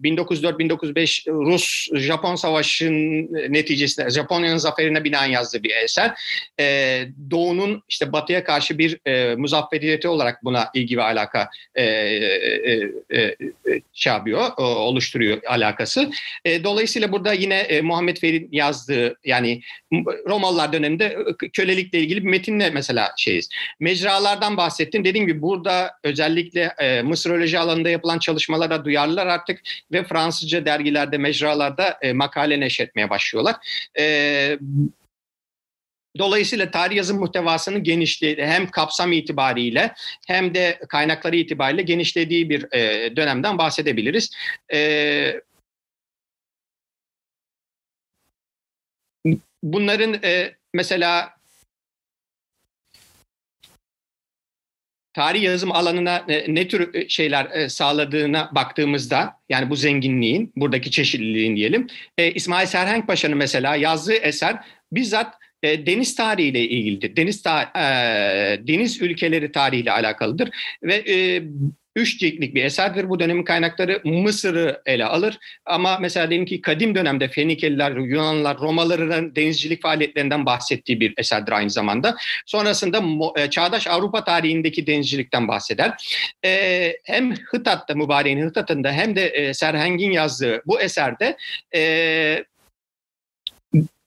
1904-1905 Rus-Japon Savaşı'nın neticesinde Japonya'nın zaferine binaen yazdığı bir eser. E, Doğu'nun işte Batı'ya karşı bir e, muzafferiyeti olarak buna ilgi ve alaka e, e, e, e şey yapıyor, oluşturuyor alakası. E, dolayısıyla burada yine e, Muhammed Ferit yazdığı yani Romalılar döneminde kölelikle ilgili bir metinle mesela şeyiz. Mecralardan bahsettim. Dediğim gibi burada özellikle e, Mısıroloji alanında yapılan çalışmalara duyarlılar artık ve Fransızca dergilerde, mecralarda e, makale neşretmeye başlıyorlar. E, Dolayısıyla tarih yazım muhtevasının genişliği hem kapsam itibariyle hem de kaynakları itibariyle genişlediği bir e, dönemden bahsedebiliriz. E, bunların e, mesela tarih yazım alanına e, ne tür e, şeyler e, sağladığına baktığımızda yani bu zenginliğin, buradaki çeşitliliğin diyelim. İsmail Serhenk Paşa'nın mesela yazdığı eser bizzat deniz tarihiyle ilgilidir. Deniz ta, deniz ülkeleri tarihiyle alakalıdır ve üç ciltlik bir eserdir. Bu dönemin kaynakları Mısır'ı ele alır. Ama mesela diyelim ki kadim dönemde Fenikeliler, Yunanlılar, Romalıların denizcilik faaliyetlerinden bahsettiği bir eserdir aynı zamanda. Sonrasında e, çağdaş Avrupa tarihindeki denizcilikten bahseder. E, hem Hıtat'ta, mübareğin Hıtat'ında hem de e, Serheng'in yazdığı bu eserde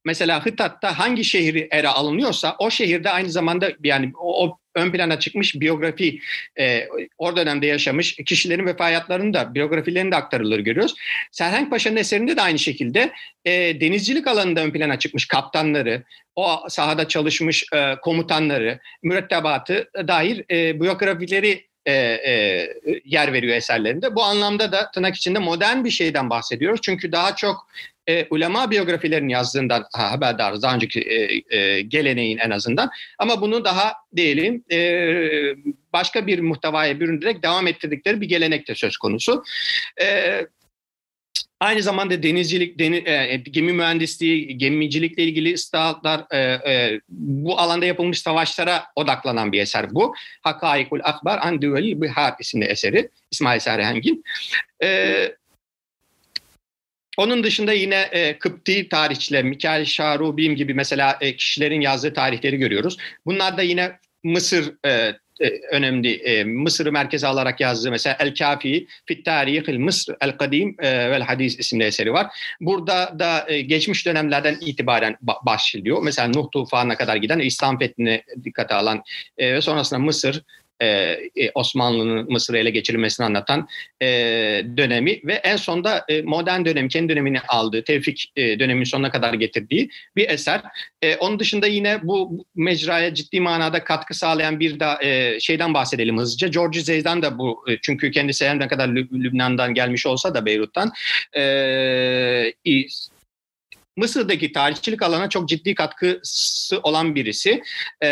mesela Hıtat'ta hangi şehri ele alınıyorsa o şehirde aynı zamanda yani o, o ön plana çıkmış biyografi e, o dönemde yaşamış kişilerin vefayatlarını da biyografilerini de aktarılır görüyoruz. Serhenk Paşa'nın eserinde de aynı şekilde e, denizcilik alanında ön plana çıkmış kaptanları, o sahada çalışmış e, komutanları, mürettebatı dair e, biyografileri e, e, yer veriyor eserlerinde. Bu anlamda da tırnak içinde modern bir şeyden bahsediyoruz. Çünkü daha çok e, ulema biyografilerini yazdığından ha, haberdarız daha önceki e, e, geleneğin en azından. Ama bunu daha diyelim e, başka bir muhtevaya bürünerek devam ettirdikleri bir gelenek de söz konusu. E, Aynı zamanda denizcilik, deniz, e, gemi mühendisliği, gemicilikle ilgili ıslahatlar, e, e, bu alanda yapılmış savaşlara odaklanan bir eser bu. Hakaikul Akbar an Düveli Bihar isimli eseri İsmail Sarıhengin. E, onun dışında yine e, Kıpti tarihçiler, Mikail Şarubim gibi mesela e, kişilerin yazdığı tarihleri görüyoruz. Bunlar da yine Mısır e, e, önemli e, Mısır'ı merkeze alarak yazdığı mesela El Kafi Fit Tarihil Mısır El Kadim e, vel Hadis isimli eseri var. Burada da e, geçmiş dönemlerden itibaren ba- başlıyor. Mesela Nuh tufanına kadar giden İslam fethine dikkate alan e, ve sonrasında Mısır, e, e, Osmanlı'nın Mısır'ı ele geçirilmesini anlatan e, dönemi ve en sonda e, modern dönem, kendi dönemini aldığı, Tevfik e, döneminin sonuna kadar getirdiği bir eser. E, onun dışında yine bu mecraya ciddi manada katkı sağlayan bir da e, şeyden bahsedelim hızlıca. George Zeydan da bu, e, çünkü kendisi her ne kadar Lübnan'dan gelmiş olsa da Beyrut'tan e, Mısır'daki tarihçilik alana çok ciddi katkısı olan birisi. E,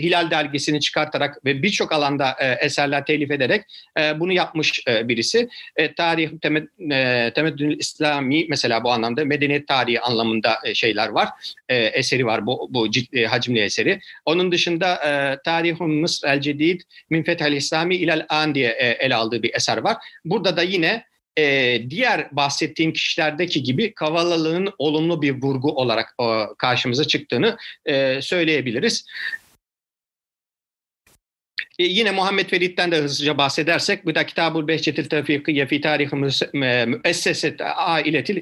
Hilal dergisini çıkartarak ve birçok alanda e, eserler telif ederek e, bunu yapmış e, birisi. E, tarih temed, e, İslami mesela bu anlamda medeniyet tarihi anlamında e, şeyler var. E, eseri var bu, bu ciddi, hacimli eseri. Onun dışında e, Tarihun Mısr el Cedid min Fethel İslami ilal an diye e, ele aldığı bir eser var. Burada da yine e, diğer bahsettiğim kişilerdeki gibi Kavala'lığın olumlu bir vurgu olarak e, karşımıza çıktığını e, söyleyebiliriz. E, yine Muhammed Ferit'ten de hızlıca bahsedersek bu da Kitabul Behçetil Tevfikiye fi Tarihi Müesseset Ailetil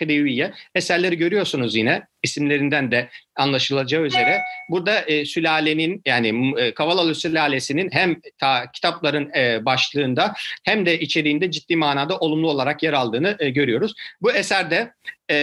Hideviye eserleri görüyorsunuz yine isimlerinden de anlaşılacağı üzere. Burada e, sülalenin yani e, Kavalalı sülalesinin hem ta, kitapların e, başlığında hem de içeriğinde ciddi manada olumlu olarak yer aldığını e, görüyoruz. Bu eserde e,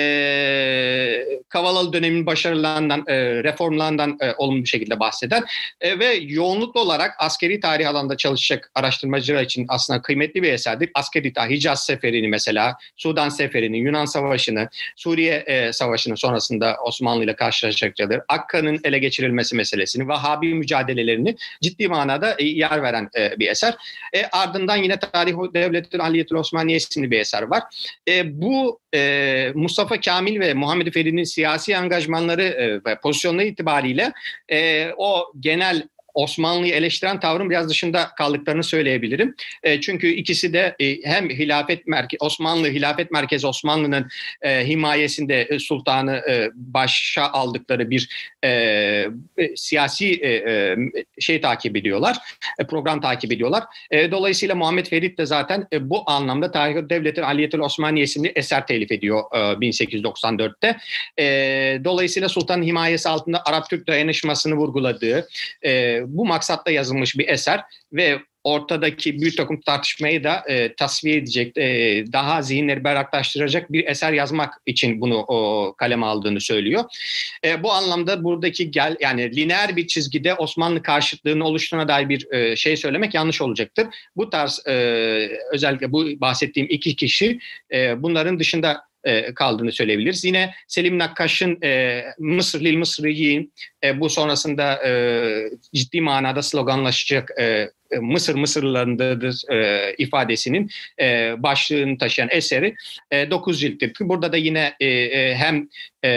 Kavalalı dönemin başarılarından, e, reformlarından e, olumlu bir şekilde bahseder. E, ve yoğunluklu olarak askeri tarih alanında çalışacak araştırmacılar için aslında kıymetli bir eserdir. Askeri tarih, Hicaz Seferi'ni mesela, Sudan Seferi'ni, Yunan Savaşı'nı, Suriye e, Savaşı'nın sonrasında Osmanlı ile karşılaşacaklardır. Akka'nın ele geçirilmesi meselesini, Vahabi mücadelelerini ciddi manada e, yer veren e, bir eser. E, ardından yine Tarih Devletül Aliyetül Osmaniye isimli bir eser var. E, bu e, Mustafa Kamil ve Muhammed Feri'nin siyasi angajmanları e, ve pozisyonları itibariyle e, o genel Osmanlı'yı eleştiren tavrın biraz dışında kaldıklarını söyleyebilirim. E, çünkü ikisi de e, hem hilafet merkezi Osmanlı hilafet merkezi Osmanlı'nın e, himayesinde e, sultanı e, başa aldıkları bir e, e, siyasi e, e, şey takip ediyorlar. E, program takip ediyorlar. E, dolayısıyla Muhammed Ferit de zaten e, bu anlamda Tarih Devletin Aliyetül Osmaniye isimli eser telif ediyor e, 1894'te. E, dolayısıyla sultanın himayesi altında Arap-Türk dayanışmasını vurguladığı e, bu maksatla yazılmış bir eser ve ortadaki bir takım tartışmayı da e, tasfiye edecek, e, daha zihinleri berraklaştıracak bir eser yazmak için bunu o, kaleme aldığını söylüyor. E, bu anlamda buradaki gel yani lineer bir çizgide Osmanlı karşıtlığını oluşturana dair bir e, şey söylemek yanlış olacaktır. Bu tarz e, özellikle bu bahsettiğim iki kişi e, bunların dışında e, kaldığını söyleyebiliriz. Yine Selim Nakkaş'ın e, Mısır Lil Mısriyin e, bu sonrasında e, ciddi manada sloganlaşacak e, e Mısır Mısırlılarındadır e, ifadesinin e, başlığını taşıyan eseri e, 9 cilttir. Burada da yine e, e, hem e,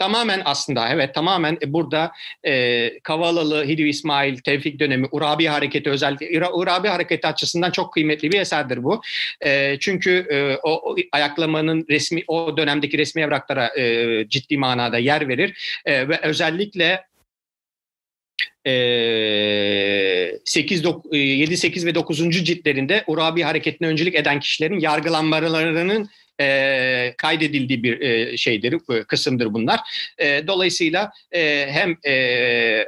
Tamamen aslında evet tamamen e, burada e, Kavalalı, Hidri İsmail, Tevfik dönemi, Urabi hareketi özellikle Urabi hareketi açısından çok kıymetli bir eserdir bu. E, çünkü e, o, o ayaklamanın resmi o dönemdeki resmi evraklara e, ciddi manada yer verir e, ve özellikle 8, 7, 8 ve 9. ciltlerinde Urabi hareketine öncülük eden kişilerin yargılanmalarının e, kaydedildiği bir e, şeydir, e, kısımdır bunlar. E, dolayısıyla e, hem e,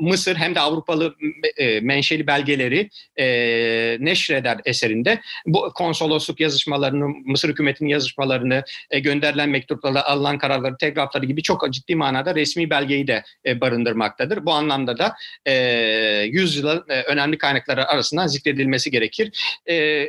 Mısır hem de Avrupalı e, menşeli belgeleri e, neşreder eserinde. Bu konsolosluk yazışmalarını, Mısır hükümetinin yazışmalarını, e, gönderilen mektuplarla alınan kararları, telgrafları gibi çok ciddi manada resmi belgeyi de e, barındırmaktadır. Bu anlamda da e, yüzyılın e, önemli kaynakları arasından zikredilmesi gerekir. E,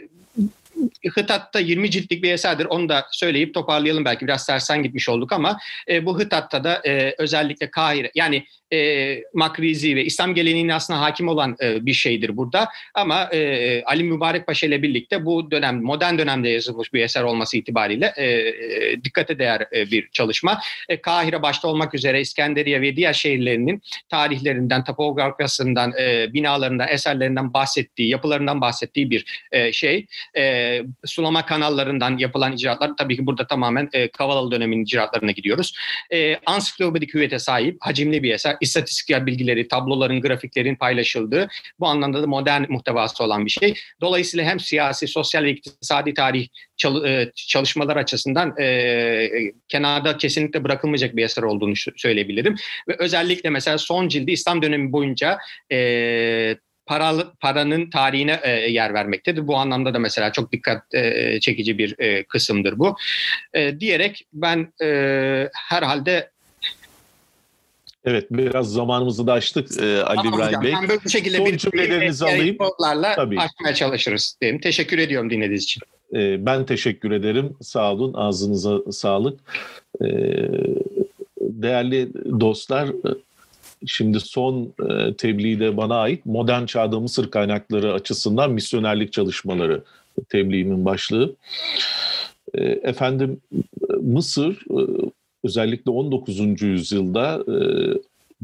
Hıtat'ta 20 ciltlik bir eserdir. Onu da söyleyip toparlayalım belki biraz tersen gitmiş olduk ama e, bu Hıtat'ta da e, özellikle Kahire yani e, Makrizi ve İslam geleneğine aslında hakim olan e, bir şeydir burada. Ama e, Ali Mübarek Paşa ile birlikte bu dönem, modern dönemde yazılmış bir eser olması itibariyle e, e, dikkate değer e, bir çalışma. E, Kahire başta olmak üzere İskenderiye ve diğer şehirlerinin tarihlerinden, topografyasından, e, binalarından, eserlerinden bahsettiği, yapılarından bahsettiği bir e, şey. E, sulama kanallarından yapılan icraatlar tabii ki burada tamamen e, Kavalalı döneminin icraatlarına gidiyoruz. E, ansiklopedik hüviyete sahip, hacimli bir eser istatistiksel bilgileri, tabloların, grafiklerin paylaşıldığı bu anlamda da modern muhtevası olan bir şey. Dolayısıyla hem siyasi, sosyal ve iktisadi tarih e, çalışmalar açısından e, kenarda kesinlikle bırakılmayacak bir eser olduğunu söyleyebilirim. Ve özellikle mesela son cildi İslam dönemi boyunca e, paralı, paranın tarihine e, yer vermektedir. Bu anlamda da mesela çok dikkat e, çekici bir e, kısımdır bu. E, diyerek ben e, herhalde Evet biraz zamanımızı da açtık e, Ali tamam İbrahim Bey. Ben böyle bir şekilde Son bir cümlelerinizi alayım. Tabii. açmaya çalışırız diyeyim. Teşekkür ediyorum dinlediğiniz için. E, ben teşekkür ederim. Sağ olun. Ağzınıza sağlık. E, değerli dostlar şimdi son e, tebliğ de bana ait modern çağda Mısır kaynakları açısından misyonerlik çalışmaları tebliğimin başlığı. E, efendim Mısır e, özellikle 19. yüzyılda e,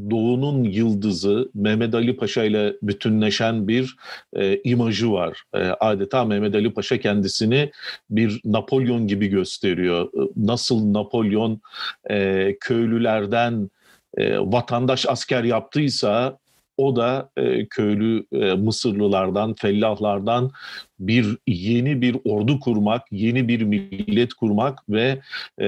Doğu'nun yıldızı Mehmet Ali Paşa ile bütünleşen bir e, imajı var. E, adeta Mehmet Ali Paşa kendisini bir Napolyon gibi gösteriyor. Nasıl Napolyon e, köylülerden e, vatandaş asker yaptıysa o da e, köylü e, Mısırlılardan, fellahlardan bir yeni bir ordu kurmak, yeni bir millet kurmak ve e,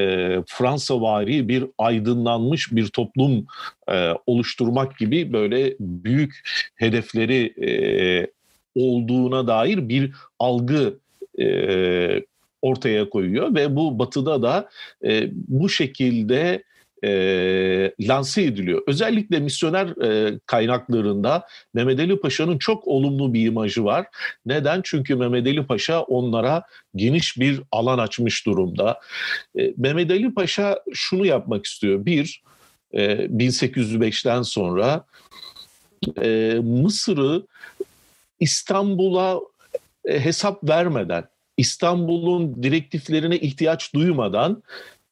Fransa-vari bir aydınlanmış bir toplum e, oluşturmak gibi böyle büyük hedefleri e, olduğuna dair bir algı e, ortaya koyuyor ve bu batıda da e, bu şekilde e, lanse ediliyor. Özellikle misyoner e, kaynaklarında Mehmet Ali Paşa'nın çok olumlu bir imajı var. Neden? Çünkü Mehmet Ali Paşa onlara geniş bir alan açmış durumda. E, Mehmet Ali Paşa şunu yapmak istiyor. Bir, e, 1805'ten sonra e, Mısır'ı İstanbul'a e, hesap vermeden, İstanbul'un direktiflerine ihtiyaç duymadan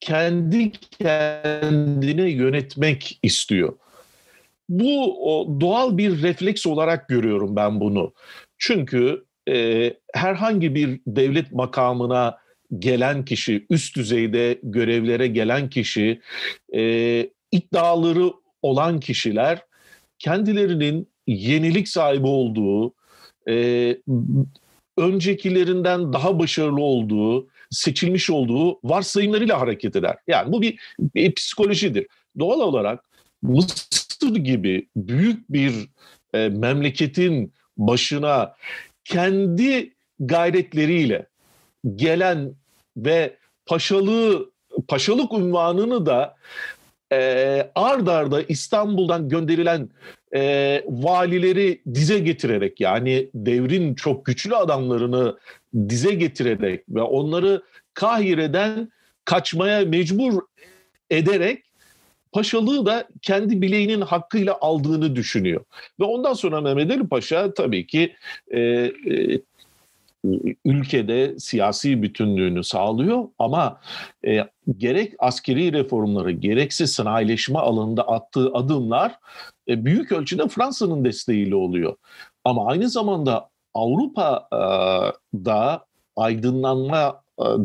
kendi kendine yönetmek istiyor. bu doğal bir refleks olarak görüyorum ben bunu. Çünkü e, herhangi bir devlet makamına gelen kişi, üst düzeyde görevlere gelen kişi, e, iddiaları olan kişiler kendilerinin yenilik sahibi olduğu, e, öncekilerinden daha başarılı olduğu, seçilmiş olduğu varsayımlarıyla hareket eder. Yani bu bir, bir psikolojidir. Doğal olarak Mısır gibi büyük bir e, memleketin başına kendi gayretleriyle gelen ve paşalığı paşalık unvanını da e, ard arda İstanbul'dan gönderilen e, valileri dize getirerek yani devrin çok güçlü adamlarını dize getirerek ve onları Kahire'den kaçmaya mecbur ederek paşalığı da kendi bileğinin hakkıyla aldığını düşünüyor. Ve ondan sonra Mehmet Ali Paşa tabii ki e, e, ülkede siyasi bütünlüğünü sağlıyor ama e, gerek askeri reformları gerekse sanayileşme alanında attığı adımlar e, büyük ölçüde Fransa'nın desteğiyle oluyor. Ama aynı zamanda Avrupa'da aydınlanma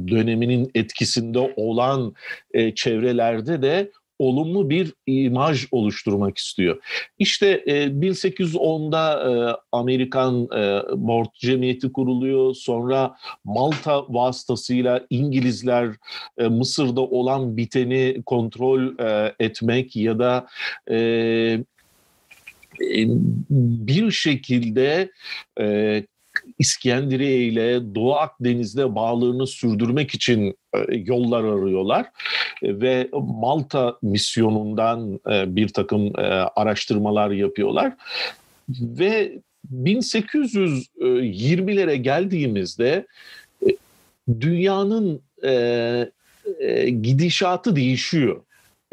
döneminin etkisinde olan e, çevrelerde de olumlu bir imaj oluşturmak istiyor. İşte e, 1810'da e, Amerikan e, Board Cemiyeti kuruluyor. Sonra Malta vasıtasıyla İngilizler e, Mısır'da olan biteni kontrol e, etmek ya da e, e bir şekilde e, İskenderiye ile Doğu Akdeniz'de bağlarını sürdürmek için e, yollar arıyorlar e, ve Malta misyonundan e, bir takım araştırmalar yapıyorlar ve 1820'lere geldiğimizde dünyanın gidişatı değişiyor.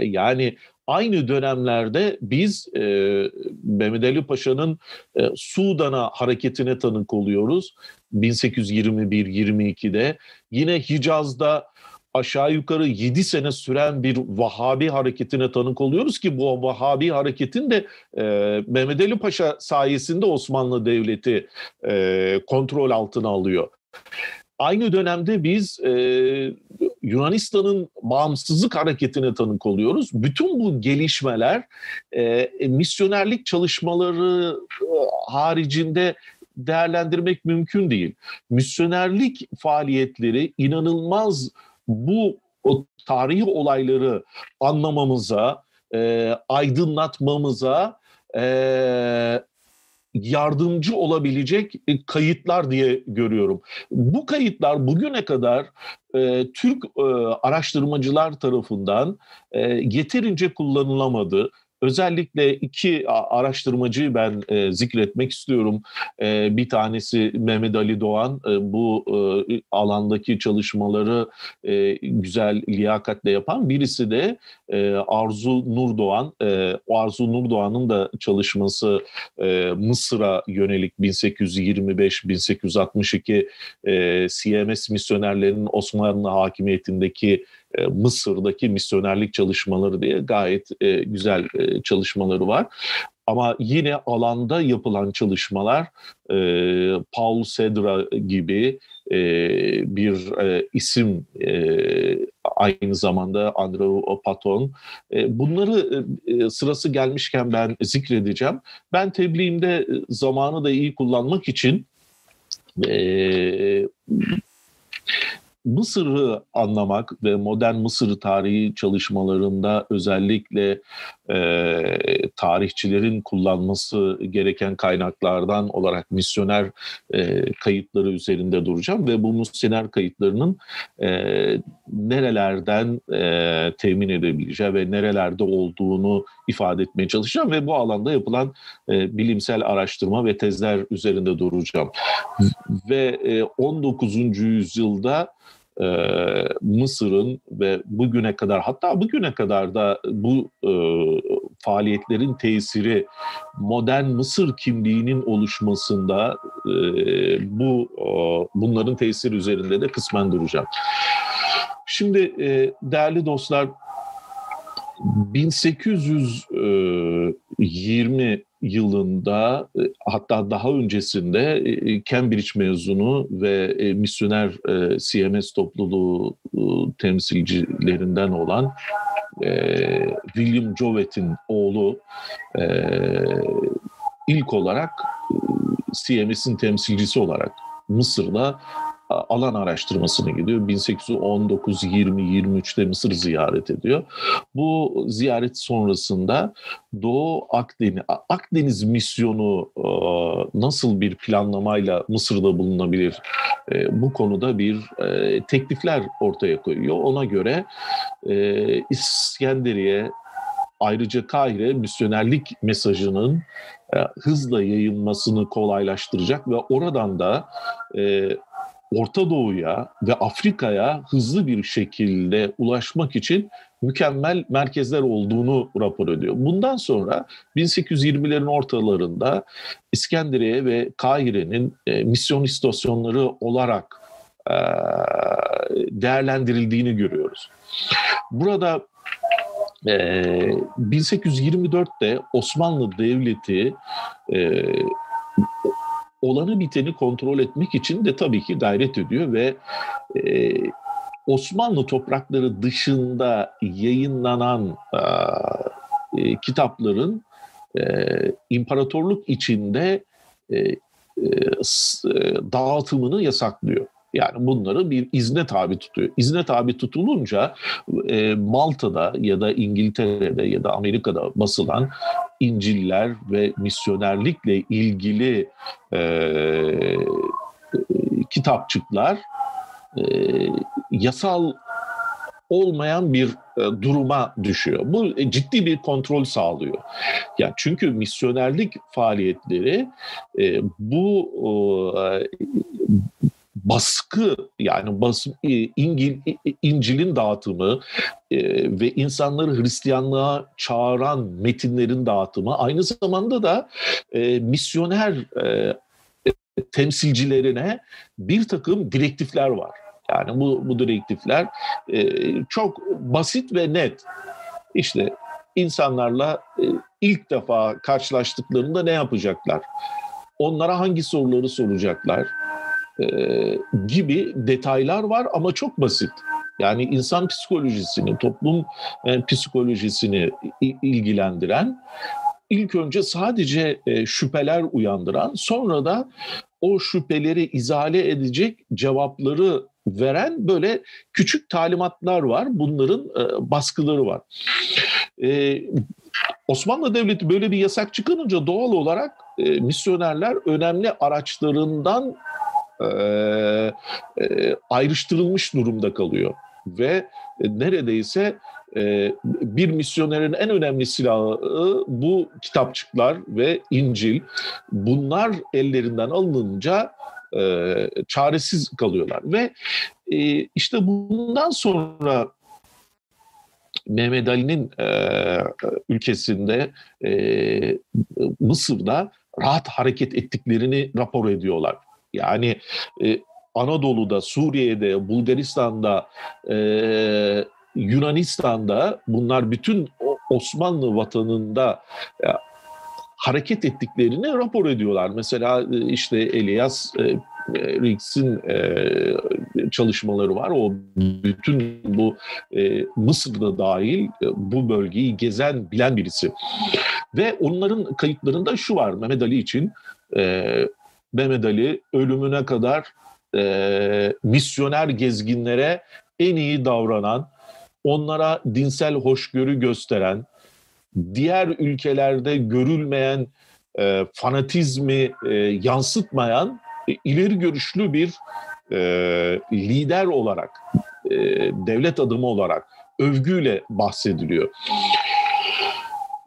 Yani Aynı dönemlerde biz e, Mehmet Ali Paşa'nın e, Sudan'a hareketine tanık oluyoruz. 1821-22'de yine Hicaz'da aşağı yukarı 7 sene süren bir Vahabi hareketine tanık oluyoruz ki bu Vahabi hareketin de e, Mehmet Ali Paşa sayesinde Osmanlı Devleti e, kontrol altına alıyor. Aynı dönemde biz e, Yunanistan'ın bağımsızlık hareketine tanık oluyoruz. Bütün bu gelişmeler e, misyonerlik çalışmaları e, haricinde değerlendirmek mümkün değil. Misyonerlik faaliyetleri inanılmaz bu o tarihi olayları anlamamıza, e, aydınlatmamıza e, yardımcı olabilecek e, kayıtlar diye görüyorum. Bu kayıtlar bugüne kadar e, Türk e, araştırmacılar tarafından e, yeterince kullanılamadı. Özellikle iki araştırmacıyı ben e, zikretmek istiyorum. E, bir tanesi Mehmet Ali Doğan. E, bu e, alandaki çalışmaları e, güzel, liyakatle yapan. Birisi de e, Arzu Nur Doğan. E, Arzu Nur Doğan'ın da çalışması e, Mısır'a yönelik 1825-1862 e, CMS misyonerlerinin Osmanlı hakimiyetindeki e, Mısır'daki misyonerlik çalışmaları diye gayet e, güzel e, çalışmaları var. Ama yine alanda yapılan çalışmalar Paul Sedra gibi bir isim aynı zamanda Andrew Paton. Bunları sırası gelmişken ben zikredeceğim. Ben tebliğimde zamanı da iyi kullanmak için Mısır'ı anlamak ve modern Mısır tarihi çalışmalarında özellikle e, tarihçilerin kullanması gereken kaynaklardan olarak misyoner e, kayıtları üzerinde duracağım ve bu misyoner kayıtlarının e, nerelerden e, temin edebileceği ve nerelerde olduğunu ifade etmeye çalışacağım ve bu alanda yapılan e, bilimsel araştırma ve tezler üzerinde duracağım. Ve e, 19. yüzyılda e, Mısır'ın ve bugüne kadar hatta bugüne kadar da bu e, faaliyetlerin tesiri modern Mısır kimliğinin oluşmasında e, bu e, bunların tesiri üzerinde de kısmen duracağım. Şimdi e, değerli dostlar 1800 e, 20 yılında e, hatta daha öncesinde e, Cambridge mezunu ve e, misyoner CMS topluluğu temsilcilerinden olan William Jovett'in oğlu ilk olarak CMS'in temsilcisi olarak Mısır'da alan araştırmasına gidiyor. 1819, 20, 23'te Mısır ziyaret ediyor. Bu ziyaret sonrasında Doğu Akdeniz, Akdeniz misyonu e, nasıl bir planlamayla Mısır'da bulunabilir? E, bu konuda bir e, teklifler ortaya koyuyor. Ona göre İskenderiye, ayrıca Kahire misyonerlik mesajının hızla yayılmasını kolaylaştıracak ve oradan da Orta Doğu'ya ve Afrika'ya hızlı bir şekilde ulaşmak için mükemmel merkezler olduğunu rapor ediyor. Bundan sonra 1820'lerin ortalarında İskenderiye ve Kahire'nin e, misyon istasyonları olarak e, değerlendirildiğini görüyoruz. Burada e, 1824'te Osmanlı Devleti e, olanı biteni kontrol etmek için de tabii ki gayret ediyor ve e, Osmanlı toprakları dışında yayınlanan e, kitapların e, imparatorluk içinde e, e, dağıtımını yasaklıyor. Yani bunları bir izne tabi tutuyor. İzne tabi tutulunca e, Malta'da ya da İngiltere'de ya da Amerika'da basılan İncil'ler ve misyonerlikle ilgili e, kitapçıklar e, yasal olmayan bir e, duruma düşüyor. Bu e, ciddi bir kontrol sağlıyor. Yani çünkü misyonerlik faaliyetleri e, bu e, baskı yani bas, e, İngil, İncil'in dağıtımı e, ve insanları Hristiyanlığa çağıran metinlerin dağıtımı aynı zamanda da e, misyoner e, temsilcilerine bir takım direktifler var. Yani bu, bu direktifler e, çok basit ve net. İşte insanlarla e, ilk defa karşılaştıklarında ne yapacaklar? Onlara hangi soruları soracaklar? E, gibi detaylar var ama çok basit. Yani insan psikolojisini, toplum e, psikolojisini ilgilendiren, ilk önce sadece e, şüpheler uyandıran, sonra da o şüpheleri izale edecek cevapları veren böyle küçük talimatlar var. Bunların baskıları var. Osmanlı Devleti böyle bir yasak çıkarınca doğal olarak misyonerler önemli araçlarından e, e, ayrıştırılmış durumda kalıyor. Ve e, neredeyse e, bir misyonerin en önemli silahı bu kitapçıklar ve İncil. Bunlar ellerinden alınınca çaresiz kalıyorlar. Ve işte bundan sonra Mehmet Ali'nin e, ülkesinde e, Mısır'da rahat hareket ettiklerini rapor ediyorlar. Yani e, Anadolu'da, Suriye'de, Bulgaristan'da, e, Yunanistan'da bunlar bütün Osmanlı vatanında e, hareket ettiklerini rapor ediyorlar. Mesela e, işte Elias e, Riggs'in e, çalışmaları var. O bütün bu e, Mısır'da dahil e, bu bölgeyi gezen, bilen birisi. Ve onların kayıtlarında şu var Mehmet Ali için. E, Mehmet Ali ölümüne kadar e, misyoner gezginlere en iyi davranan, onlara dinsel hoşgörü gösteren, diğer ülkelerde görülmeyen e, fanatizmi e, yansıtmayan e, ileri görüşlü bir e, lider olarak, e, devlet adımı olarak övgüyle bahsediliyor.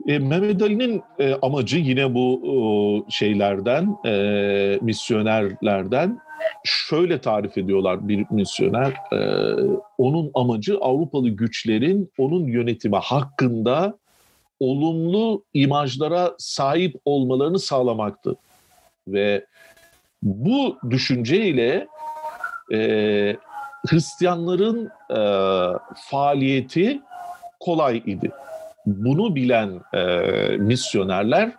E, Mehmet Ali'nin e, amacı yine bu e, şeylerden, e, misyonerlerden şöyle tarif ediyorlar bir misyoner. E, onun amacı Avrupalı güçlerin onun yönetimi hakkında olumlu imajlara sahip olmalarını sağlamaktı. Ve bu düşünceyle e, Hristiyanların e, faaliyeti kolay idi. Bunu bilen e, misyonerler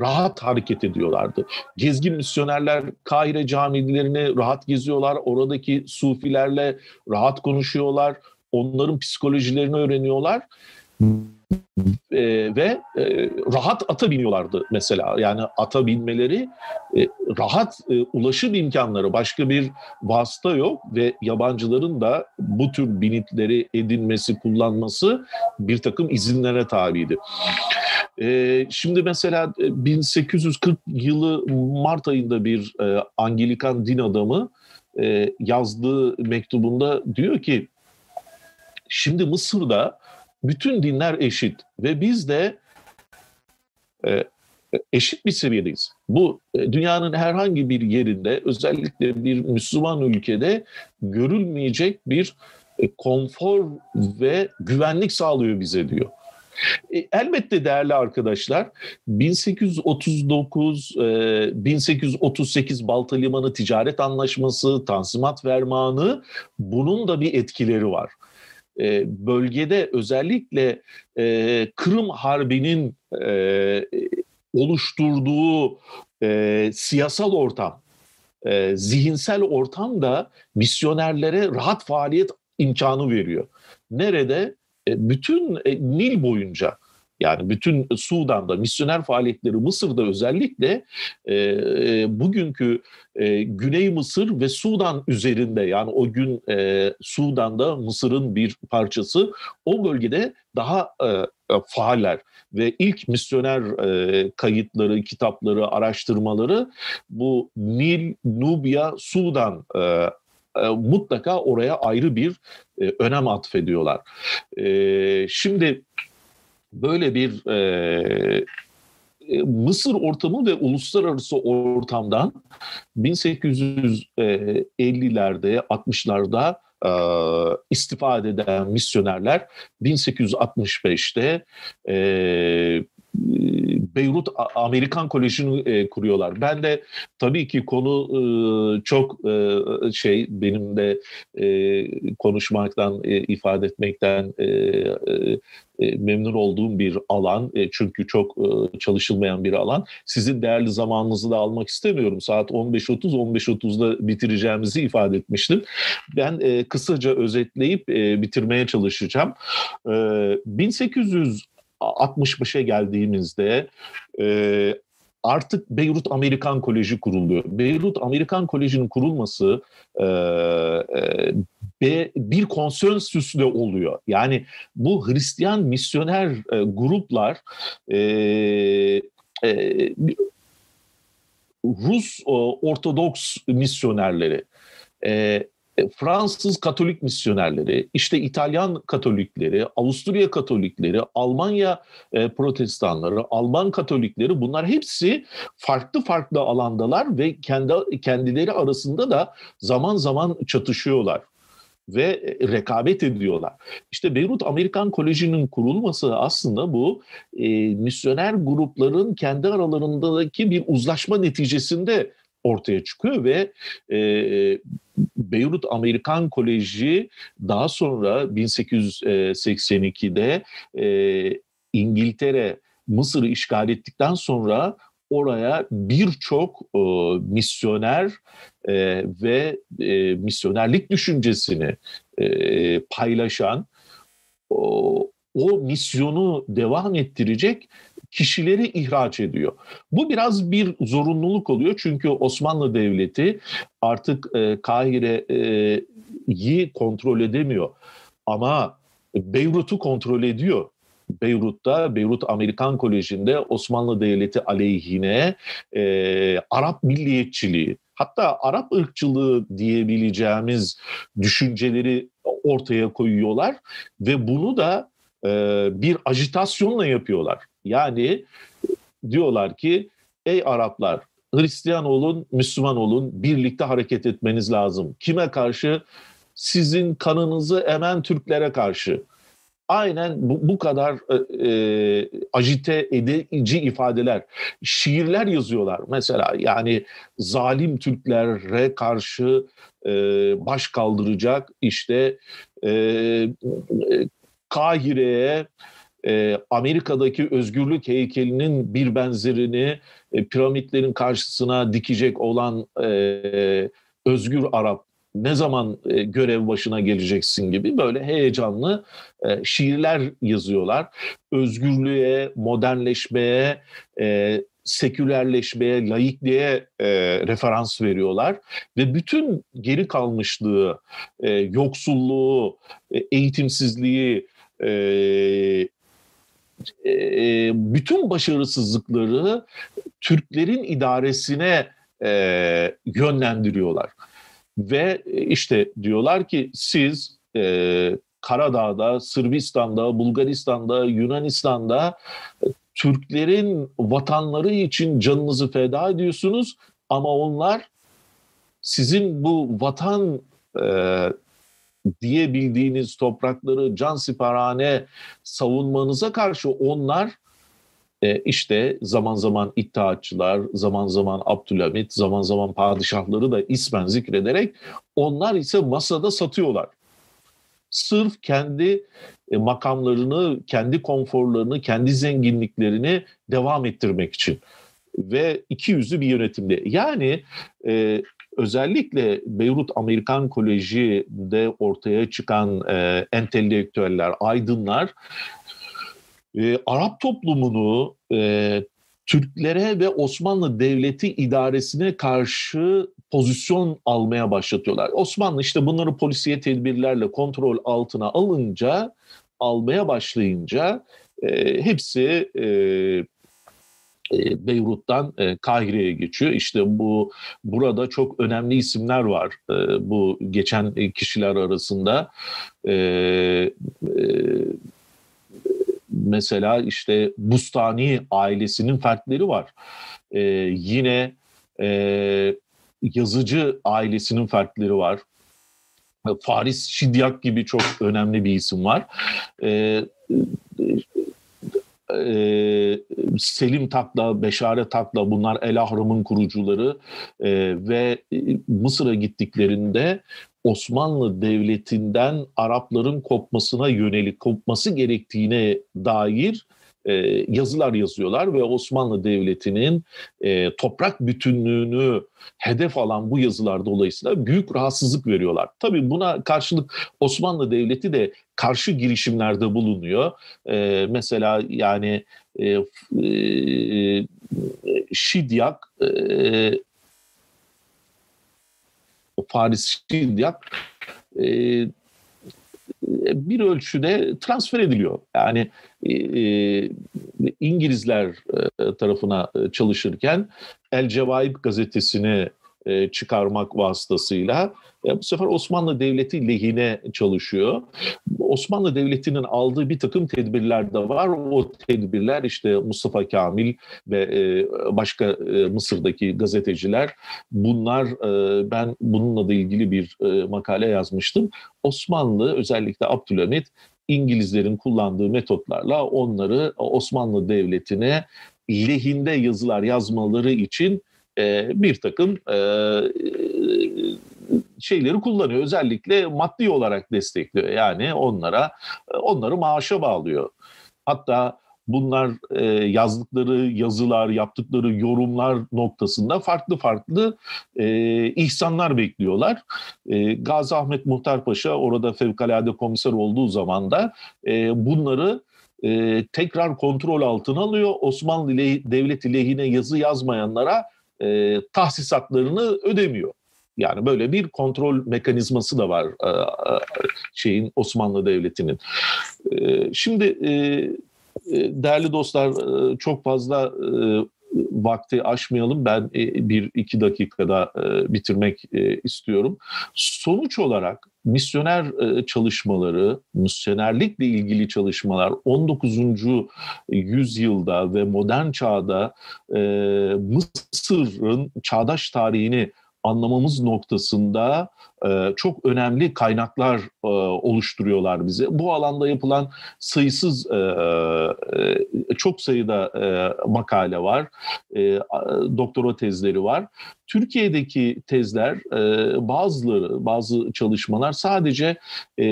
rahat hareket ediyorlardı. Gezgin misyonerler Kahire camilerini rahat geziyorlar. Oradaki sufilerle rahat konuşuyorlar. Onların psikolojilerini öğreniyorlar e, ve e, rahat ata biniyorlardı mesela. Yani ata binmeleri e, rahat e, ulaşım imkanları başka bir vasıta yok ve yabancıların da bu tür binitleri edinmesi, kullanması bir takım izinlere tabiydi. E, şimdi mesela 1840 e, yılı Mart ayında bir e, Anglikan din adamı e, yazdığı mektubunda diyor ki şimdi Mısır'da bütün dinler eşit ve biz de e, eşit bir seviyedeyiz. Bu e, dünyanın herhangi bir yerinde özellikle bir Müslüman ülkede görülmeyecek bir e, konfor ve güvenlik sağlıyor bize diyor. E, elbette değerli arkadaşlar 1839 e, 1838 Balta Limanı Ticaret Anlaşması, Tanzimat Fermanı bunun da bir etkileri var. E, bölgede özellikle e, Kırım Harbi'nin e, oluşturduğu siyasal ortam, zihinsel ortam da misyonerlere rahat faaliyet imkanı veriyor. Nerede? Bütün Nil boyunca yani bütün Sudan'da misyoner faaliyetleri Mısır'da özellikle e, e, bugünkü e, Güney Mısır ve Sudan üzerinde yani o gün e, Sudan'da Mısır'ın bir parçası o bölgede daha e, e faaller ve ilk misyoner e, kayıtları, kitapları, araştırmaları bu Nil, Nubya, Sudan e, e, mutlaka oraya ayrı bir e, önem atfediyorlar. E, şimdi böyle bir e, Mısır ortamı ve uluslararası ortamdan 1850'lerde, 60'larda e, istifade eden misyonerler 1865'te e, Beyrut Amerikan Koleji'ni e, kuruyorlar. Ben de tabii ki konu e, çok e, şey benim de e, konuşmaktan, e, ifade etmekten e, e, memnun olduğum bir alan. E, çünkü çok e, çalışılmayan bir alan. Sizin değerli zamanınızı da almak istemiyorum. Saat 15.30, 15.30'da bitireceğimizi ifade etmiştim. Ben e, kısaca özetleyip e, bitirmeye çalışacağım. E, 1800 65'e geldiğimizde e, artık Beyrut Amerikan Koleji kuruluyor. Beyrut Amerikan Koleji'nin kurulması e, e, bir konsensüsle oluyor. Yani bu Hristiyan misyoner e, gruplar e, e, Rus o, Ortodoks misyonerleri, e, e, Fransız Katolik misyonerleri, işte İtalyan Katolikleri, Avusturya Katolikleri, Almanya e, Protestanları, Alman Katolikleri bunlar hepsi farklı farklı alandalar ve kendi kendileri arasında da zaman zaman çatışıyorlar ve e, rekabet ediyorlar. İşte Beyrut Amerikan Koleji'nin kurulması aslında bu e, misyoner grupların kendi aralarındaki bir uzlaşma neticesinde ortaya çıkıyor ve e, Beyrut Amerikan Koleji daha sonra 1882'de e, İngiltere Mısır'ı işgal ettikten sonra oraya birçok e, misyoner e, ve e, misyonerlik düşüncesini e, paylaşan o, o misyonu devam ettirecek kişileri ihraç ediyor. Bu biraz bir zorunluluk oluyor çünkü Osmanlı Devleti artık e, Kahire'yi kontrol edemiyor. Ama Beyrut'u kontrol ediyor. Beyrut'ta, Beyrut Amerikan Koleji'nde Osmanlı Devleti aleyhine e, Arap milliyetçiliği, hatta Arap ırkçılığı diyebileceğimiz düşünceleri ortaya koyuyorlar ve bunu da e, bir ajitasyonla yapıyorlar. Yani diyorlar ki ey Araplar Hristiyan olun, Müslüman olun, birlikte hareket etmeniz lazım. Kime karşı? Sizin kanınızı emen Türklere karşı. Aynen bu, bu kadar e, e ajite edici ifadeler. Şiirler yazıyorlar mesela yani zalim Türklere karşı e, baş kaldıracak işte e, e, Kahire'ye e, Amerika'daki özgürlük heykelinin bir benzerini e, piramitlerin karşısına dikecek olan e, özgür Arap ne zaman e, görev başına geleceksin gibi böyle heyecanlı e, şiirler yazıyorlar. Özgürlüğe, modernleşmeye, e, sekülerleşmeye, laikliğe e, referans veriyorlar ve bütün geri kalmışlığı, e, yoksulluğu, e, eğitimsizliği, e, e, bütün başarısızlıkları Türklerin idaresine e, yönlendiriyorlar. Ve işte diyorlar ki siz e, Karadağ'da, Sırbistan'da, Bulgaristan'da, Yunanistan'da Türklerin vatanları için canınızı feda ediyorsunuz ama onlar sizin bu vatan e, diyebildiğiniz toprakları can siparhane savunmanıza karşı onlar e, işte zaman zaman iddiaçılar, zaman zaman Abdülhamit, zaman zaman padişahları da ismen zikrederek onlar ise masada satıyorlar. Sırf kendi e, makamlarını, kendi konforlarını, kendi zenginliklerini devam ettirmek için ve iki yüzlü bir yönetimde. Yani e, özellikle Beyrut Amerikan Koleji'de ortaya çıkan e, entelektüeller, aydınlar e, Arap toplumunu e, Türklere ve Osmanlı Devleti idaresine karşı pozisyon almaya başlatıyorlar. Osmanlı işte bunları polisiye tedbirlerle kontrol altına alınca, almaya başlayınca e, hepsi e, e Beyrut'tan e, Kahire'ye geçiyor. İşte bu burada çok önemli isimler var e, bu geçen kişiler arasında. Mesela işte Bustani ailesinin fertleri var. Yine yazıcı ailesinin fertleri var. Faris Şidyak gibi çok önemli bir isim var. Ee, e, Selim Takla, Beşare Takla bunlar El Ahram'ın kurucuları. E, ve Mısır'a gittiklerinde Osmanlı Devleti'nden Arapların kopmasına yönelik kopması gerektiğine dair e, yazılar yazıyorlar ve Osmanlı Devleti'nin e, toprak bütünlüğünü hedef alan bu yazılar dolayısıyla büyük rahatsızlık veriyorlar. Tabii buna karşılık Osmanlı Devleti de karşı girişimlerde bulunuyor. E, mesela yani e, e, Şidyak e, Faris Şidyak e, bir ölçüde transfer ediliyor. Yani e, e İngilizler e, tarafına e, çalışırken El Cevaib gazetesini e, çıkarmak vasıtasıyla e, bu sefer Osmanlı Devleti lehine çalışıyor. Osmanlı Devleti'nin aldığı bir takım tedbirler de var. O tedbirler işte Mustafa Kamil ve e, başka e, Mısır'daki gazeteciler bunlar e, ben bununla da ilgili bir e, makale yazmıştım. Osmanlı özellikle Abdülhamit İngilizlerin kullandığı metotlarla onları Osmanlı Devleti'ne lehinde yazılar yazmaları için e, bir takım e, şeyleri kullanıyor. Özellikle maddi olarak destekliyor. Yani onlara onları maaşa bağlıyor. Hatta bunlar e, yazdıkları yazılar, yaptıkları yorumlar noktasında farklı farklı e, ihsanlar bekliyorlar. E, Gazi Ahmet Muhtar Paşa orada fevkalade komiser olduğu zaman da e, bunları e, tekrar kontrol altına alıyor. Osmanlı Devleti lehine yazı yazmayanlara e, tahsisatlarını ödemiyor. Yani böyle bir kontrol mekanizması da var e, e, şeyin Osmanlı Devleti'nin. E, şimdi değerli dostlar çok fazla vakti aşmayalım. Ben bir iki dakikada bitirmek istiyorum. Sonuç olarak misyoner çalışmaları, misyonerlikle ilgili çalışmalar 19. yüzyılda ve modern çağda Mısır'ın çağdaş tarihini anlamamız noktasında e, çok önemli kaynaklar e, oluşturuyorlar bize. Bu alanda yapılan sayısız e, e, çok sayıda e, makale var, e, doktora tezleri var. Türkiye'deki tezler e, bazıları, bazı çalışmalar sadece e,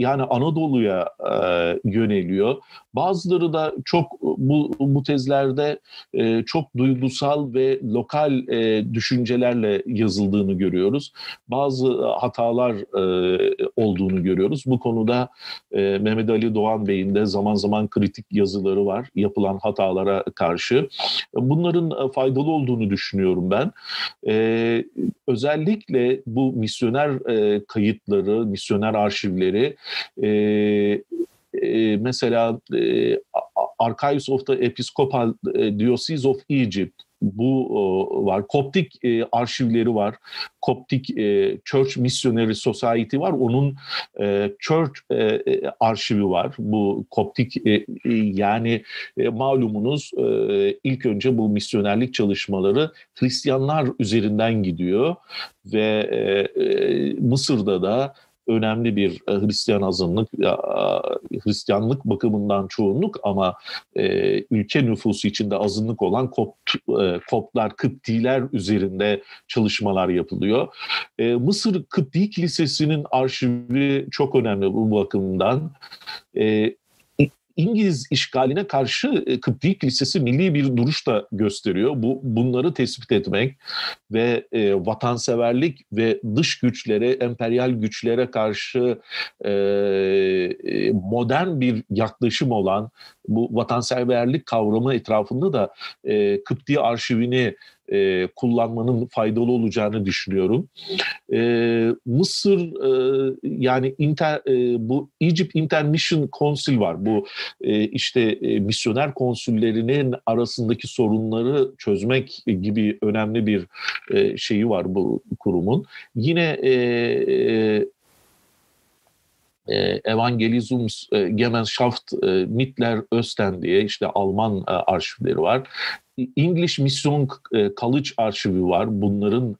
yani Anadolu'ya e, yöneliyor. Bazıları da çok bu, bu tezlerde e, çok duygusal ve lokal e, düşüncelerle yazıldığını görüyoruz. Bazı hatalar olduğunu görüyoruz. Bu konuda Mehmet Ali Doğan Bey'in de zaman zaman kritik yazıları var yapılan hatalara karşı. Bunların faydalı olduğunu düşünüyorum ben. Özellikle bu misyoner kayıtları, misyoner arşivleri mesela e, Archives of the Episcopal Diocese of Egypt bu var. Koptik e, arşivleri var. Koptik e, Church Missionary Society var. Onun e, Church e, e arşivi var. Bu Koptik e, e, yani e, malumunuz e, ilk önce bu misyonerlik çalışmaları Hristiyanlar üzerinden gidiyor ve e, e, Mısır'da da önemli bir e, Hristiyan azınlık, Hristiyanlık bakımından çoğunluk ama e, ülke nüfusu içinde azınlık olan Kopt, e, Koptlar, Kıptiler üzerinde çalışmalar yapılıyor. Mısır Kıpti Kilisesi'nin arşivi çok önemli bu bakımdan. İngiliz işgaline karşı e, Kıptik Lisesi milli bir duruş da gösteriyor. Bu bunları tespit etmek ve e, vatanseverlik ve dış güçlere, emperyal güçlere karşı e, e modern bir yaklaşım olan bu vatanseverlik kavramı etrafında da e, Kıpti arşivini e, kullanmanın faydalı olacağını düşünüyorum. E, Mısır e, yani inter, e, bu Egypt Intermission Council var. Bu e, işte e, misyoner konsüllerinin arasındaki sorunları çözmek gibi önemli bir e, şeyi var bu kurumun. Yine e, e, e, Evangelismus e, Gemeinschaft e, Mittler Östen diye işte Alman e, arşivleri var. English Mission e, College arşivi var. Bunların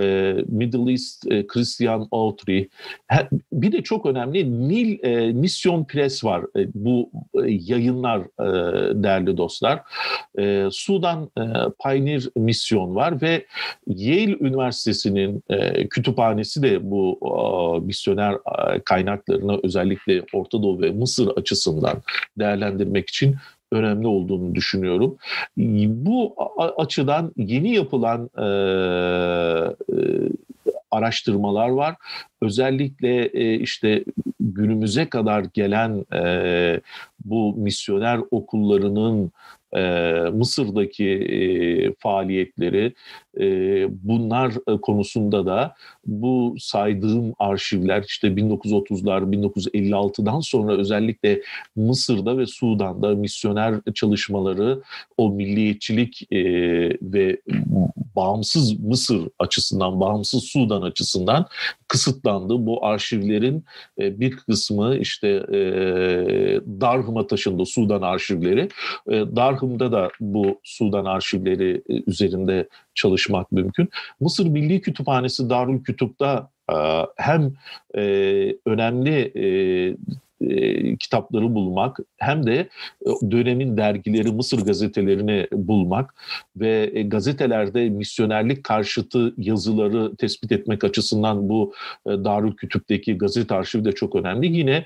e, Middle East e, Christian Autry. Bir de çok önemli Nil e, Mission Press var. E, bu e, yayınlar e, değerli dostlar. E, Sudan e, Pioneer Mission var ve Yale Üniversitesi'nin e, kütüphanesi de bu e, misyoner kaynaklarını özellikle Orta Doğu ve Mısır açısından değerlendirmek için önemli olduğunu düşünüyorum. Bu açıdan yeni yapılan e, e, araştırmalar var. Özellikle e, işte günümüze kadar gelen e, bu misyoner okullarının e, Mısır'daki e, faaliyetleri e, bunlar konusunda da bu saydığım arşivler işte 1930'lar 1956'dan sonra özellikle Mısır'da ve Sudan'da misyoner çalışmaları o milliyetçilik e, ve bağımsız Mısır açısından bağımsız Sudan açısından kısıtlandı. Bu arşivlerin e, bir kısmı işte e, Darhım'a taşındı Sudan arşivleri. E, Darhım'da da bu Sudan arşivleri e, üzerinde çalışmak mümkün. Mısır Milli Kütüphanesi Darül Kütüp'te e, hem e, önemli e, kitapları bulmak hem de e, dönemin dergileri Mısır gazetelerini bulmak ve e, gazetelerde misyonerlik karşıtı yazıları tespit etmek açısından bu e, Darül Kütüp'teki gazete arşivi de çok önemli. Yine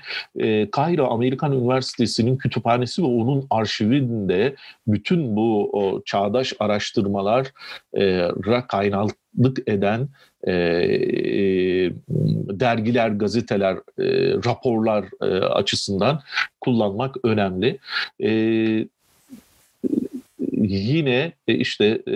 Kahire Amerikan Üniversitesi'nin kütüphanesi ve onun arşivinde bütün bu çağdaş araştırmalar e, kaynaklık eden e, e, dergiler, gazeteler, e, raporlar e, açısından kullanmak önemli. E, yine e, işte e,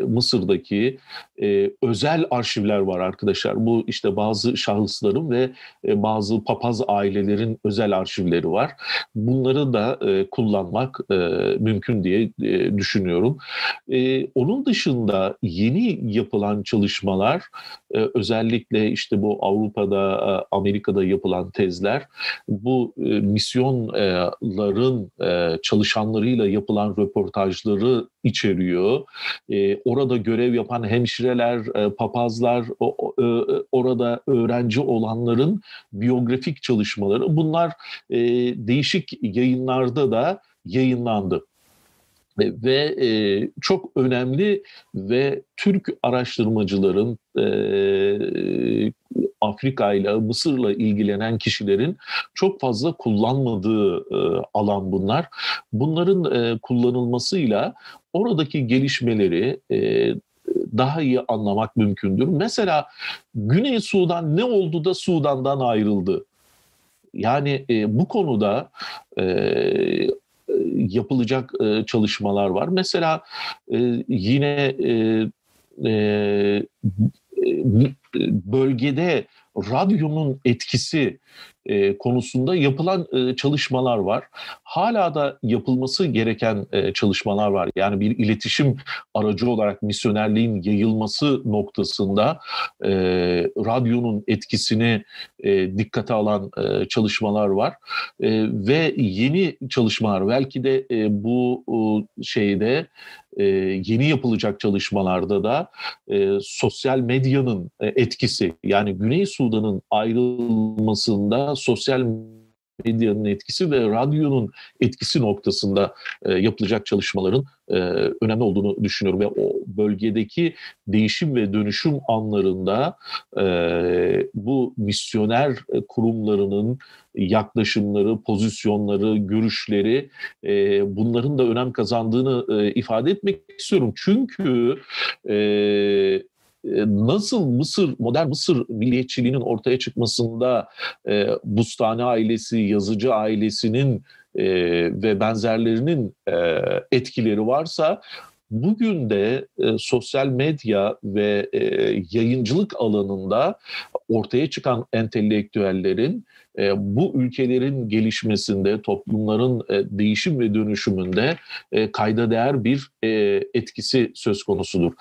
Mısır'daki e, özel arşivler var arkadaşlar. Bu işte bazı şahısların ve e, bazı papaz ailelerin özel arşivleri var. Bunları da e, kullanmak e, mümkün diye e, düşünüyorum. E, onun dışında yeni yapılan çalışmalar özellikle işte bu Avrupa'da, e, Amerika'da yapılan tezler bu e, misyonların e, çalışanlarıyla yapılan röportajları içeriyor. Orada görev yapan hemşireler, papazlar, orada öğrenci olanların biyografik çalışmaları bunlar değişik yayınlarda da yayınlandı. Ve e, çok önemli ve Türk araştırmacıların e, Afrika ile Mısır'la ilgilenen kişilerin çok fazla kullanmadığı e, alan bunlar. Bunların e, kullanılmasıyla oradaki gelişmeleri e, daha iyi anlamak mümkündür. Mesela Güney Sudan ne oldu da Sudan'dan ayrıldı? Yani e, bu konuda e, yapılacak e, çalışmalar var. Mesela e, yine e, e, bölgede radyonun etkisi e, konusunda yapılan e, çalışmalar var. Hala da yapılması gereken e, çalışmalar var. Yani bir iletişim aracı olarak misyonerliğin yayılması noktasında e, radyonun etkisini e, dikkate alan e, çalışmalar var. E, ve yeni çalışmalar belki de e, bu e, şeyde e, yeni yapılacak çalışmalarda da e, sosyal medyanın e, etkisi yani Güney Sudan'ın ayrılmasında sosyal medyanın etkisi ve radyonun etkisi noktasında e, yapılacak çalışmaların e, önemli olduğunu düşünüyorum ve o bölgedeki değişim ve dönüşüm anlarında e, bu misyoner kurumlarının yaklaşımları, pozisyonları, görüşleri e, bunların da önem kazandığını e, ifade etmek istiyorum. Çünkü e, e, nasıl Mısır, modern Mısır milliyetçiliğinin ortaya çıkmasında e, Bustani ailesi, yazıcı ailesinin e, ve benzerlerinin e, etkileri varsa bugün de e, sosyal medya ve e, yayıncılık alanında ortaya çıkan entelektüellerin bu ülkelerin gelişmesinde, toplumların e, değişim ve dönüşümünde e, kayda değer bir e, etkisi söz konusudur.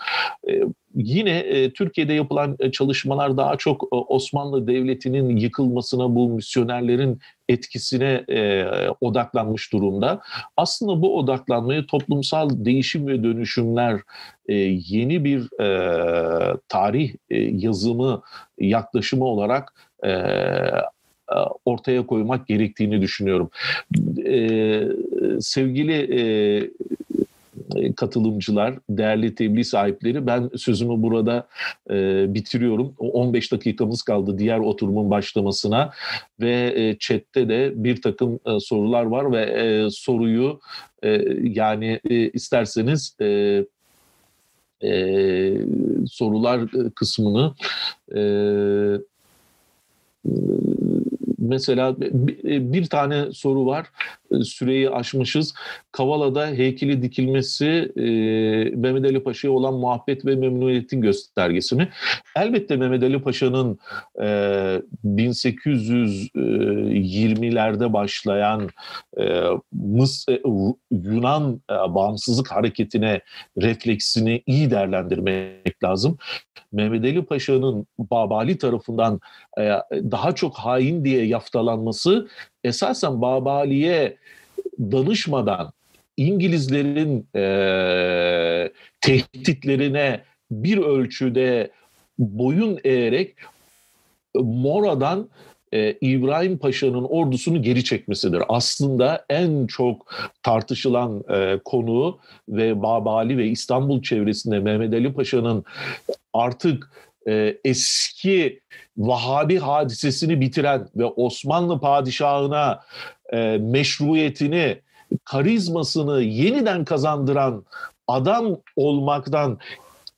E, yine e, Türkiye'de yapılan e, çalışmalar daha çok e, Osmanlı Devleti'nin yıkılmasına, bu misyonerlerin etkisine e, odaklanmış durumda. Aslında bu odaklanmayı toplumsal değişim ve dönüşümler e, yeni bir e, tarih e, yazımı yaklaşımı olarak e, e, ortaya koymak gerektiğini düşünüyorum. Ee, sevgili e, katılımcılar, değerli tebliğ sahipleri ben sözümü burada e, bitiriyorum. 15 dakikamız kaldı diğer oturumun başlamasına ve e, chatte de bir takım e, sorular var ve e, soruyu e, yani e, isterseniz e, e, sorular kısmını e, mesela bir tane soru var. Süreyi aşmışız. Kavala'da heykeli dikilmesi e, Mehmet Ali Paşa'ya olan muhabbet ve memnuniyetin göstergesi mi? Elbette Mehmet Ali Paşa'nın e, 1820'lerde başlayan e, Mıs e, Yunan e, bağımsızlık hareketine refleksini iyi değerlendirmek lazım. Mehmet Ali Paşa'nın Babali tarafından e, daha çok hain diye yaftalanması esasen Babali'ye danışmadan İngilizlerin e, tehditlerine bir ölçüde boyun eğerek Mora'dan e, İbrahim Paşa'nın ordusunu geri çekmesidir. Aslında en çok tartışılan e, konu ve Babali ve İstanbul çevresinde Mehmet Ali Paşa'nın artık e, eski Vahabi hadisesini bitiren ve Osmanlı padişahına e, meşruiyetini, karizmasını yeniden kazandıran adam olmaktan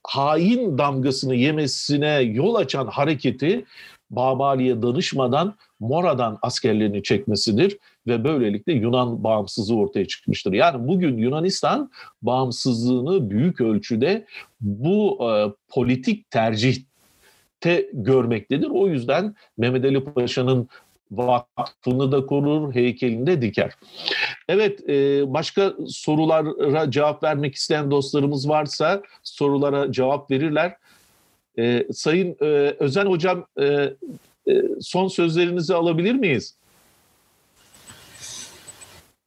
hain damgasını yemesine yol açan hareketi Babali'ye danışmadan Mora'dan askerlerini çekmesidir ve böylelikle Yunan bağımsızlığı ortaya çıkmıştır. Yani bugün Yunanistan bağımsızlığını büyük ölçüde bu e, politik tercihte görmektedir. O yüzden Mehmet Ali Paşa'nın vakfını da korur, heykelini de diker. Evet, e, başka sorulara cevap vermek isteyen dostlarımız varsa sorulara cevap verirler. E, Sayın e, Özen Hocam, son sözlerinizi alabilir miyiz?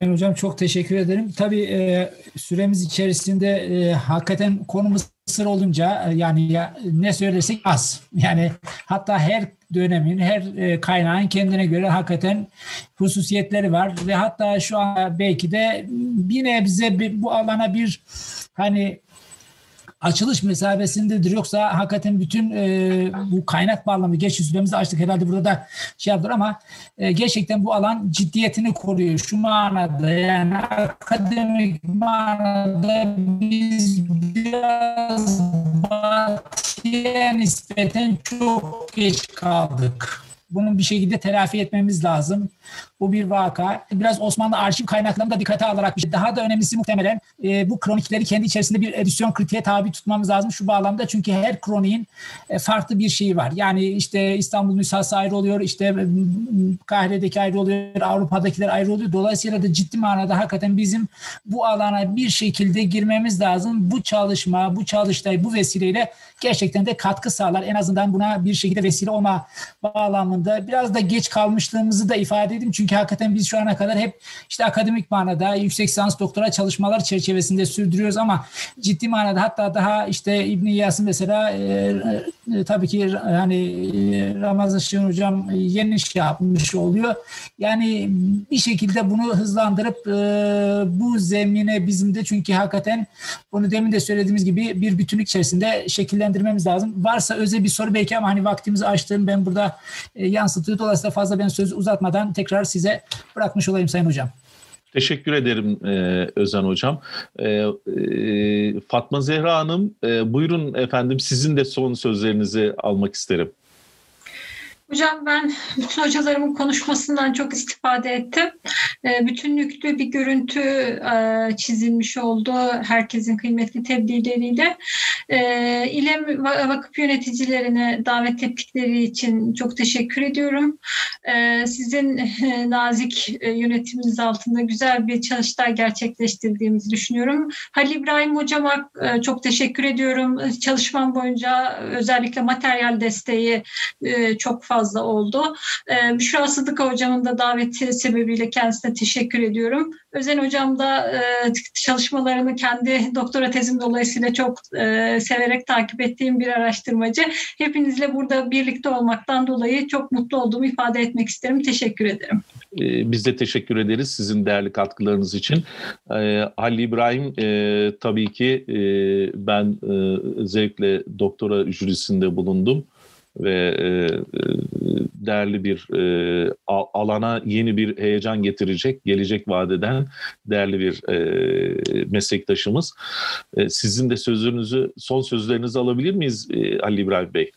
Ben hocam çok teşekkür ederim. Tabii süremiz içerisinde hakikaten konumuz Mısır olunca e, yani ya, ne söylersek az. Yani hatta her dönemin, her e, kaynağın kendine göre hakikaten hususiyetleri var ve hatta şu an belki de bir nebze bu alana bir hani açılış mesabesindedir. Yoksa hakikaten bütün e, bu kaynak bağlamı geç süremizi açtık. Herhalde burada da şey yaptır ama e, gerçekten bu alan ciddiyetini koruyor. Şu manada yani akademik manada biz biraz batıya nispeten çok geç kaldık. Bunun bir şekilde telafi etmemiz lazım. Bu bir vaka. Biraz Osmanlı arşiv kaynaklarını da dikkate alarak bir şey. Daha da önemlisi muhtemelen e, bu kronikleri kendi içerisinde bir edisyon kritiğe tabi tutmamız lazım şu bağlamda. Çünkü her kroniğin e, farklı bir şeyi var. Yani işte İstanbul nüshası ayrı oluyor, işte Kahire'deki ayrı oluyor, Avrupa'dakiler ayrı oluyor. Dolayısıyla da ciddi manada hakikaten bizim bu alana bir şekilde girmemiz lazım. Bu çalışma, bu çalıştay, bu vesileyle gerçekten de katkı sağlar. En azından buna bir şekilde vesile olma bağlamında biraz da geç kalmışlığımızı da ifade edeyim. Çünkü hakikaten biz şu ana kadar hep işte akademik manada yüksek lisans doktora çalışmalar çerçevesinde sürdürüyoruz ama ciddi manada hatta daha işte İbn İyas'ın mesela e, e, tabii ki hani e, Ramazan Şen hocam yeni şey yapmış oluyor. Yani bir şekilde bunu hızlandırıp e, bu zemine bizim de çünkü hakikaten bunu demin de söylediğimiz gibi bir bütünlük içerisinde şekillendirmemiz lazım. Varsa özel bir soru belki ama hani vaktimizi açtığım ben burada e, yansıtıyor. Dolayısıyla fazla ben sözü uzatmadan tekrar size bırakmış olayım Sayın Hocam. Teşekkür ederim e, Özen Hocam. E, e, Fatma Zehra Hanım, e, buyurun efendim sizin de son sözlerinizi almak isterim. Hocam ben bütün hocalarımın konuşmasından çok istifade ettim. Ee, bütünlüklü bir görüntü e, çizilmiş oldu herkesin kıymetli tebliğleriyle. Ee, İLEM vakıf yöneticilerine davet ettikleri için çok teşekkür ediyorum. Ee, sizin e, nazik e, yönetiminiz altında güzel bir çalıştay gerçekleştirdiğimizi düşünüyorum. Halil İbrahim Hocama çok teşekkür ediyorum. Çalışmam boyunca özellikle materyal desteği çok fazla fazla oldu. E, Büşra Sıdıka hocamın da daveti sebebiyle kendisine teşekkür ediyorum. Özen hocam da e, çalışmalarını kendi doktora tezim dolayısıyla çok e, severek takip ettiğim bir araştırmacı. Hepinizle burada birlikte olmaktan dolayı çok mutlu olduğumu ifade etmek isterim. Teşekkür ederim. Ee, biz de teşekkür ederiz sizin değerli katkılarınız için. Ee, Halil İbrahim e, tabii ki ben zevkle doktora jürisinde bulundum ve e, e, değerli bir e, alana yeni bir heyecan getirecek, gelecek vadeden değerli bir e, meslektaşımız. E, sizin de sözünüzü, son sözlerinizi alabilir miyiz e, Ali İbrahim Bey?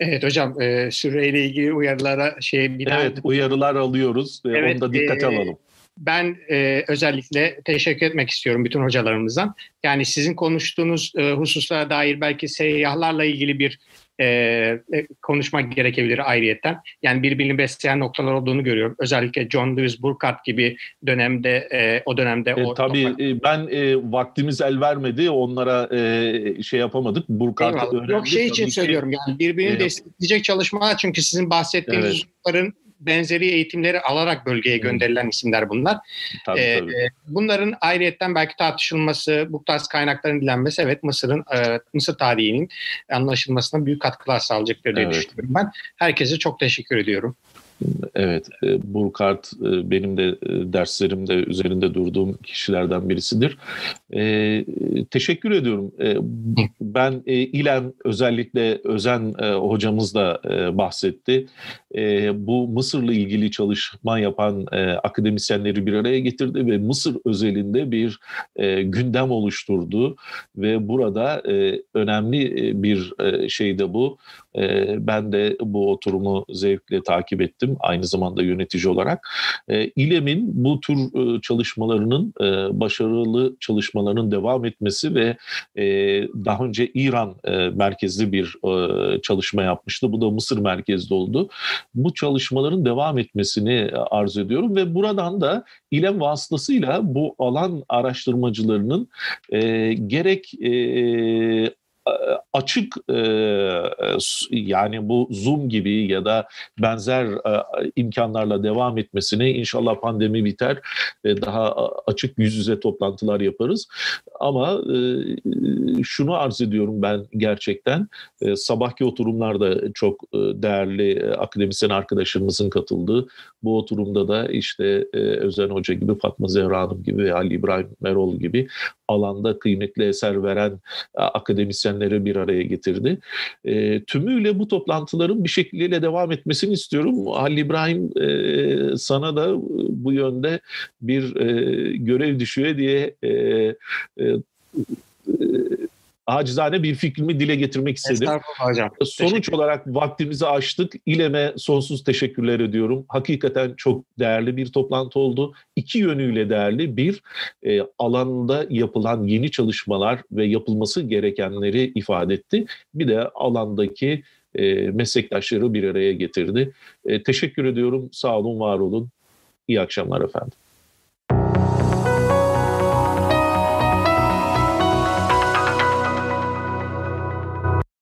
Evet hocam, e, süreyle ilgili uyarılara şey bir Evet, uyarılar alıyoruz. Evet, Onu da dikkate e, alalım ben e, özellikle teşekkür etmek istiyorum bütün hocalarımızdan. Yani sizin konuştuğunuz e, hususlara dair belki seyyahlarla ilgili bir e, e, konuşmak gerekebilir ayrıyetten. Yani birbirini besleyen noktalar olduğunu görüyorum. Özellikle John Lewis Burkhardt gibi dönemde e, o dönemde e, o tabii e, ben e, vaktimiz el vermedi. Onlara e, şey yapamadık. Burkhardt'ı öğrendik. Yok şey için söylüyorum yani birbirini e, destekleyecek çalışmalar çünkü sizin bahsettiğiniz evet benzeri eğitimleri alarak bölgeye gönderilen isimler bunlar. Tabii, ee, tabii. Bunların ayrıyetten belki tartışılması, bu tarz kaynakların dilenmesi evet Mısır'ın e, Mısır tarihinin anlaşılmasına büyük katkılar sağlayacaktır diye evet. düşünüyorum ben. Herkese çok teşekkür ediyorum. Evet, e, Burkhardt e, benim de e, derslerimde üzerinde durduğum kişilerden birisidir. Teşekkür ediyorum. Ben e, İLEM özellikle Özen hocamız da bahsetti. Bu Mısır'la ilgili çalışma yapan akademisyenleri bir araya getirdi ve Mısır özelinde bir gündem oluşturdu ve burada önemli bir şey de bu. Ben de bu oturumu zevkle takip ettim aynı zamanda yönetici olarak. E, İLEM'in bu tür e, çalışmalarının e, başarılı çalışmalarının devam etmesi ve e, daha önce İran e, merkezli bir e, çalışma yapmıştı. Bu da Mısır merkezli oldu. Bu çalışmaların devam etmesini arzu ediyorum ve buradan da İLEM vasıtasıyla bu alan araştırmacılarının e, gerek e, açık e, yani bu Zoom gibi ya da benzer e, imkanlarla devam etmesini inşallah pandemi biter daha açık yüz yüze toplantılar yaparız. Ama e, şunu arz ediyorum ben gerçekten e, sabahki oturumlarda çok e, değerli e, akademisyen arkadaşlarımızın katıldığı bu oturumda da işte e, Özen Hoca gibi Fatma Zehra Hanım gibi Ali İbrahim Merol gibi alanda kıymetli eser veren e, akademisyenleri bir araya getirdi. E, tümüyle bu toplantıların bir şekilde devam etmesini istiyorum. Ali İbrahim e, sana da bu yönde bir e, görev düşüyor diye e, e, acizane bir fikrimi dile getirmek istedim. hocam. Sonuç olarak vaktimizi aştık. İLEM'e sonsuz teşekkürler ediyorum. Hakikaten çok değerli bir toplantı oldu. İki yönüyle değerli. Bir, e, alanda yapılan yeni çalışmalar ve yapılması gerekenleri ifade etti. Bir de alandaki e, meslektaşları bir araya getirdi. E, teşekkür ediyorum. Sağ olun, var olun. İyi akşamlar efendim.